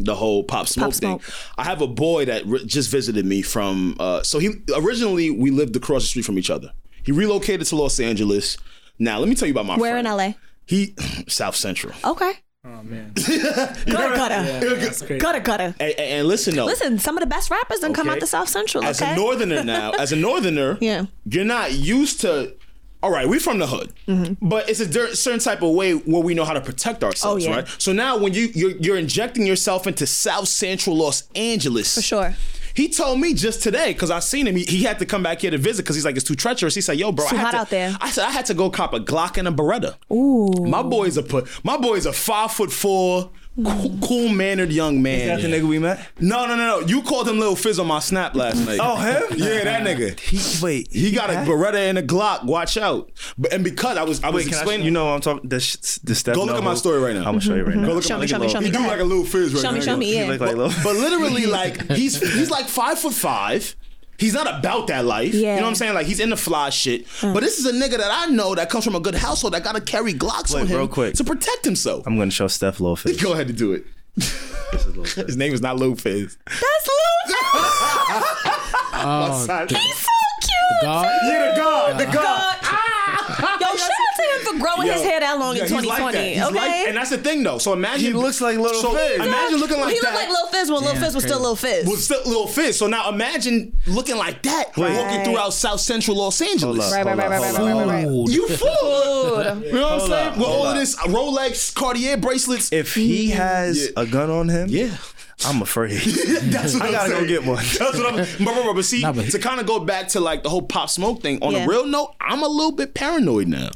Speaker 2: the whole pop smoke thing.
Speaker 3: Smoke.
Speaker 2: I have a boy that re- just visited me from. Uh, so he originally we lived across the street from each other. He relocated to Los Angeles. Now let me tell you about my friend.
Speaker 3: Where
Speaker 2: friend.
Speaker 3: in LA?
Speaker 2: He *clears throat* South Central.
Speaker 3: Okay.
Speaker 7: Oh man, *laughs*
Speaker 3: Gutter, gutter.
Speaker 7: that's crazy.
Speaker 3: Gutter, gutter.
Speaker 2: And, and- and listen though,
Speaker 3: Listen, some of the best rappers done come
Speaker 2: Okay.
Speaker 3: out to South Central.
Speaker 2: as
Speaker 3: okay.
Speaker 2: a northerner now, as a northerner, *laughs*
Speaker 3: Yeah.
Speaker 2: you're not used to. All right, we're from the hood, but it's a dir- certain type of way where we know how to protect ourselves,
Speaker 3: Mm-hmm. Oh, yeah.
Speaker 2: right? So now, when you you're, you're injecting yourself into South Central Los Angeles,
Speaker 3: For sure.
Speaker 2: He told me just today because I seen him. He, he had to come back here to visit because he's like it's too treacherous. He said, "Yo, bro,
Speaker 3: Too
Speaker 2: I had
Speaker 3: hot
Speaker 2: to,
Speaker 3: out there.
Speaker 2: I said I had to go cop a Glock and a Beretta.
Speaker 3: Ooh.
Speaker 2: My boy's a put. My boy's a five foot four, cool, cool mannered young man.
Speaker 1: That's the nigga we met.
Speaker 2: No, no, no, no. You called him Little Fizz on my snap last night.
Speaker 1: Oh, him?
Speaker 2: Yeah, that nigga.
Speaker 1: He wait.
Speaker 2: He got a
Speaker 1: had-
Speaker 2: Beretta and a Glock. Watch out. But and because I was, I was
Speaker 1: Wait, can I,
Speaker 2: explaining.
Speaker 1: you know what I'm talking? The sh- the step.
Speaker 2: Go look at my story right now.
Speaker 1: I'm gonna show you right now.
Speaker 2: Go look
Speaker 3: Show
Speaker 2: at
Speaker 3: me,
Speaker 2: my
Speaker 3: show me, show me.
Speaker 2: He do like a little Fizz right
Speaker 3: Show
Speaker 2: now.
Speaker 3: Show me, show me. Yeah.
Speaker 1: look like little.
Speaker 2: But literally, *laughs* like he's he's like five foot five. He's not about that life. You know what I'm saying? Like he's in the fly shit. Mm. But this is a nigga that I know that comes from a good household that gotta carry Glocks
Speaker 1: Wait,
Speaker 2: on him
Speaker 1: real quick.
Speaker 2: to protect himself.
Speaker 1: I'm gonna show Steph Lil Fizz.
Speaker 2: Go ahead and do it. His name is not Lil Fizz.
Speaker 3: That's Lil. *laughs*
Speaker 6: Oh,
Speaker 3: He's so cute.
Speaker 6: God.
Speaker 2: Yeah, the God, the God.
Speaker 3: God. Yo, shout out to him for growing his
Speaker 2: Yo,
Speaker 3: hair that long
Speaker 2: yeah,
Speaker 3: in
Speaker 2: he's like
Speaker 3: 2020.
Speaker 2: that. He's
Speaker 3: okay.
Speaker 2: like- and that's the thing though. So imagine
Speaker 1: He looks like Lil
Speaker 2: so
Speaker 1: Fizz.
Speaker 2: Imagine looking like
Speaker 3: he
Speaker 2: that.
Speaker 3: looked like Lil Fizz when Lil
Speaker 6: Damn,
Speaker 3: Fizz was
Speaker 6: crazy.
Speaker 3: still Lil Fizz.
Speaker 2: with still Lil Fizz. So now imagine looking like that walking throughout South Central Los Angeles.
Speaker 1: up.
Speaker 3: Right, right, right, right, right, right, right, right.
Speaker 2: You fool. You know what I'm saying? With all of this Rolex, Cartier bracelets.
Speaker 1: If he mm-hmm.
Speaker 2: has
Speaker 1: a gun on him,
Speaker 2: yeah.
Speaker 1: I'm afraid. *laughs*
Speaker 2: That's what
Speaker 1: I
Speaker 2: I'm
Speaker 1: gotta go get one.
Speaker 2: That's what I'm. But, but, but, but see,
Speaker 6: Nah, but-
Speaker 2: to kind of go back to like the whole pop smoke thing. On
Speaker 3: Yeah.
Speaker 2: a real note, I'm a little bit paranoid now.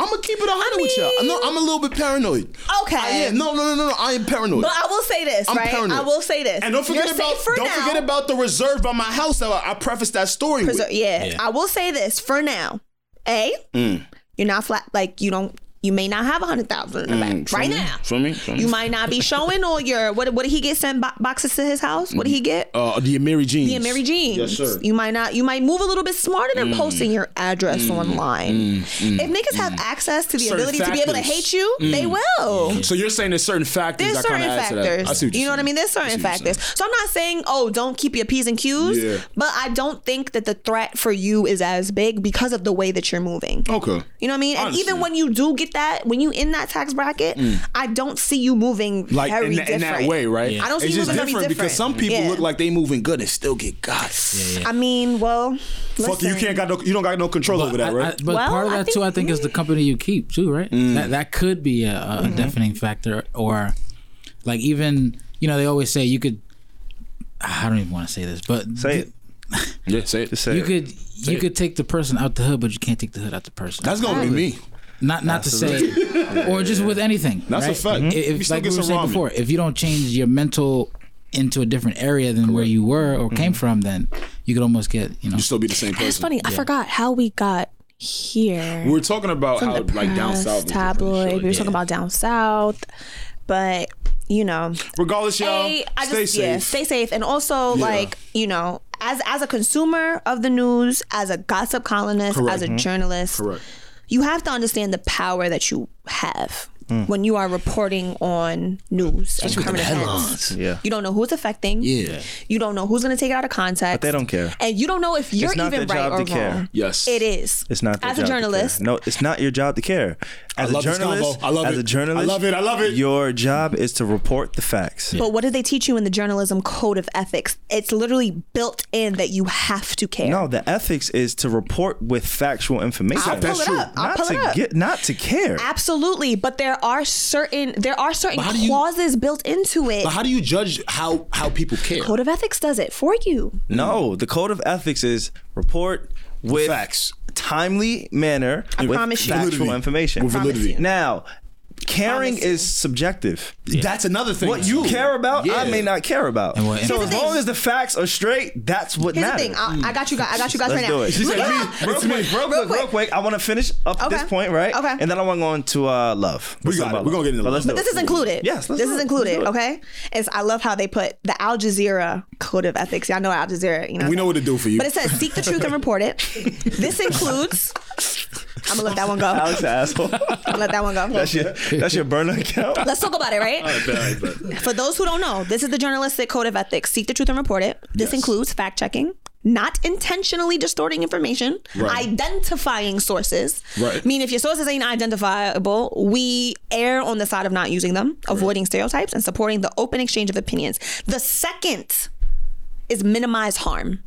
Speaker 2: I'm gonna keep it 100 with y'all.
Speaker 3: mean-
Speaker 2: No, I'm a little bit paranoid.
Speaker 3: Okay.
Speaker 2: I am. No, no, no, no, no. I am paranoid.
Speaker 3: But I will say this,
Speaker 2: I'm
Speaker 3: right?
Speaker 2: paranoid.
Speaker 3: I will say this.
Speaker 2: And don't forget
Speaker 3: You're
Speaker 2: about
Speaker 3: for
Speaker 2: don't
Speaker 3: now.
Speaker 2: forget about the reserve by my house that I, I prefaced that story
Speaker 3: Preser-
Speaker 2: with.
Speaker 3: yeah,
Speaker 6: Yeah.
Speaker 3: I will say this for now. A,
Speaker 2: Mm.
Speaker 3: you're not flat. Like you don't. You may not have a hundred thousand in the mm, bank
Speaker 2: Feel
Speaker 3: right
Speaker 2: me?
Speaker 3: now.
Speaker 2: Feel me? Feel me?
Speaker 3: You might not be showing all your what. What did he get sent bo- boxes to his house? What did he mm. get?
Speaker 2: Uh, the Amiri jeans.
Speaker 3: The Mary Jeans.
Speaker 2: Yes, sir. Mm.
Speaker 3: You might not. You might move a little bit smarter than mm. posting your address online. if niggas have access to the
Speaker 2: Certain
Speaker 3: ability to be able to hate you, they will.
Speaker 2: So you're saying there's certain factors
Speaker 3: There's
Speaker 2: that
Speaker 3: certain
Speaker 2: of add to that.
Speaker 3: factors.
Speaker 2: I see what
Speaker 3: you
Speaker 2: you're
Speaker 3: know what I mean? There's certain factors. So I'm not saying, oh, don't keep your P's and Q's.
Speaker 2: Yeah.
Speaker 3: But I don't think that the threat for you is as big because of the way that you're moving.
Speaker 2: Okay.
Speaker 3: You know what I mean?
Speaker 2: I
Speaker 3: And even when you do get that, when you in that tax bracket, I don't see you moving
Speaker 2: Mm. Like
Speaker 3: very
Speaker 2: in, that- in that way, right?
Speaker 3: I don't see
Speaker 2: it's
Speaker 3: you
Speaker 2: just
Speaker 3: moving very
Speaker 2: different because some people
Speaker 3: Yeah.
Speaker 2: look like they moving good and still get got.
Speaker 3: I mean, well,
Speaker 2: Fuck you, you can't got no, you don't got no control over that, right?
Speaker 6: I- but
Speaker 3: Well,
Speaker 6: part of
Speaker 3: I
Speaker 6: that too, I think, is the company you keep too, right?
Speaker 2: Mm.
Speaker 6: That that could be a, a
Speaker 3: Mm-hmm.
Speaker 6: deafening factor, or like even you know they always say you could. I don't even want to say this, but
Speaker 1: Say it. *laughs*
Speaker 2: yeah, say it.
Speaker 1: Just say
Speaker 6: you
Speaker 1: it.
Speaker 6: could you could take the person out the hood, but you can't take the hood out the person.
Speaker 2: That's gonna be me.
Speaker 6: Not not to say, or just with anything.
Speaker 2: That's a fact.
Speaker 6: If,
Speaker 2: Mhm. We
Speaker 6: if, like
Speaker 2: get
Speaker 6: we were saying
Speaker 2: ramen.
Speaker 6: before, if you don't change your mental into a different area than where you were or
Speaker 2: Mm-hmm.
Speaker 6: came from, then you could almost get you know.
Speaker 2: You still be the same person.
Speaker 3: That's funny. I forgot how we got here.
Speaker 2: We were talking about how
Speaker 3: the
Speaker 2: like down south.
Speaker 3: tabloid.
Speaker 2: so,
Speaker 3: we were
Speaker 2: yeah.
Speaker 3: talking about down south, but you know,
Speaker 2: Regardless, y'all,
Speaker 3: A, I
Speaker 2: stay
Speaker 3: just
Speaker 2: safe.
Speaker 3: yeah, stay safe, and also like you know, as as a consumer of the news, as a gossip columnist,
Speaker 2: Correct.
Speaker 3: as a journalist,
Speaker 2: Correct.
Speaker 3: You have to understand the power that you have
Speaker 2: Mm.
Speaker 3: when you are reporting on news and current events.
Speaker 1: Yeah.
Speaker 3: You don't know who's affecting.
Speaker 2: Yeah.
Speaker 3: You don't know who's going to take it out of context.
Speaker 1: But they don't care.
Speaker 3: And you don't know if you're
Speaker 1: It's not
Speaker 3: even
Speaker 1: their
Speaker 3: right
Speaker 1: job
Speaker 3: or
Speaker 1: to care.
Speaker 3: wrong.
Speaker 2: Yes.
Speaker 3: It is.
Speaker 1: It's not their
Speaker 3: as
Speaker 1: job
Speaker 3: a
Speaker 1: to
Speaker 3: journalist.
Speaker 1: care. No, it's not your job to care. As
Speaker 2: I love
Speaker 1: a
Speaker 2: this
Speaker 1: journalist,
Speaker 2: combo. I love
Speaker 1: as
Speaker 2: it.
Speaker 1: a journalist,
Speaker 2: I love it. I love it.
Speaker 1: Your job is to report the facts.
Speaker 3: But what did they teach you in the journalism code of ethics? It's literally built in that you have to care.
Speaker 1: No, the ethics is to report with factual information.
Speaker 3: I'll pull
Speaker 2: That's
Speaker 3: it
Speaker 2: true.
Speaker 3: up. I'll
Speaker 1: not
Speaker 3: pull
Speaker 1: to
Speaker 3: it up.
Speaker 1: get, not to care.
Speaker 3: Absolutely, but there are certain there are certain
Speaker 2: how do you-
Speaker 3: clauses built into it.
Speaker 2: But how do you judge how how people care?
Speaker 3: Code of ethics does it for you.
Speaker 1: No, the code of ethics is report with
Speaker 2: Facts.
Speaker 1: timely manner with
Speaker 3: promise you.
Speaker 1: factual
Speaker 2: Validity.
Speaker 1: information.
Speaker 2: With validity.
Speaker 3: Promise you.
Speaker 1: Now, caring
Speaker 3: Promise
Speaker 1: is subjective.
Speaker 2: That's another thing.
Speaker 1: What you care about,
Speaker 2: Yeah.
Speaker 1: I may not care about.
Speaker 6: And what-
Speaker 1: so as long as the facts are straight, that's what
Speaker 3: Here's
Speaker 1: matters.
Speaker 3: the thing. I, I got you guys. I got you guys
Speaker 1: Let's
Speaker 3: right
Speaker 1: do
Speaker 3: now.
Speaker 1: it. She
Speaker 3: Look
Speaker 1: said,
Speaker 3: at
Speaker 1: me.
Speaker 3: how-
Speaker 1: Real quick, real quick, real quick. I want to finish up
Speaker 3: Okay.
Speaker 1: this point, right?
Speaker 3: Okay.
Speaker 1: And then I want to go into uh, love.
Speaker 2: We
Speaker 1: Let's
Speaker 2: got
Speaker 1: talk
Speaker 2: it.
Speaker 1: about
Speaker 2: We're gonna get into
Speaker 1: But
Speaker 2: love.
Speaker 1: let's
Speaker 3: But this is included.
Speaker 1: Yes, let's
Speaker 3: this is included.
Speaker 1: Let's do it.
Speaker 3: Okay, it's I love how they put the Al Jazeera code of ethics. Y'all know Al Jazeera. You know,
Speaker 2: We know what to do for you.
Speaker 3: But it says seek the truth and report it. *laughs* This includes. I'm gonna let that one go. I'm
Speaker 1: Alex, asshole. *laughs*
Speaker 3: gonna let that one go.
Speaker 1: that's your that's your burner account.
Speaker 3: Let's talk about it, right? For those who don't know, this is the journalistic code of ethics. Seek the truth and report it. This includes fact checking, not intentionally distorting information, identifying sources.
Speaker 2: Right.
Speaker 3: I mean, if your sources ain't identifiable, we err on the side of not using them, avoiding stereotypes, and supporting the open exchange of opinions. The second is minimize harm.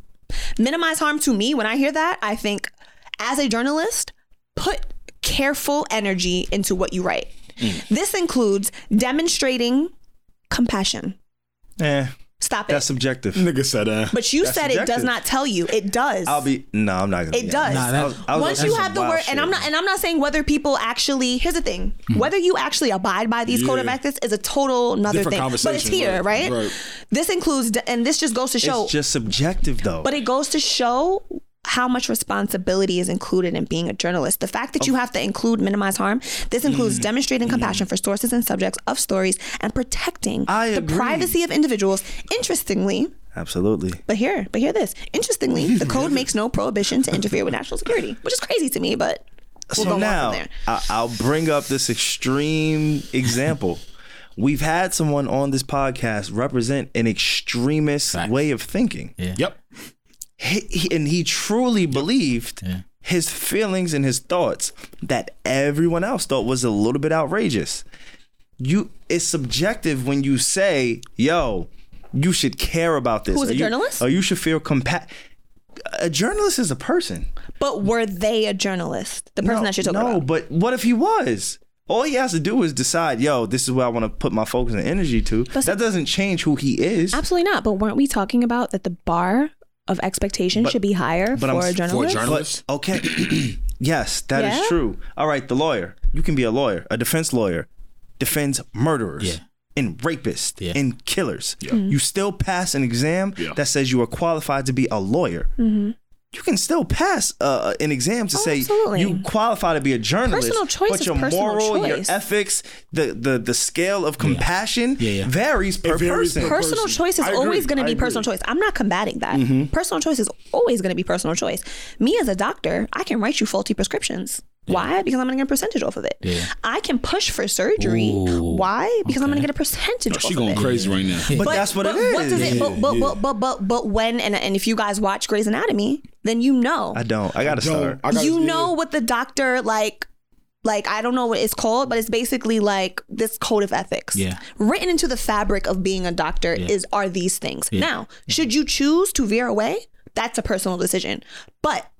Speaker 3: Minimize harm to me, when I hear that, I think as a journalist, put careful energy into what you write. This includes demonstrating compassion.
Speaker 1: Eh,
Speaker 3: Stop it.
Speaker 1: that's subjective.
Speaker 2: Nigga said, uh,
Speaker 3: but you
Speaker 1: that's
Speaker 3: said it does not tell you. It does.
Speaker 1: I'll be no, I'm not gonna.
Speaker 3: It
Speaker 1: be
Speaker 3: does.
Speaker 6: Nah, that-
Speaker 1: I was- I was
Speaker 3: Once
Speaker 1: like,
Speaker 3: you have the word,
Speaker 1: wild
Speaker 3: and I'm not, and I'm not saying whether people actually. Here's the thing: whether you actually abide by these code of ethics is a total another
Speaker 2: Different
Speaker 3: thing. But it's here,
Speaker 2: right,
Speaker 3: right?
Speaker 2: right.
Speaker 3: This includes, and this just goes to show.
Speaker 1: It's just subjective though.
Speaker 3: But it goes to show how much responsibility is included in being a journalist. The fact that you have to include minimize harm, this
Speaker 1: Mm.
Speaker 3: includes demonstrating compassion for sources and subjects of stories and protecting
Speaker 1: I
Speaker 3: the
Speaker 1: agree.
Speaker 3: privacy of individuals. Interestingly,
Speaker 1: Absolutely.
Speaker 3: but here, but hear this. Interestingly, *laughs* the code makes no prohibition to interfere with national security, which is crazy to me, but we'll
Speaker 1: so
Speaker 3: go
Speaker 1: now
Speaker 3: on from there.
Speaker 1: I, I'll bring up this extreme example. We've had someone on this podcast represent an extremist
Speaker 6: Facts.
Speaker 1: way of thinking,
Speaker 6: Yeah.
Speaker 2: yep.
Speaker 1: He, he- and he truly believed
Speaker 6: Yeah.
Speaker 1: his feelings and his thoughts that everyone else thought was a little bit outrageous. You, it's subjective when you say, "Yo, you should care about this."
Speaker 3: Who's
Speaker 1: or
Speaker 3: a
Speaker 1: you-
Speaker 3: journalist?
Speaker 1: Or you should feel compa- A journalist is a person.
Speaker 3: But were they a journalist? The person
Speaker 1: no,
Speaker 3: that you're talking
Speaker 1: no,
Speaker 3: about.
Speaker 1: but what if he was? All he has to do is decide, yo, this is where I want to put my focus and energy to.
Speaker 3: That's-
Speaker 1: that doesn't change who he is.
Speaker 3: Absolutely not. But weren't we talking about that the bar of expectation should be higher
Speaker 1: but
Speaker 3: for
Speaker 1: I'm-
Speaker 3: a journalist?
Speaker 1: for a
Speaker 3: journalist?
Speaker 2: journalist.
Speaker 1: But okay, *clears throat* yes, that is
Speaker 3: Yeah?
Speaker 1: true. All right, the lawyer. You can be a lawyer, a defense lawyer, defends murderers.
Speaker 6: Yeah.
Speaker 1: And rapists
Speaker 6: Yeah.
Speaker 1: and killers. Mm-hmm. You still pass an exam
Speaker 2: Yeah.
Speaker 1: that says you are qualified to be a lawyer. Mm-hmm. You can still pass uh, an exam to.
Speaker 3: Oh,
Speaker 1: say
Speaker 3: absolutely.
Speaker 1: you qualify to be a journalist.
Speaker 3: Personal choice
Speaker 1: but
Speaker 3: is
Speaker 1: your
Speaker 3: personal
Speaker 1: moral, your ethics, the the the scale of compassion
Speaker 6: Yeah, yeah.
Speaker 1: varies per
Speaker 2: varies
Speaker 1: person.
Speaker 2: per-
Speaker 3: personal
Speaker 2: person.
Speaker 3: choice is always going to be
Speaker 2: agree.
Speaker 3: personal choice. I'm not combating that.
Speaker 1: Mm-hmm.
Speaker 3: Personal choice is always going to be personal choice. Me as a doctor, I can write you faulty prescriptions. Why? Because I'm going to get a percentage off of it.
Speaker 6: Yeah.
Speaker 3: I can push for surgery.
Speaker 6: Ooh,
Speaker 3: Why? Because I'm going to get a percentage
Speaker 2: Oh,
Speaker 3: off
Speaker 2: she
Speaker 3: of
Speaker 2: going
Speaker 3: it.
Speaker 2: crazy right now.
Speaker 1: but, that's what
Speaker 3: but
Speaker 1: it is.
Speaker 3: What does it? But but,
Speaker 2: Yeah,
Speaker 3: but but but but when and and if you guys watch Grey's Anatomy, then you know
Speaker 1: I don't. I gotta
Speaker 2: Yo,
Speaker 1: start.
Speaker 2: I gotta-
Speaker 3: you
Speaker 2: yeah.
Speaker 3: know what the doctor like like I don't know what it's called, but it's basically like this code of ethics.
Speaker 6: Yeah.
Speaker 3: Written into the fabric of being a doctor is are these things. Now, should you choose to veer away? That's a personal decision. But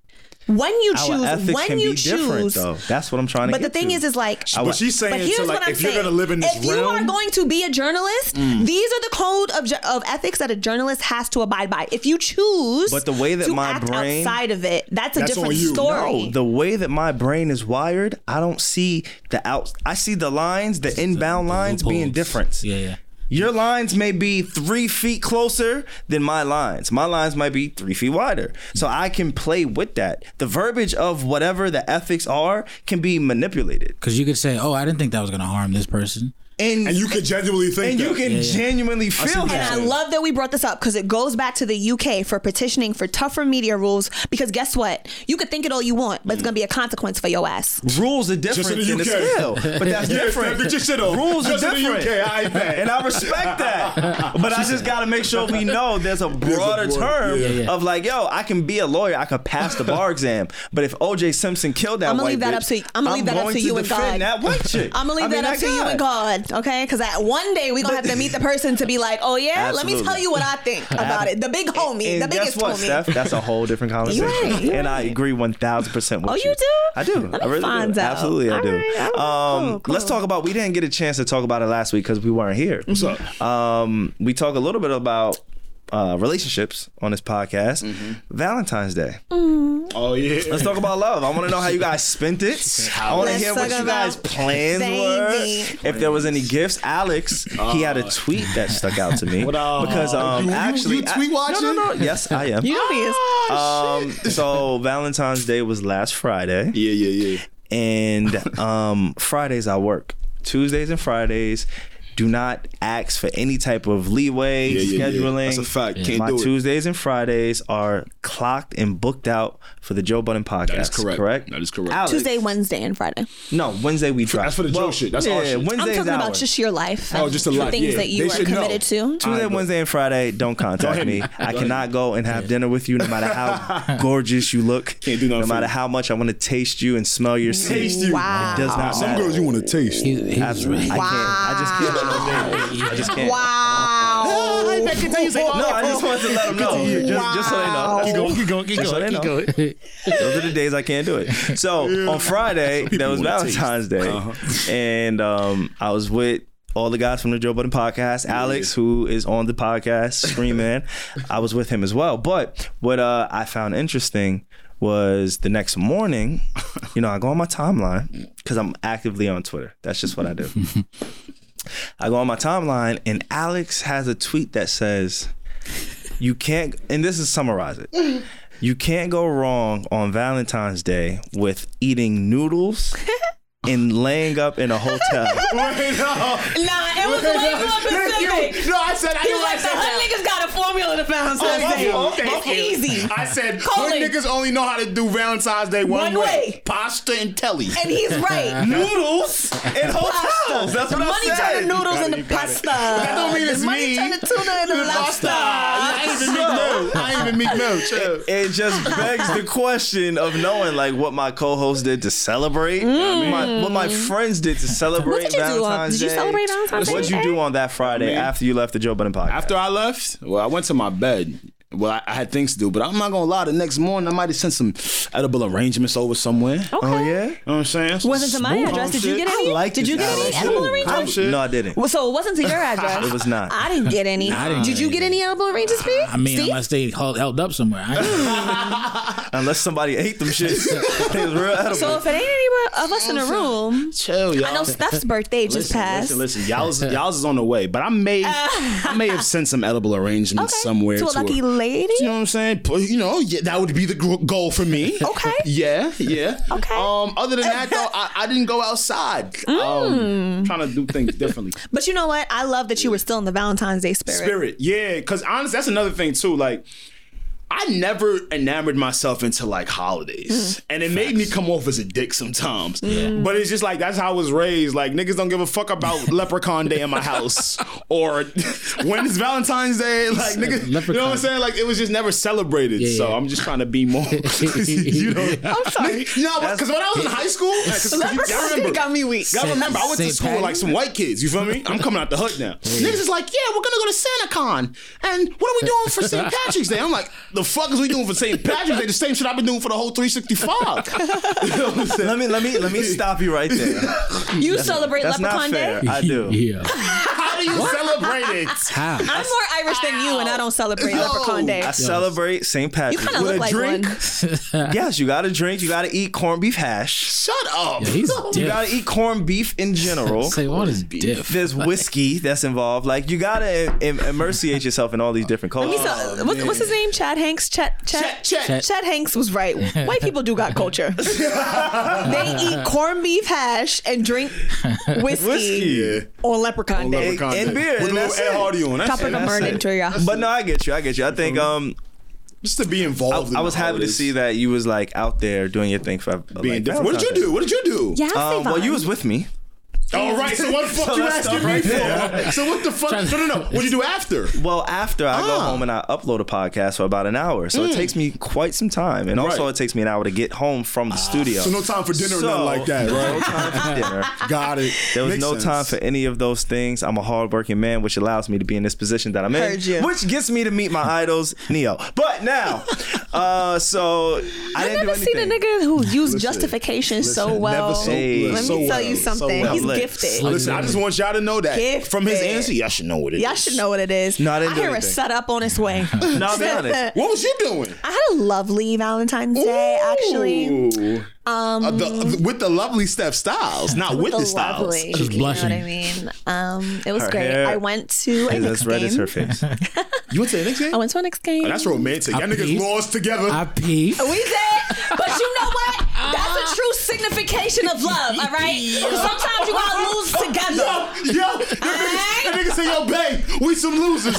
Speaker 3: when you choose,
Speaker 1: ethics
Speaker 3: when
Speaker 1: can
Speaker 3: you
Speaker 1: be different,
Speaker 3: choose,
Speaker 1: though. That's what I'm trying to
Speaker 3: but the thing
Speaker 1: to.
Speaker 3: is, is like,
Speaker 2: But she's saying
Speaker 3: but
Speaker 2: so like
Speaker 3: what I'm
Speaker 2: if you're gonna live in this
Speaker 3: if you are going to be a journalist,
Speaker 1: Mm.
Speaker 3: these are the code of, of ethics that a journalist has to abide by. If you choose,
Speaker 1: But the way that my brain-
Speaker 3: outside of it, that's a
Speaker 2: That's
Speaker 3: different
Speaker 2: you.
Speaker 3: story.
Speaker 1: No, the way that my brain is wired, I don't see the out. I see the lines, the inbound lines being different.
Speaker 6: Yeah, yeah.
Speaker 1: Your lines may be three feet closer than my lines. My lines might be three feet wider. So I can play with that. The verbiage of whatever the ethics are can be manipulated.
Speaker 6: Because you could say, "Oh, I didn't think that was gonna harm this person."
Speaker 1: And,
Speaker 2: and you can genuinely think
Speaker 1: and
Speaker 2: that.
Speaker 1: you can
Speaker 6: yeah.
Speaker 1: genuinely feel
Speaker 3: And
Speaker 1: that.
Speaker 3: I love that we brought this up because it goes back to the UK for petitioning for tougher media rules. Because guess what? You could think it all you want, but it's going to be a consequence for your ass.
Speaker 1: Rules are
Speaker 2: Just
Speaker 1: different
Speaker 2: in the
Speaker 1: in the
Speaker 2: UK.
Speaker 1: scale, but that's *laughs*
Speaker 2: Yeah,
Speaker 1: different.
Speaker 2: get your shit off.
Speaker 1: Rules
Speaker 2: Just
Speaker 1: are
Speaker 2: in the
Speaker 1: different,
Speaker 2: UK, I bet.
Speaker 1: and I respect that. *laughs* But I just got to make sure we know there's a broader
Speaker 2: broad-
Speaker 1: term
Speaker 2: yeah.
Speaker 6: Yeah, yeah.
Speaker 1: of like, yo, I can be a lawyer, I could pass the bar exam, but if O.J. Simpson killed that
Speaker 3: I'ma
Speaker 1: white
Speaker 3: leave that
Speaker 1: bitch,
Speaker 3: up to- you. I'ma leave that up to you and God.
Speaker 1: That white chick.
Speaker 3: I'm gonna leave
Speaker 1: I mean,
Speaker 3: that up to you and God, okay? Because one day we're gonna have to meet the person to be like, oh yeah, let me tell you what I think about it. The big homie,
Speaker 1: And
Speaker 3: the biggest
Speaker 1: what,
Speaker 3: homie.
Speaker 1: Steph? That's a whole different conversation.
Speaker 3: right, you're
Speaker 1: and I agree one thousand percent with
Speaker 3: Oh,
Speaker 1: you.
Speaker 3: you do?
Speaker 1: I do.
Speaker 3: Let
Speaker 1: I really
Speaker 3: find
Speaker 1: do.
Speaker 3: out.
Speaker 1: Absolutely, I
Speaker 3: All
Speaker 1: do.
Speaker 3: right,
Speaker 1: Um,
Speaker 3: cool, cool.
Speaker 1: Let's talk about. We didn't get a chance to talk about it last week because we weren't here.
Speaker 2: What's up?
Speaker 1: Um, we talk a little bit about uh, relationships on this podcast. Valentine's Day.
Speaker 2: Oh yeah.
Speaker 1: Let's talk about love. I want to know how you guys spent it. I want to hear what you guys'
Speaker 3: about
Speaker 1: plans
Speaker 3: baby.
Speaker 1: were. If there was any gifts, Alex, he had a tweet that stuck out to me *laughs*
Speaker 2: What, uh,
Speaker 1: because um
Speaker 2: you- you-
Speaker 1: actually
Speaker 2: you tweet watching?
Speaker 1: No, no, no. Yes, I am.
Speaker 3: you Obvious.
Speaker 1: Um, so Valentine's Day was last Friday,
Speaker 2: Yeah, yeah, yeah.
Speaker 1: and um, Fridays I work. Tuesdays and Fridays. Do not ask for any type of leeway,
Speaker 2: Yeah, yeah, yeah.
Speaker 1: scheduling.
Speaker 2: That's a fact. Can't
Speaker 1: My
Speaker 2: do it.
Speaker 1: Tuesdays and Fridays are clocked and booked out for the Joe Budden podcast.
Speaker 2: That is correct.
Speaker 1: Correct.
Speaker 2: That is correct.
Speaker 1: Alex-
Speaker 3: Tuesday, Wednesday, and Friday.
Speaker 1: No, Wednesday we drop.
Speaker 2: that's for the Joe shit. That's
Speaker 1: yeah,
Speaker 2: our shit. I'm
Speaker 1: Wednesday
Speaker 3: I'm talking about
Speaker 1: ours.
Speaker 3: just your life.
Speaker 2: Oh, just the life,
Speaker 3: Things
Speaker 2: yeah.
Speaker 3: that you
Speaker 2: They
Speaker 3: are
Speaker 2: should know.
Speaker 3: committed to.
Speaker 1: Tuesday, Wednesday, and Friday. Don't contact me. I cannot go and have dinner with you, no matter how *laughs* gorgeous you look.
Speaker 2: Can't do nothing
Speaker 1: No matter how much I want to taste you and smell your seed.
Speaker 2: Taste you.
Speaker 3: Wow.
Speaker 1: It does not
Speaker 4: Some
Speaker 1: matter.
Speaker 4: girls you want to taste.
Speaker 6: He, he was
Speaker 1: Absolutely. I
Speaker 6: right.
Speaker 1: can't. I just can't. I *laughs* just can't.
Speaker 3: Wow. *laughs*
Speaker 1: No, I just wanted to let them know. Just, just so they know.
Speaker 6: Keep going, keep going, keep
Speaker 1: Just so
Speaker 6: going,
Speaker 1: they
Speaker 6: keep
Speaker 1: know.
Speaker 6: going.
Speaker 1: Those are the days I can't do it. So *laughs* on Friday, that was
Speaker 2: wanna taste.
Speaker 1: Valentine's Day, and um, I was with all the guys from the Joe Budden podcast. Alex, who is on the podcast, Scream Man, I was with him as well. But what uh, I found interesting was the next morning. You know, I go on my timeline because I'm actively on Twitter. That's just what I do. I go on my timeline, and Alex has a tweet that says, "You can't." And this is summarize it. *laughs* You can't go wrong on Valentine's Day with eating noodles and laying up in a hotel. *laughs*
Speaker 2: Wait, no.
Speaker 3: Nah, it was way more specific.
Speaker 2: No, I said I
Speaker 3: He
Speaker 2: knew
Speaker 3: was
Speaker 2: I
Speaker 3: like, the
Speaker 2: said
Speaker 3: hood niggas got a formula to Valentine's
Speaker 2: Oh,
Speaker 3: Day.
Speaker 2: okay,
Speaker 3: It's
Speaker 2: okay.
Speaker 3: easy.
Speaker 2: I said
Speaker 3: Colon.
Speaker 2: hood niggas only know how to do Valentine's Day one,
Speaker 3: One way.
Speaker 2: Pasta and telly.
Speaker 3: And he's right. *laughs*
Speaker 1: noodles and hotels. That's what
Speaker 3: Money
Speaker 1: I said.
Speaker 3: turn the noodles
Speaker 2: it,
Speaker 3: into
Speaker 2: you got it.
Speaker 3: pasta.
Speaker 2: That don't mean it's
Speaker 3: Money
Speaker 2: me.
Speaker 3: turn the tuna into lobster.
Speaker 2: I ain't even meek no. I ain't even meek no. Chill.
Speaker 1: It just begs the question of knowing like what my co-host did to celebrate, mm. my, what my mm-hmm. friends did to *laughs* celebrate
Speaker 3: What did you do on-
Speaker 1: Valentine's
Speaker 3: did you
Speaker 1: Day.
Speaker 3: celebrate Valentine's
Speaker 1: What'd you do on that Friday
Speaker 2: mean-
Speaker 1: after you left the Joe Budden podcast?
Speaker 2: After I left, well, I went to my bed. Well, I, I had things to do, but I'm not gonna lie. The next morning, I might have sent some edible arrangements over somewhere. You
Speaker 1: oh yeah.
Speaker 2: know what I'm saying? Some
Speaker 3: Wasn't to my address. Did you get any?
Speaker 1: I like
Speaker 3: Did you get any edible arrangements?
Speaker 1: No, I didn't.
Speaker 3: Well, so it wasn't to your *laughs* address.
Speaker 1: It was not.
Speaker 3: I didn't get any.
Speaker 6: I didn't
Speaker 3: Did
Speaker 6: get
Speaker 3: you
Speaker 6: any.
Speaker 3: get any edible arrangements, *sighs* B?
Speaker 6: I mean,
Speaker 3: Steve?
Speaker 6: unless they held, held up somewhere. I, *laughs* *laughs*
Speaker 1: Unless somebody ate them shits. it was real edible.
Speaker 3: So if it ain't any of us in the room,
Speaker 2: Chill, y'all.
Speaker 3: I know Steph's birthday just
Speaker 2: Listen,
Speaker 3: passed.
Speaker 2: listen, listen. Y'all's, y'all's is on the way, but I may, I may have sent some edible arrangements
Speaker 3: Okay.
Speaker 2: somewhere
Speaker 3: to a lucky lady.
Speaker 2: You know what I'm saying? You know, yeah, that would be the goal for me. *laughs*
Speaker 3: Okay.
Speaker 2: Yeah, yeah.
Speaker 3: Okay.
Speaker 2: Um, other than that, though, I, I didn't go outside.
Speaker 3: Mm.
Speaker 2: Um, trying to do things differently. *laughs*
Speaker 3: But you know what? I love that you were still in the Valentine's Day spirit.
Speaker 2: Spirit, yeah. Because honestly, that's another thing too. Like. I never enamored myself into like holidays, mm. and it made me come off as a dick sometimes. But it's just like that's how I was raised. Like niggas don't give a fuck about *laughs* Leprechaun Day in my house, or *laughs* when it's Valentine's Day. Like niggas, you know what I'm saying? Like it was just never celebrated.
Speaker 6: Yeah,
Speaker 2: so
Speaker 6: yeah.
Speaker 2: I'm just trying to be more. *laughs* you know,
Speaker 3: I'm sorry.
Speaker 2: You no, because when I was in high school, cause, 'cause you gotta
Speaker 3: Leprechaun
Speaker 2: remember,
Speaker 3: got me weak.
Speaker 2: Gotta remember, I went to school with like some white kids. You feel me? I'm coming out the hood now. Niggas is like, yeah, we're gonna go to SantaCon, and what are we doing for St. Patrick's Day? I'm like, the fuck is we doing for St. Patrick's Day? The same shit I've been doing for the whole 365. *laughs* You know what I'm saying?
Speaker 1: let me let me let me stop you right there.
Speaker 3: You celebrate
Speaker 1: That's not
Speaker 3: Leprechaun
Speaker 1: fair.
Speaker 3: Day?
Speaker 1: I do.
Speaker 6: yeah.
Speaker 2: How do you celebrate it?
Speaker 6: How?
Speaker 3: I'm more Irish than you, and I don't celebrate
Speaker 2: Yo.
Speaker 3: Leprechaun Day.
Speaker 1: I celebrate St.
Speaker 3: You
Speaker 1: Patrick's.
Speaker 3: kind of
Speaker 2: With
Speaker 3: look
Speaker 2: a
Speaker 3: like
Speaker 2: drink?
Speaker 3: one. *laughs*
Speaker 1: yes, you got to drink. You got to eat corned beef hash.
Speaker 2: Shut up.
Speaker 6: Yeah, he's *laughs*
Speaker 1: You
Speaker 6: diff.
Speaker 1: got to eat corned beef in general.
Speaker 6: Say what is diff?
Speaker 1: There's whiskey that's involved. Like you gotta im- immersiate yourself in all these different cultures.
Speaker 3: He's a- what's, what's his name? Chad Hanks. Chad. Chad.
Speaker 2: Chet, Chet.
Speaker 3: Chad Hanks was right. White people do got culture. *laughs* they eat corned beef hash and drink *laughs* whiskey,
Speaker 1: Whiskey.
Speaker 3: On Leprechaun Day.
Speaker 2: Leprechaun
Speaker 1: and
Speaker 2: Day.
Speaker 1: beer,
Speaker 2: With
Speaker 1: and
Speaker 2: a little Ed
Speaker 1: it.
Speaker 2: Hardy on. That's
Speaker 3: Top of
Speaker 2: it.
Speaker 3: the
Speaker 1: that's
Speaker 3: burning
Speaker 1: it.
Speaker 3: to ya.
Speaker 1: But no, I get you. I get you. I think um,
Speaker 2: Just to be
Speaker 1: I,
Speaker 2: involved in
Speaker 1: I
Speaker 2: the
Speaker 1: was happy to
Speaker 2: holidays.
Speaker 1: see that you was like out there doing your thing for
Speaker 2: Being
Speaker 1: like,
Speaker 2: different. What did you do? What did you do?
Speaker 3: Yeah,
Speaker 1: Um, well, you was with me.
Speaker 2: All right. So *laughs* what the fuck
Speaker 1: So
Speaker 2: you
Speaker 1: let's
Speaker 2: asking me
Speaker 1: right there.
Speaker 2: for? So what the fuck? No, no, no. What did you do after?
Speaker 1: Well, after I go
Speaker 2: Ah.
Speaker 1: home and I upload a podcast for about an hour, so it takes me quite some time, and also
Speaker 2: Right.
Speaker 1: it takes me an hour to get home from the studio.
Speaker 4: So no time for dinner or nothing like that,
Speaker 1: No
Speaker 4: right?
Speaker 1: time for dinner. *laughs*
Speaker 4: Got it.
Speaker 1: There was
Speaker 4: Makes
Speaker 1: no
Speaker 4: sense.
Speaker 1: time for any of those things. I'm a hardworking man, which allows me to be in this position that I'm in,
Speaker 3: you.
Speaker 1: which gets me to meet my idols, Ne-Yo. But now, *laughs* Uh, so I
Speaker 3: I've
Speaker 1: didn't
Speaker 3: never
Speaker 1: do
Speaker 3: seen a nigga who used justification so well.
Speaker 4: never so-
Speaker 1: Hey.
Speaker 3: Let me
Speaker 4: so
Speaker 3: tell
Speaker 4: well,
Speaker 3: you
Speaker 4: so
Speaker 3: something.
Speaker 4: well.
Speaker 3: He's
Speaker 1: Lit.
Speaker 3: Gifted.
Speaker 2: Listen, I just want y'all to know that
Speaker 3: Gifted.
Speaker 2: from his answer, y'all should know what it is.
Speaker 3: Y'all should know what it is.
Speaker 1: No, I didn't do
Speaker 3: hear a
Speaker 1: anything.
Speaker 3: setup on its way. *laughs*
Speaker 1: No, I'll be honest. *laughs*
Speaker 2: What was you doing?
Speaker 3: I had a lovely Valentine's Day, actually.
Speaker 2: Ooh. Uh, the, with the lovely Steph Styles, not with, the, Styles.
Speaker 3: lovely.
Speaker 6: She's
Speaker 3: You know what
Speaker 6: blushing.
Speaker 3: I mean? Um, it was
Speaker 1: Her
Speaker 3: great.
Speaker 1: hair
Speaker 3: I went to a
Speaker 1: It's
Speaker 3: Knicks
Speaker 1: as red
Speaker 3: game.
Speaker 1: as her face. *laughs*
Speaker 2: You went to the Knicks game?
Speaker 3: I went to a Knicks game.
Speaker 2: Oh, that's romantic. Y'all
Speaker 6: I
Speaker 2: niggas lost together.
Speaker 6: I peep.
Speaker 3: We did, but you know what? That's a true signification of love, all right? 'Cause sometimes you gotta lose together.
Speaker 2: Yo, that nigga, that nigga say, yo, babe, we some losers.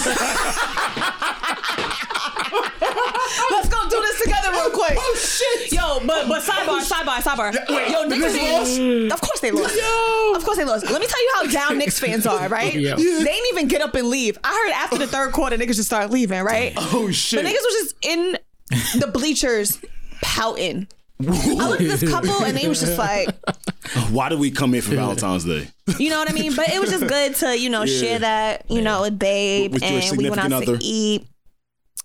Speaker 3: Let's go do this together real quick.
Speaker 2: oh, shit.
Speaker 3: Yo, but but sidebar, sidebar, sidebar.
Speaker 2: wait,
Speaker 3: Yo,
Speaker 2: the
Speaker 3: Knicks
Speaker 2: Knicks
Speaker 3: fans, of course they lost. Of course they lost. Let me tell you how down Knicks fans are, right?
Speaker 6: Yeah.
Speaker 3: They didn't even get up and leave. I heard after the third quarter, niggas just started leaving, right?
Speaker 2: Oh, shit.
Speaker 3: The niggas was just in the bleachers pouting. I looked at this *laughs* couple and they was just like,
Speaker 2: Why did we come here for Valentine's Day?
Speaker 3: you know what I mean? But it was just good to, you know, share that, you know, with Babe.
Speaker 2: With
Speaker 3: and we went out
Speaker 2: significant
Speaker 3: to eat.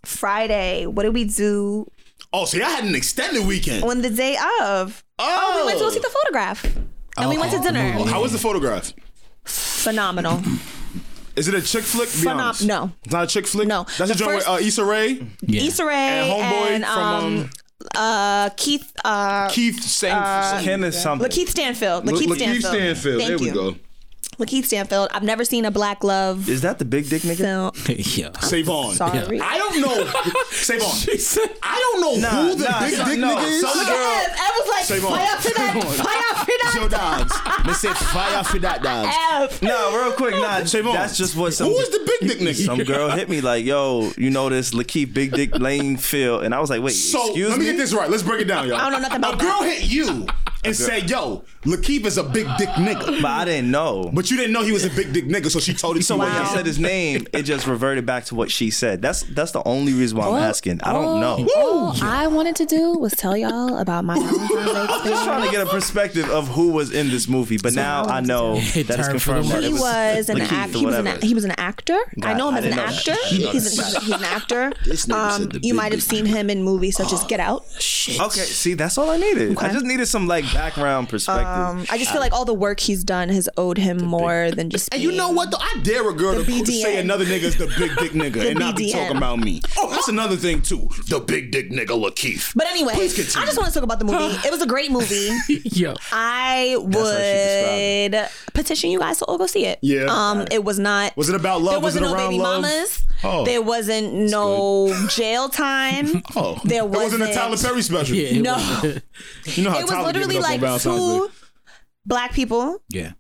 Speaker 3: Friday, what did we do
Speaker 2: Oh, see, y'all had an extended weekend.
Speaker 3: on the day of? Oh, we went to go see the photograph. And we went to dinner.
Speaker 2: How was the photograph?
Speaker 3: Phenomenal.
Speaker 2: Is it a chick flick? Be
Speaker 3: Phenom- no.
Speaker 2: It's not a chick flick?
Speaker 3: No.
Speaker 2: That's a
Speaker 3: The
Speaker 2: joint with uh, Issa Rae
Speaker 6: Yeah.
Speaker 3: Issa Rae
Speaker 2: and Homeboy
Speaker 3: and,
Speaker 2: from
Speaker 3: um,
Speaker 2: um,
Speaker 3: uh, Keith uh,
Speaker 2: Keith Stanfield.
Speaker 1: Kenneth something.
Speaker 3: Lakeith Stanfield. Lakeith
Speaker 2: Lakeith
Speaker 3: Stanfield.
Speaker 2: Stanfield.
Speaker 3: Thank
Speaker 2: There we go.
Speaker 3: Lakeith Stanfield. I've never seen a Black Love
Speaker 1: Is that the big dick nigga?
Speaker 3: film. *laughs*
Speaker 6: yeah.
Speaker 2: SaVon.
Speaker 3: Sorry.
Speaker 2: I don't know. *laughs* SaVon. I don't know
Speaker 1: Nah,
Speaker 2: who the
Speaker 1: nah,
Speaker 2: big
Speaker 1: so-
Speaker 2: dick
Speaker 1: no,
Speaker 2: nigga is.
Speaker 1: some
Speaker 3: Look
Speaker 1: girl-
Speaker 3: at Ev. Ev was like,
Speaker 2: SaVon.
Speaker 3: fire for that. Fire for
Speaker 2: Yo,
Speaker 3: that.
Speaker 2: dogs. *laughs* They said fire for that, dogs.
Speaker 3: Ev.
Speaker 1: No, real quick, nah.
Speaker 2: SaVon.
Speaker 1: That's just what some
Speaker 2: Who is the big dick nigga?
Speaker 1: some girl hit me like, yo, you know this Lakeith Big Dick Lane Phil, and I was like, wait,
Speaker 2: So
Speaker 1: excuse me?
Speaker 2: let me
Speaker 1: me.
Speaker 2: get this right. Let's break it down, y'all.
Speaker 3: I don't know nothing about
Speaker 2: A girl hit you and say, "Yo, Lakeith is a big dick nigga,"
Speaker 1: But I didn't know.
Speaker 2: but you didn't know he was a big dick nigga, so she told you.
Speaker 1: So
Speaker 2: to
Speaker 1: when
Speaker 2: you.
Speaker 1: you said his name, it just reverted back to what she said. That's that's the only reason why I'm asking. I don't know.
Speaker 3: All I wanted to do was tell y'all about my Valentine's *laughs* Day
Speaker 1: Just trying to get a perspective of who was in this movie, but now I know
Speaker 6: It *laughs*
Speaker 1: that it's
Speaker 6: turned for the
Speaker 1: confirmed that
Speaker 3: He
Speaker 1: was,
Speaker 3: was an
Speaker 1: Lakeith
Speaker 3: act. He was an
Speaker 1: whatever.
Speaker 3: he was an actor. I know him
Speaker 1: I
Speaker 3: as an actor. He's an, he's, an actor. *laughs* Um, you might have seen him in movies such as Get Out.
Speaker 1: Okay, see, that's all I needed. I just needed some like background perspective.
Speaker 3: Um, I just feel like all the work he's done has owed him more than just.
Speaker 2: And you know what? Though I dare a girl to
Speaker 3: BDN.
Speaker 2: say another nigga's the big dick nigga and not be talking about me. Oh, that's another thing too. The big dick nigga Lakeith.
Speaker 3: But anyway, I
Speaker 2: Please continue.
Speaker 3: just want to talk about the movie. It was a great movie. *laughs*
Speaker 6: Yo.
Speaker 3: I would petition you guys to all go see it.
Speaker 2: Yeah.
Speaker 3: Um, it was not.
Speaker 2: Was it about love?
Speaker 3: There
Speaker 2: Was it
Speaker 3: wasn't no baby
Speaker 2: love?
Speaker 3: mamas.
Speaker 2: Oh.
Speaker 3: There wasn't no *laughs* jail time. *laughs*
Speaker 2: Oh,
Speaker 3: There
Speaker 2: wasn't a
Speaker 3: wasn't-
Speaker 2: Tyler Perry special.
Speaker 6: Yeah, it
Speaker 3: No.
Speaker 6: was.
Speaker 2: You know how
Speaker 3: it was
Speaker 2: Tyler
Speaker 3: literally
Speaker 2: giving up on
Speaker 3: like two
Speaker 2: Day.
Speaker 3: black people.
Speaker 6: yeah.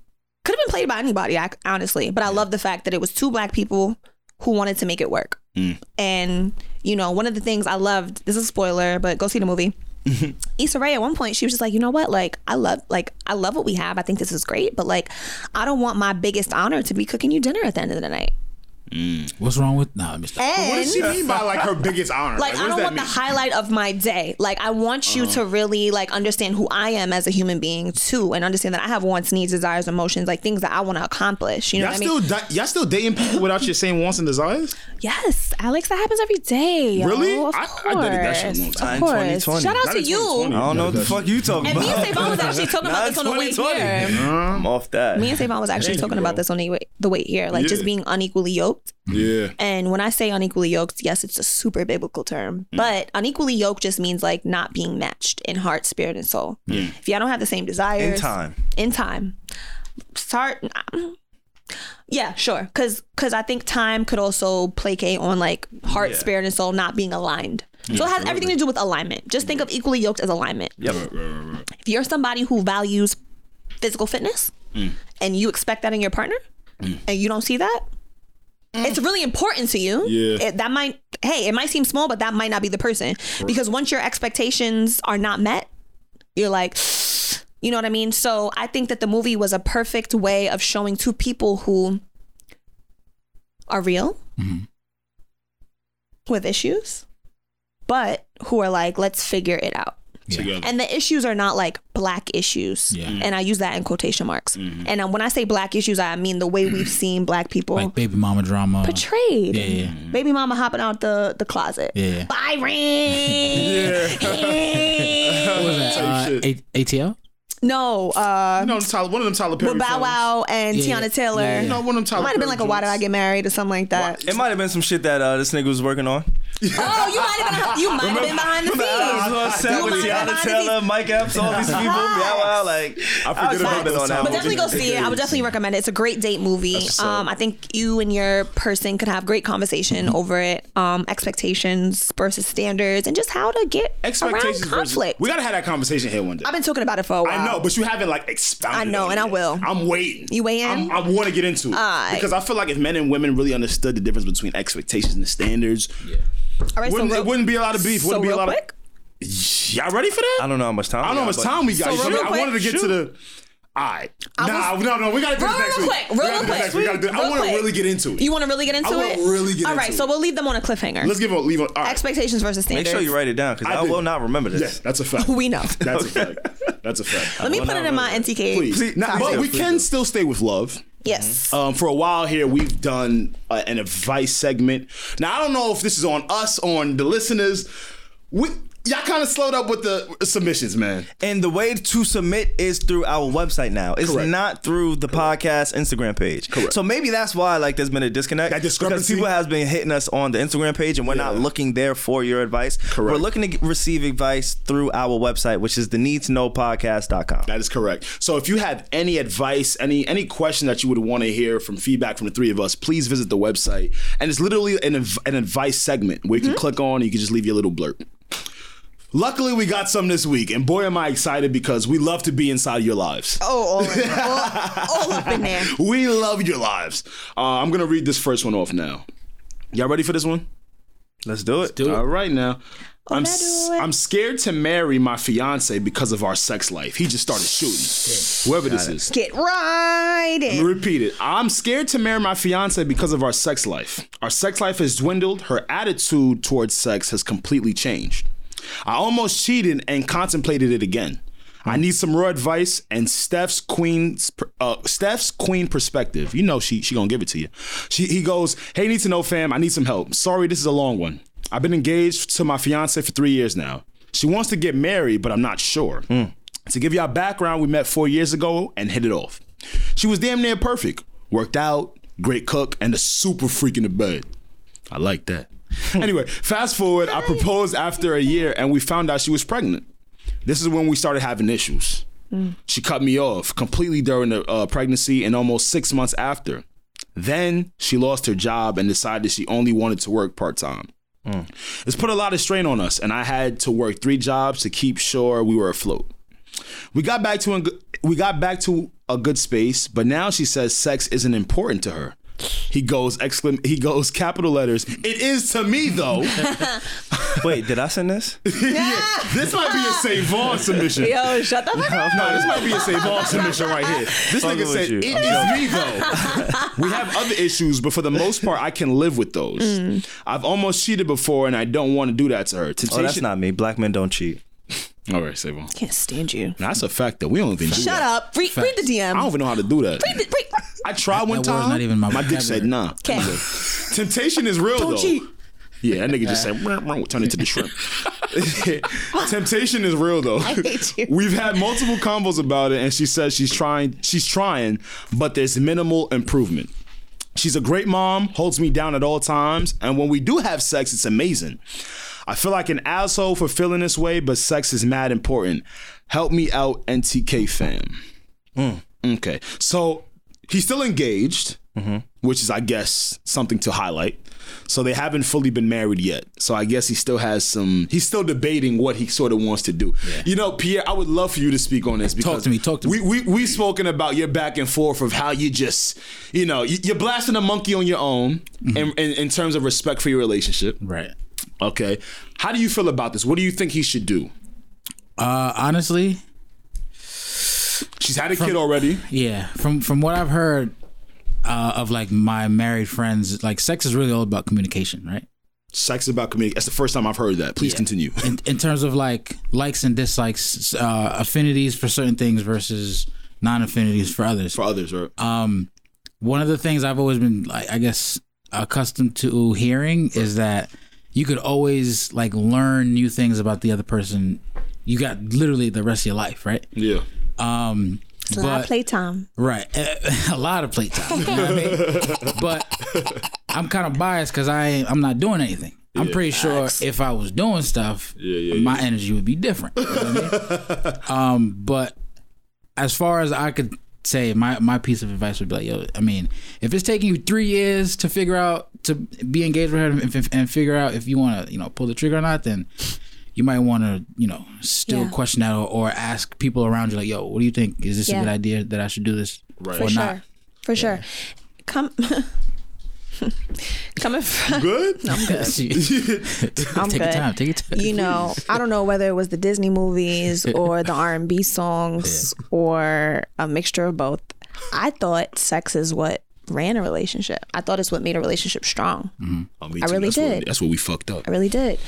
Speaker 3: Could have been played by anybody, honestly. But I love the fact that it was two black people who wanted to make it work.
Speaker 2: Mm.
Speaker 3: And you know, one of the things I loved. This is a spoiler, but go see the movie. *laughs* Issa Rae at one point she was just like, you know what, like I love, like I love what we have. I think this is great, but like I don't want my biggest honor to be cooking you dinner at the end of the night. Mm.
Speaker 6: What's wrong with? Nah, let me stop.
Speaker 3: And
Speaker 2: What does she mean by like her biggest honor?
Speaker 3: like
Speaker 2: what
Speaker 3: I don't want
Speaker 2: mean?
Speaker 3: the highlight of my day. Like I want you to uh-huh. really like understand who I am as a human being too, and understand that I have wants, needs, desires, emotions, like things that I want to accomplish. You know
Speaker 2: Y'all
Speaker 3: what I mean?
Speaker 2: still di- y'all still dating people without your same wants and desires?
Speaker 3: Yes, Alex, that happens every day. yo.
Speaker 2: Really?
Speaker 3: Of
Speaker 2: I-
Speaker 3: course.
Speaker 2: I dated that shit a long time.
Speaker 3: Of
Speaker 1: In
Speaker 3: course. Shout out
Speaker 2: Not
Speaker 3: to you.
Speaker 1: I don't know what the fuck you talking
Speaker 3: And me and SaVon was actually talking about this on the way here.
Speaker 1: I'm off that.
Speaker 3: Me and SaVon was actually talking about this on the way, the way here, like just being unequally yoked.
Speaker 2: Yeah.
Speaker 3: And when I say unequally yoked, yes, it's a super biblical term,
Speaker 2: Mm.
Speaker 3: but unequally yoked just means like not being matched in heart, spirit, and soul. If y'all don't have the same desires,
Speaker 1: In time.
Speaker 3: in time, start. Yeah, sure. Because because I think time could also placate on like heart,
Speaker 1: Yeah.
Speaker 3: spirit, and soul not being aligned. So it has everything to do with alignment. Just think of equally yoked as alignment.
Speaker 1: Yep.
Speaker 3: If you're somebody who values physical fitness and you expect that in your partner and you don't see that, Mm. it's really important to you.
Speaker 2: Yeah.
Speaker 3: It, that might, hey, it might seem small, but that might not be the person. Because once your expectations are not met, you're like, *sighs* you know what I mean? So I think that the movie was a perfect way of showing two people who are real mm-hmm. with issues, but who are like, let's figure it out.
Speaker 2: Together.
Speaker 3: And the issues are not like black issues.
Speaker 6: Yeah.
Speaker 3: And I use that in quotation marks.
Speaker 2: Mm-hmm.
Speaker 3: And um, when I say black issues, I mean the way we've *clears throat* seen black people
Speaker 6: Like baby mama drama.
Speaker 3: portrayed.
Speaker 6: Yeah, yeah.
Speaker 3: Baby mama hopping out the, the closet.
Speaker 6: Yeah.
Speaker 3: Byron. *laughs*
Speaker 6: What was that? Uh,
Speaker 2: shit.
Speaker 6: A- ATL?
Speaker 3: no, uh,
Speaker 2: you know, Tyler, one of them Tyler Perry
Speaker 3: with Bow
Speaker 2: films.
Speaker 3: Wow and
Speaker 6: Yeah,
Speaker 3: Teyana Taylor.
Speaker 6: yeah, yeah.
Speaker 2: You know, one of them Tyler
Speaker 3: Might have been like a Why Did I. Get Married or something like that.
Speaker 1: It might have been some shit that uh, this nigga was working on.
Speaker 3: Oh, you might have been you might have been behind the
Speaker 1: set
Speaker 3: You
Speaker 1: with
Speaker 3: might have Teyana
Speaker 1: Taylor. Mike Epps, all these people. Yeah, well, like I,
Speaker 2: forget
Speaker 1: was
Speaker 2: about
Speaker 1: vibing
Speaker 2: those
Speaker 1: on that
Speaker 2: times.
Speaker 3: But definitely go see it. I would definitely recommend it. It's a great date movie. Um. I think you and your person could have great conversation over it. Um, expectations versus standards, and just how to get
Speaker 2: Expectations
Speaker 3: around
Speaker 2: versus-
Speaker 3: conflict.
Speaker 2: We gotta have that conversation here one day.
Speaker 3: I've been talking about it for a while.
Speaker 2: I know, but you haven't like expounded.
Speaker 3: I know,
Speaker 2: on
Speaker 3: and
Speaker 2: it
Speaker 3: I will.
Speaker 2: I'm waiting.
Speaker 3: You weigh in?
Speaker 2: I'm, I want to get into it
Speaker 3: Alright.
Speaker 2: because I feel like if men and women really understood the difference between expectations and standards, yeah.
Speaker 3: All right, so
Speaker 2: wouldn't,
Speaker 3: real,
Speaker 2: it wouldn't be a lot of beef.
Speaker 3: so
Speaker 2: wouldn't be a lot
Speaker 3: quick.
Speaker 2: of. Y'all ready for that?
Speaker 1: I don't know how much time.
Speaker 2: I don't know how much time we got.
Speaker 3: So
Speaker 2: You
Speaker 3: real?
Speaker 2: I
Speaker 3: quick.
Speaker 2: wanted to get to the. All right.
Speaker 3: I
Speaker 2: Nah,
Speaker 3: was-
Speaker 2: no, no, we gotta do
Speaker 3: Real,
Speaker 2: this next
Speaker 3: real
Speaker 2: week.
Speaker 3: quick,
Speaker 2: We
Speaker 3: real
Speaker 2: gotta do this
Speaker 3: quick.
Speaker 2: next week. We gotta do- I want to really get into it.
Speaker 3: You want to really get into
Speaker 2: I wanna
Speaker 3: it?
Speaker 2: really get
Speaker 3: All right,
Speaker 2: into
Speaker 3: so
Speaker 2: it.
Speaker 3: we'll leave them on a cliffhanger.
Speaker 2: Let's give a leave. A, all right.
Speaker 3: Expectations versus
Speaker 1: things.
Speaker 3: Make
Speaker 1: sure you write it down because
Speaker 2: I
Speaker 1: I, will not remember this.
Speaker 2: Yeah, that's a fact. *laughs*
Speaker 3: We know.
Speaker 2: That's a fact. That's a fact.
Speaker 3: Let me put
Speaker 1: not
Speaker 3: it in my NTK.
Speaker 2: Please. Now,
Speaker 3: top
Speaker 2: but we can still stay with love.
Speaker 3: Yes.
Speaker 2: Um, for a while here, we've done uh, an advice segment. Now, I don't know if this is on us, on the listeners. We, y'all kind of slowed up with the submissions, man.
Speaker 1: And the way to submit is through our website now. It's
Speaker 2: Correct.
Speaker 1: not through the podcast Instagram page.
Speaker 2: Correct.
Speaker 1: So maybe that's why like there's been a disconnect.
Speaker 2: That
Speaker 1: Because people has been hitting us on the Instagram page and we're not looking there for your advice.
Speaker 2: Correct.
Speaker 1: We're looking to get- receive advice through our website, which is the need to know podcast.com.
Speaker 2: That is correct. So if you have any advice, any any question that you would want to hear from feedback from the three of us, please visit the website. And it's literally an, an advice segment where you can mm-hmm. click on and you can just leave your little blurb. Luckily, we got some this week, and boy, am I excited because we love to be inside your lives.
Speaker 3: oh, all, all, *laughs* all up in there.
Speaker 2: We love your lives. Uh, I'm gonna read this first one off now. Y'all ready for this one?
Speaker 1: Let's do it.
Speaker 6: Do it.
Speaker 2: All right now. I'm
Speaker 3: let's
Speaker 2: s-
Speaker 3: do it.
Speaker 2: I'm scared to marry my fiance because of our sex life. He just started shooting. Whoever this is.
Speaker 3: Get right in.
Speaker 2: repeat it. I'm scared to marry my fiance because of our sex life. Our sex life has dwindled. Her attitude towards sex has completely changed. I almost cheated and contemplated it again. I need some raw advice and Steph's queen's uh, Steph's queen perspective. You know she she gonna give it to you. She he goes, hey, need to know, fam. I need some help. Sorry, this is a long one. I've been engaged to my fiance for three years now. She wants to get married, but I'm not sure. To give y'all background, we met four years ago and hit it off. She was damn near perfect. Worked out, great cook, and a super freak in the bed. I like that. *laughs* anyway, fast forward, I proposed after a year and we found out she was pregnant. This is when we started having issues. She cut me off completely during the uh, pregnancy and almost six months after. Then she lost her job and decided she only wanted to work part time. It's put a lot of strain on us, and I had to work three jobs to keep sure we were afloat. We got back to a, we got back to a good space, but now she says sex isn't important to her. He goes exclam he goes capital letters. It is to me though. *laughs*
Speaker 1: Wait, did I send this? *laughs*
Speaker 2: yeah, this might be a SaVon submission.
Speaker 3: Yo, shut the fuck up.
Speaker 2: No, this might be a SaVon submission right here. This
Speaker 1: Fucking
Speaker 2: nigga
Speaker 1: with
Speaker 2: said,
Speaker 1: you.
Speaker 2: it is me though. we have other issues, but for the most part, I can live with those. Mm. I've almost cheated before, and I don't want to do that to her.
Speaker 1: Oh, that's not me. Black men don't cheat.
Speaker 2: All right, SaVon.
Speaker 3: Can't stand you.
Speaker 2: That's a fact that we don't even do
Speaker 3: Shut
Speaker 2: that.
Speaker 3: up. Read, read the DM.
Speaker 2: I don't even know how to do that.
Speaker 3: Read the- read-
Speaker 2: I tried one
Speaker 6: That word's
Speaker 2: time.
Speaker 6: not even my
Speaker 2: dick said
Speaker 6: vocabulary.
Speaker 2: nah.
Speaker 3: Okay. *laughs*
Speaker 2: Temptation is real
Speaker 3: Don't
Speaker 2: though.
Speaker 3: cheat.
Speaker 2: Yeah, that nigga just said "Meow, meow," turn it to the shrimp. *laughs* *laughs* Temptation is real though.
Speaker 3: I hate you.
Speaker 2: We've had multiple combos about it, and she says she's trying. She's trying, but there's minimal improvement. She's a great mom, holds me down at all times, and when we do have sex, it's amazing. I feel like an asshole for feeling this way, but sex is mad important. Help me out, NTK fam. Hmm. Okay, so he's still engaged, which is, I guess, something to highlight. So they haven't fully been married yet. So I guess he still has some. He's still debating what he sort of wants to do. You know, Pierre, I would love for you to speak on this because
Speaker 6: to me, talk to
Speaker 2: we,
Speaker 6: me.
Speaker 2: We we've spoken about your back and forth of how you just, you know, you- you're blasting a monkey on your own in, in, in terms of respect for your relationship.
Speaker 6: Right.
Speaker 2: Okay, how do you feel about this? What do you think he should do?
Speaker 6: Uh, honestly,
Speaker 2: She's had a kid already.
Speaker 6: yeah. From from what I've heard uh, of like my married friends, like sex is really all about communication, right?
Speaker 2: Sex is about community. That's the first time I've heard that. Please continue.
Speaker 6: in, in terms of like likes and dislikes, uh, affinities for certain things versus non-affinities for others.
Speaker 2: For others, right?
Speaker 6: Um, one of the things I've always been, like, I guess, accustomed to hearing is that you could always like learn new things about the other person. You got literally the rest of your life, right?
Speaker 2: yeah.
Speaker 6: Um,
Speaker 3: It's a lot of playtime.
Speaker 6: Right. *laughs* a lot of playtime. You know what I mean? *laughs* But I'm kind of biased because I ain't- I'm not doing anything. I'm pretty sure if I was doing stuff, my energy would be different. You know what I mean? *laughs* um, but as far as I could say, my my piece of advice would be like, yo, I mean, if it's taking you three years to figure out to be engaged with her and, and figure out if you want to, you know, pull the trigger or not, then you might want to, you know, still
Speaker 3: Yeah.
Speaker 6: question that or, or ask people around you, like, yo, what do you think? Is this
Speaker 3: Yeah.
Speaker 6: a good idea that I should do this
Speaker 2: Right.
Speaker 3: For
Speaker 6: or
Speaker 3: sure.
Speaker 6: not?
Speaker 3: For sure. Come. *laughs* Coming from
Speaker 2: Good.
Speaker 3: I'm good. *laughs* I'm *laughs*
Speaker 6: take
Speaker 3: good.
Speaker 6: your time. Take your time.
Speaker 3: you know, I don't know whether it was the Disney movies or the R and B songs or a mixture of both. I thought sex is what ran a relationship. I thought it's what made a relationship strong.
Speaker 2: Mm-hmm. Oh,
Speaker 3: I really
Speaker 2: that's What,
Speaker 3: did.
Speaker 2: that's what we fucked up.
Speaker 3: I really did.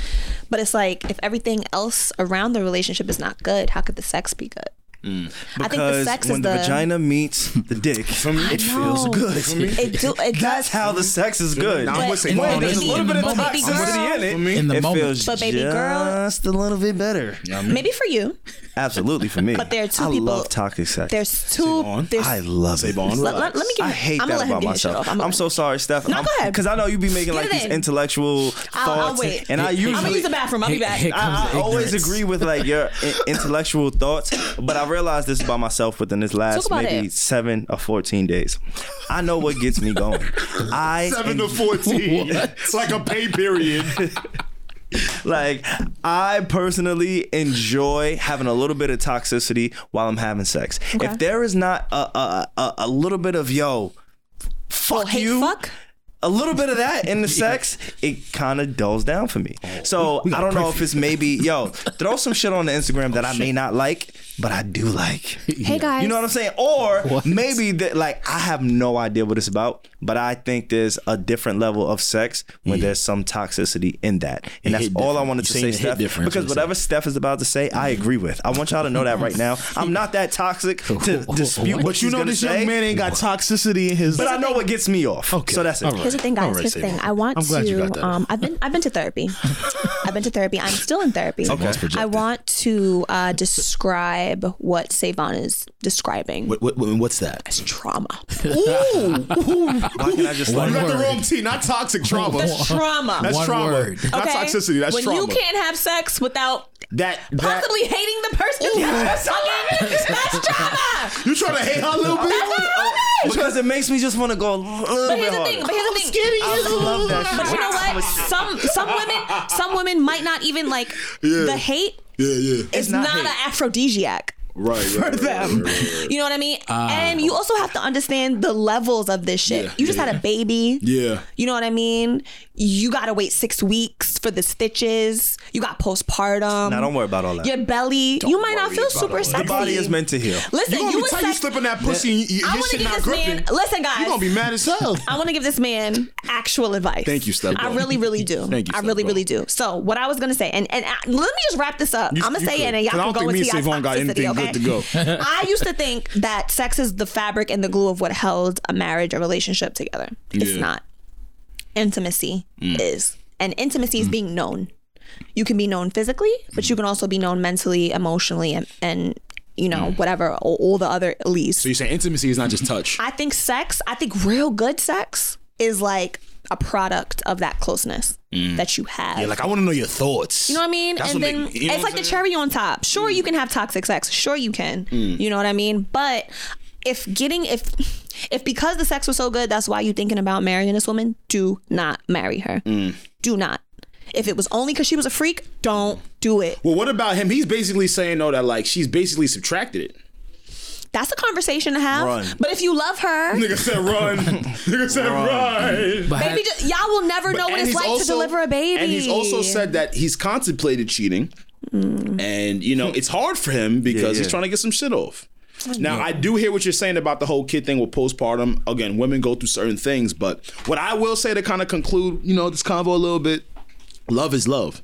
Speaker 3: But it's like if everything else around the relationship is not good, how could the sex be good? Mm. I think the
Speaker 1: Because
Speaker 3: sex
Speaker 1: when
Speaker 3: is
Speaker 1: the,
Speaker 3: the,
Speaker 1: vagina meets the dick, it feels good.
Speaker 3: It do it
Speaker 1: That's
Speaker 3: does.
Speaker 1: how the sex is mm-hmm. good.
Speaker 2: I'm with
Speaker 6: in-
Speaker 2: SaVon.
Speaker 6: in-
Speaker 2: There's a little bit
Speaker 6: the
Speaker 2: of
Speaker 6: moment.
Speaker 3: Baby
Speaker 2: toxicity in it.
Speaker 6: in the
Speaker 1: it
Speaker 6: moment.
Speaker 1: feels
Speaker 3: But baby girl-
Speaker 1: just a little bit better.
Speaker 3: Maybe for you.
Speaker 1: Absolutely for me.
Speaker 3: But there are two
Speaker 1: I
Speaker 3: people-
Speaker 1: love toxic sex.
Speaker 3: There's two. There's,
Speaker 1: I love it.
Speaker 3: Let, let, let me give.
Speaker 1: I hate
Speaker 3: I'm
Speaker 1: that
Speaker 3: gonna let him
Speaker 1: about
Speaker 3: get his
Speaker 1: myself.
Speaker 3: off.
Speaker 1: I'm,
Speaker 3: gonna-
Speaker 1: so sorry, Steph.
Speaker 3: No, go ahead.
Speaker 1: Because I know you'd be making like these intellectual
Speaker 3: I'll, I'll
Speaker 1: thoughts,
Speaker 3: wait.
Speaker 1: and I
Speaker 3: I'm
Speaker 1: usually
Speaker 3: gonna use the bathroom. I'll be back.
Speaker 1: I, I always agree with like your intellectual thoughts, but I realized this about myself within this last maybe
Speaker 3: it.
Speaker 1: seven or fourteen days. I know what gets me going. I
Speaker 2: Seven to fourteen, *laughs* it's like a pay period. *laughs*
Speaker 1: like I personally enjoy having a little bit of toxicity while I'm having sex. If there is not a a, a, a little bit of yo, oh, fuck
Speaker 3: Oh, hate
Speaker 1: you.
Speaker 3: fuck?
Speaker 1: A little bit of that in the *laughs* sex, it kind of dulls down for me. Oh, so I don't know if it's maybe yo throw some shit on the Instagram oh, that I may not like, but I do like. *laughs*
Speaker 3: Hey guys.
Speaker 1: You know what I'm saying? Or maybe that like I have no idea what it's about, but I think there's a different level of sex when there's some toxicity in that. And that's
Speaker 2: hit
Speaker 1: all I wanted
Speaker 2: You
Speaker 1: to say, Steph. Because
Speaker 2: that's what
Speaker 1: whatever Steph is about to say, I agree with. I want y'all to know that right now. I'm not that toxic *laughs* to dispute what
Speaker 2: But you know this
Speaker 1: say.
Speaker 2: young man ain't got toxicity in his.
Speaker 1: but I know what gets me off.
Speaker 2: Okay.
Speaker 1: So that's it.
Speaker 2: All right.
Speaker 3: Here's the thing, guys.
Speaker 2: All right,
Speaker 3: Here's the thing. I want
Speaker 2: I'm glad
Speaker 3: to.
Speaker 2: you got that.
Speaker 3: Um, I've been I've been to therapy. *laughs* I've been to therapy. I'm still in therapy.
Speaker 2: Okay.
Speaker 3: I want to uh, describe what SaVon is describing.
Speaker 2: What, what, what's that?
Speaker 3: It's trauma.
Speaker 1: Why can I just
Speaker 2: You
Speaker 1: like
Speaker 2: got the wrong T, not toxic trauma.
Speaker 3: That's trauma.
Speaker 2: That's
Speaker 6: One
Speaker 2: trauma.
Speaker 6: word.
Speaker 2: Not
Speaker 3: okay?
Speaker 2: toxicity. That's
Speaker 3: when
Speaker 2: trauma.
Speaker 3: you can't have sex without
Speaker 2: that that
Speaker 3: possibly hating the person you're sucking, *laughs* that's trauma.
Speaker 2: you trying to hate her a little bit.
Speaker 3: That's what
Speaker 1: because it makes me just want to go a little
Speaker 3: But
Speaker 1: bit
Speaker 3: here's the thing. But here's the oh, thing.
Speaker 1: I love that.
Speaker 3: But you know what? Some some women some women might not even like the hate
Speaker 2: Yeah, yeah.
Speaker 3: It's,
Speaker 1: not
Speaker 3: not, an aphrodisiac.
Speaker 2: Right, right,
Speaker 3: for
Speaker 2: right,
Speaker 3: them.
Speaker 2: right, right, right.
Speaker 3: You know what I mean? Ah. and you also have to understand the levels of this shit.
Speaker 2: Yeah,
Speaker 3: you just
Speaker 2: yeah,
Speaker 3: had a baby.
Speaker 2: Yeah.
Speaker 3: You know what I mean? You got to wait six weeks for the stitches. You got postpartum.
Speaker 1: Now don't worry about all that.
Speaker 3: Your belly. you might not feel super sexy.
Speaker 1: the body is meant to heal.
Speaker 3: Listen,
Speaker 2: You gonna
Speaker 3: you
Speaker 2: be tight, you slipping that pussy, and you,
Speaker 3: I
Speaker 2: your
Speaker 3: want to
Speaker 2: shit
Speaker 3: give
Speaker 2: not
Speaker 3: this
Speaker 2: gripping.
Speaker 3: man. Listen, guys.
Speaker 2: You gonna be mad as hell.
Speaker 3: I want to give this man actual advice.
Speaker 2: Thank you, Steph.
Speaker 3: I really, really do.
Speaker 2: Thank you,
Speaker 3: I really, really do. So, what I was gonna say, and and uh, let me just wrap this up.
Speaker 2: You-
Speaker 3: I'm gonna say
Speaker 2: could.
Speaker 3: it, and y'all
Speaker 2: 'Cause I
Speaker 3: can
Speaker 2: don't
Speaker 3: go
Speaker 2: think me
Speaker 3: into
Speaker 2: and SaVon got anything
Speaker 3: Okay.
Speaker 2: good to go. *laughs*
Speaker 3: I used to think that sex is the fabric and the glue of what held a marriage, a relationship together. It's not. Intimacy is, and intimacy is being known. You can be known physically, but you can also be known mentally, emotionally, and, and you know whatever all, all the other leads.
Speaker 2: Mm. So you're saying intimacy is not just touch.
Speaker 3: I think sex, I think real good sex is like a product of that closeness that you have.
Speaker 2: Mm. Yeah, like I want to know your thoughts.
Speaker 3: you know what I mean?
Speaker 2: That's
Speaker 3: and then
Speaker 2: make- you know
Speaker 3: it's like the cherry on top. Sure, you can have toxic sex. Sure, you can.
Speaker 2: Mm.
Speaker 3: You know what I mean? But if getting if if because the sex was so good, that's why you thinking about marrying this woman, do not marry her.
Speaker 2: Mm.
Speaker 3: Do not. If it was only because she was a freak, don't do it.
Speaker 2: Well, what about him? He's basically saying though that like she's basically subtracted it.
Speaker 3: That's a conversation to have.
Speaker 1: Run.
Speaker 3: But if you love her,
Speaker 2: Nigga said run. *laughs* Nigga said run.
Speaker 6: But
Speaker 3: baby, just, y'all will never know what it's
Speaker 2: he's
Speaker 3: like to deliver a baby.
Speaker 2: And he's also said that he's contemplated cheating. And, you know, it's hard for him because
Speaker 1: Yeah,
Speaker 2: he's trying to get some shit off. Now, I do hear what you're saying about the whole kid thing with postpartum. Again, women go through certain things, but what I will say to kind of conclude, you know, this convo a little bit, love is love.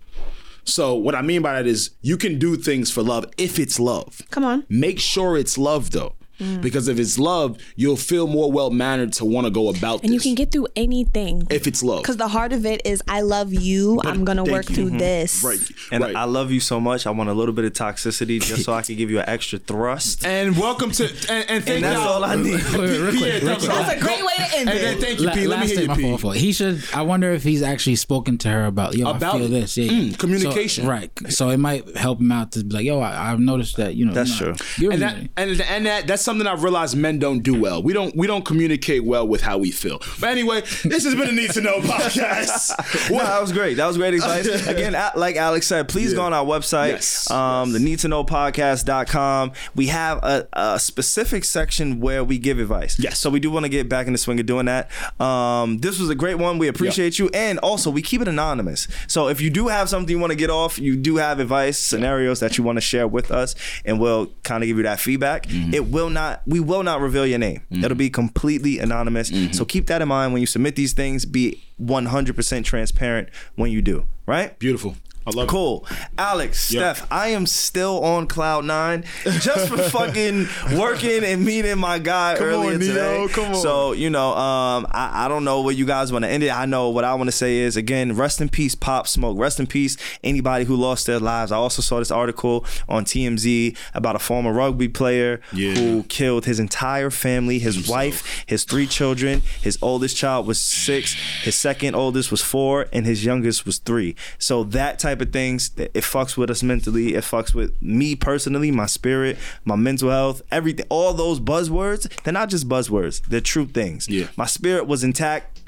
Speaker 2: So what I mean by that is you can do things for love if it's love.
Speaker 3: Come on.
Speaker 2: Make sure it's love though.
Speaker 3: Mm.
Speaker 2: Because if it's love, you'll feel more well mannered to want to go about
Speaker 3: And you can get through anything.
Speaker 2: if it's love.
Speaker 3: Because the heart of it is, I love you. I'm gonna work
Speaker 2: you.
Speaker 3: through this.
Speaker 2: Right.
Speaker 1: And
Speaker 2: right.
Speaker 1: I love you so much. I want a little bit of toxicity just so I can give you an extra thrust.
Speaker 2: and welcome to and, and thank
Speaker 1: And that's
Speaker 2: y'all.
Speaker 1: all I need.
Speaker 6: Wait, wait, real quick,
Speaker 2: Yeah,
Speaker 6: real
Speaker 2: thank
Speaker 6: quick.
Speaker 3: That's a great way to end
Speaker 2: And then
Speaker 3: it.
Speaker 2: thank you,
Speaker 6: La-
Speaker 2: P. Let me
Speaker 6: last
Speaker 2: hear
Speaker 6: thing,
Speaker 2: you, P.
Speaker 6: fault, fault. He should. I wonder if he's actually spoken to her about yo.
Speaker 2: About
Speaker 6: I feel this. Yeah,
Speaker 2: Mm,
Speaker 6: yeah.
Speaker 2: communication.
Speaker 6: So, right. So it might help him out to be like, yo, I, I've noticed that. You know,
Speaker 1: That's
Speaker 6: you know,
Speaker 1: true.
Speaker 2: and that and and that that's something I've realized men don't do well. We don't we don't communicate well with how we feel. But anyway, this has been a need to know podcast. *laughs*
Speaker 1: No, that was great. That was great advice. *laughs* Again, like Alex said, please go on our website,
Speaker 2: Yes,
Speaker 1: um, the need to know podcast.com. We have a, a specific section where we give advice.
Speaker 2: Yes.
Speaker 1: So we do want to get back in the swing of doing that. Um, this was a great one. We appreciate you. And also, we keep it anonymous. So if you do have something you want to get off, you do have advice, scenarios that you want to share with us, and we'll kind of give you that feedback.
Speaker 2: Mm-hmm.
Speaker 1: It will not, we will not reveal your name. It'll be completely anonymous.
Speaker 2: Mm-hmm.
Speaker 1: So keep that in mind when you submit these things. Be 100% transparent when you do, right?
Speaker 2: Beautiful. I love it.
Speaker 1: Cool. Alex,
Speaker 2: Yeah.
Speaker 1: Steph, I am still on cloud nine just for *laughs* fucking working and meeting my guy
Speaker 2: Come
Speaker 1: earlier
Speaker 2: on,
Speaker 1: today.
Speaker 2: come on.
Speaker 1: So, you know, um, I, I don't know where you guys want to end it. I know what I want to say is, again, rest in peace, Pop Smoke. Rest in peace, anybody who lost their lives. I also saw this article on TMZ about a former rugby player
Speaker 2: Yeah.
Speaker 1: who killed his entire family, his wife, his three children. His oldest child was six, his second oldest was four, and his youngest was three. So that type of things, that it fucks with us mentally. It fucks with me personally, my spirit, my mental health, everything. All those buzzwords, they're not just buzzwords. They're true things.
Speaker 2: Yeah.
Speaker 1: My spirit was intact.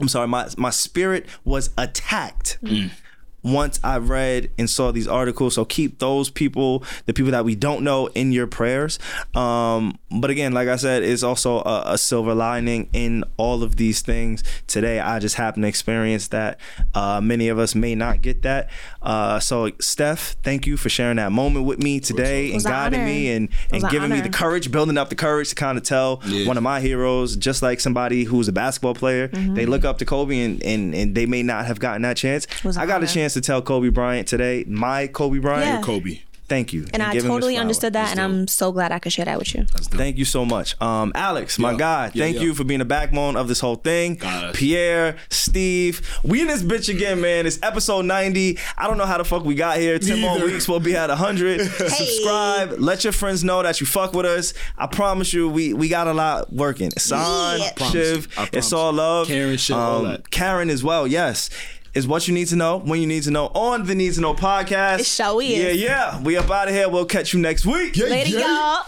Speaker 1: I'm sorry, my my spirit was attacked. Mm. Once I read and saw these articles, so keep those people, the people that we don't know, in your prayers. Um, but again, like I said, it's also a, a silver lining in all of these things. Today, I just happen to experience that. Uh, many of us may not get that. Uh, so, Steph, thank you for sharing that moment with me today and
Speaker 3: was an
Speaker 1: guiding
Speaker 3: honor.
Speaker 1: me and,
Speaker 3: It was
Speaker 1: and
Speaker 3: an
Speaker 1: giving me the courage, building up the courage to kind of tell
Speaker 2: Yeah.
Speaker 1: one of my heroes, just like somebody who's a basketball player,
Speaker 3: Mm-hmm.
Speaker 1: they look up to Kobe and, and, and they may not have gotten that chance. I got a chance to tell Kobe Bryant today, my Kobe Bryant,
Speaker 3: Yeah.
Speaker 2: Kobe.
Speaker 1: Thank you.
Speaker 3: And I
Speaker 1: give him his
Speaker 3: totally understood that, and I'm so glad I could share that with you.
Speaker 1: Thank you so much. Um, Alex, my
Speaker 2: Yeah.
Speaker 1: guy,
Speaker 2: Yeah,
Speaker 1: thank
Speaker 2: yeah.
Speaker 1: you for being the backbone of this whole thing.
Speaker 2: Got.
Speaker 1: Pierre, Steve, we in this bitch again, man. It's episode 90. I don't know how the fuck we got here. 10 more weeks, we'll be at 100. *laughs* Subscribe. Let your friends know that you fuck with us. I promise you, we, we got a lot working. San,
Speaker 3: Yeah.
Speaker 1: Shiv, it's all
Speaker 2: you.
Speaker 1: love. Um,
Speaker 2: Karen, Shiv, all that.
Speaker 1: Karen as well, yes. Is what you need to know when you need to know on the Need to Know podcast.
Speaker 3: It sure is.
Speaker 1: Yeah, yeah. We up out of here. We'll catch you next week.
Speaker 4: Yeah,
Speaker 3: Later,
Speaker 4: yeah.
Speaker 3: y'all.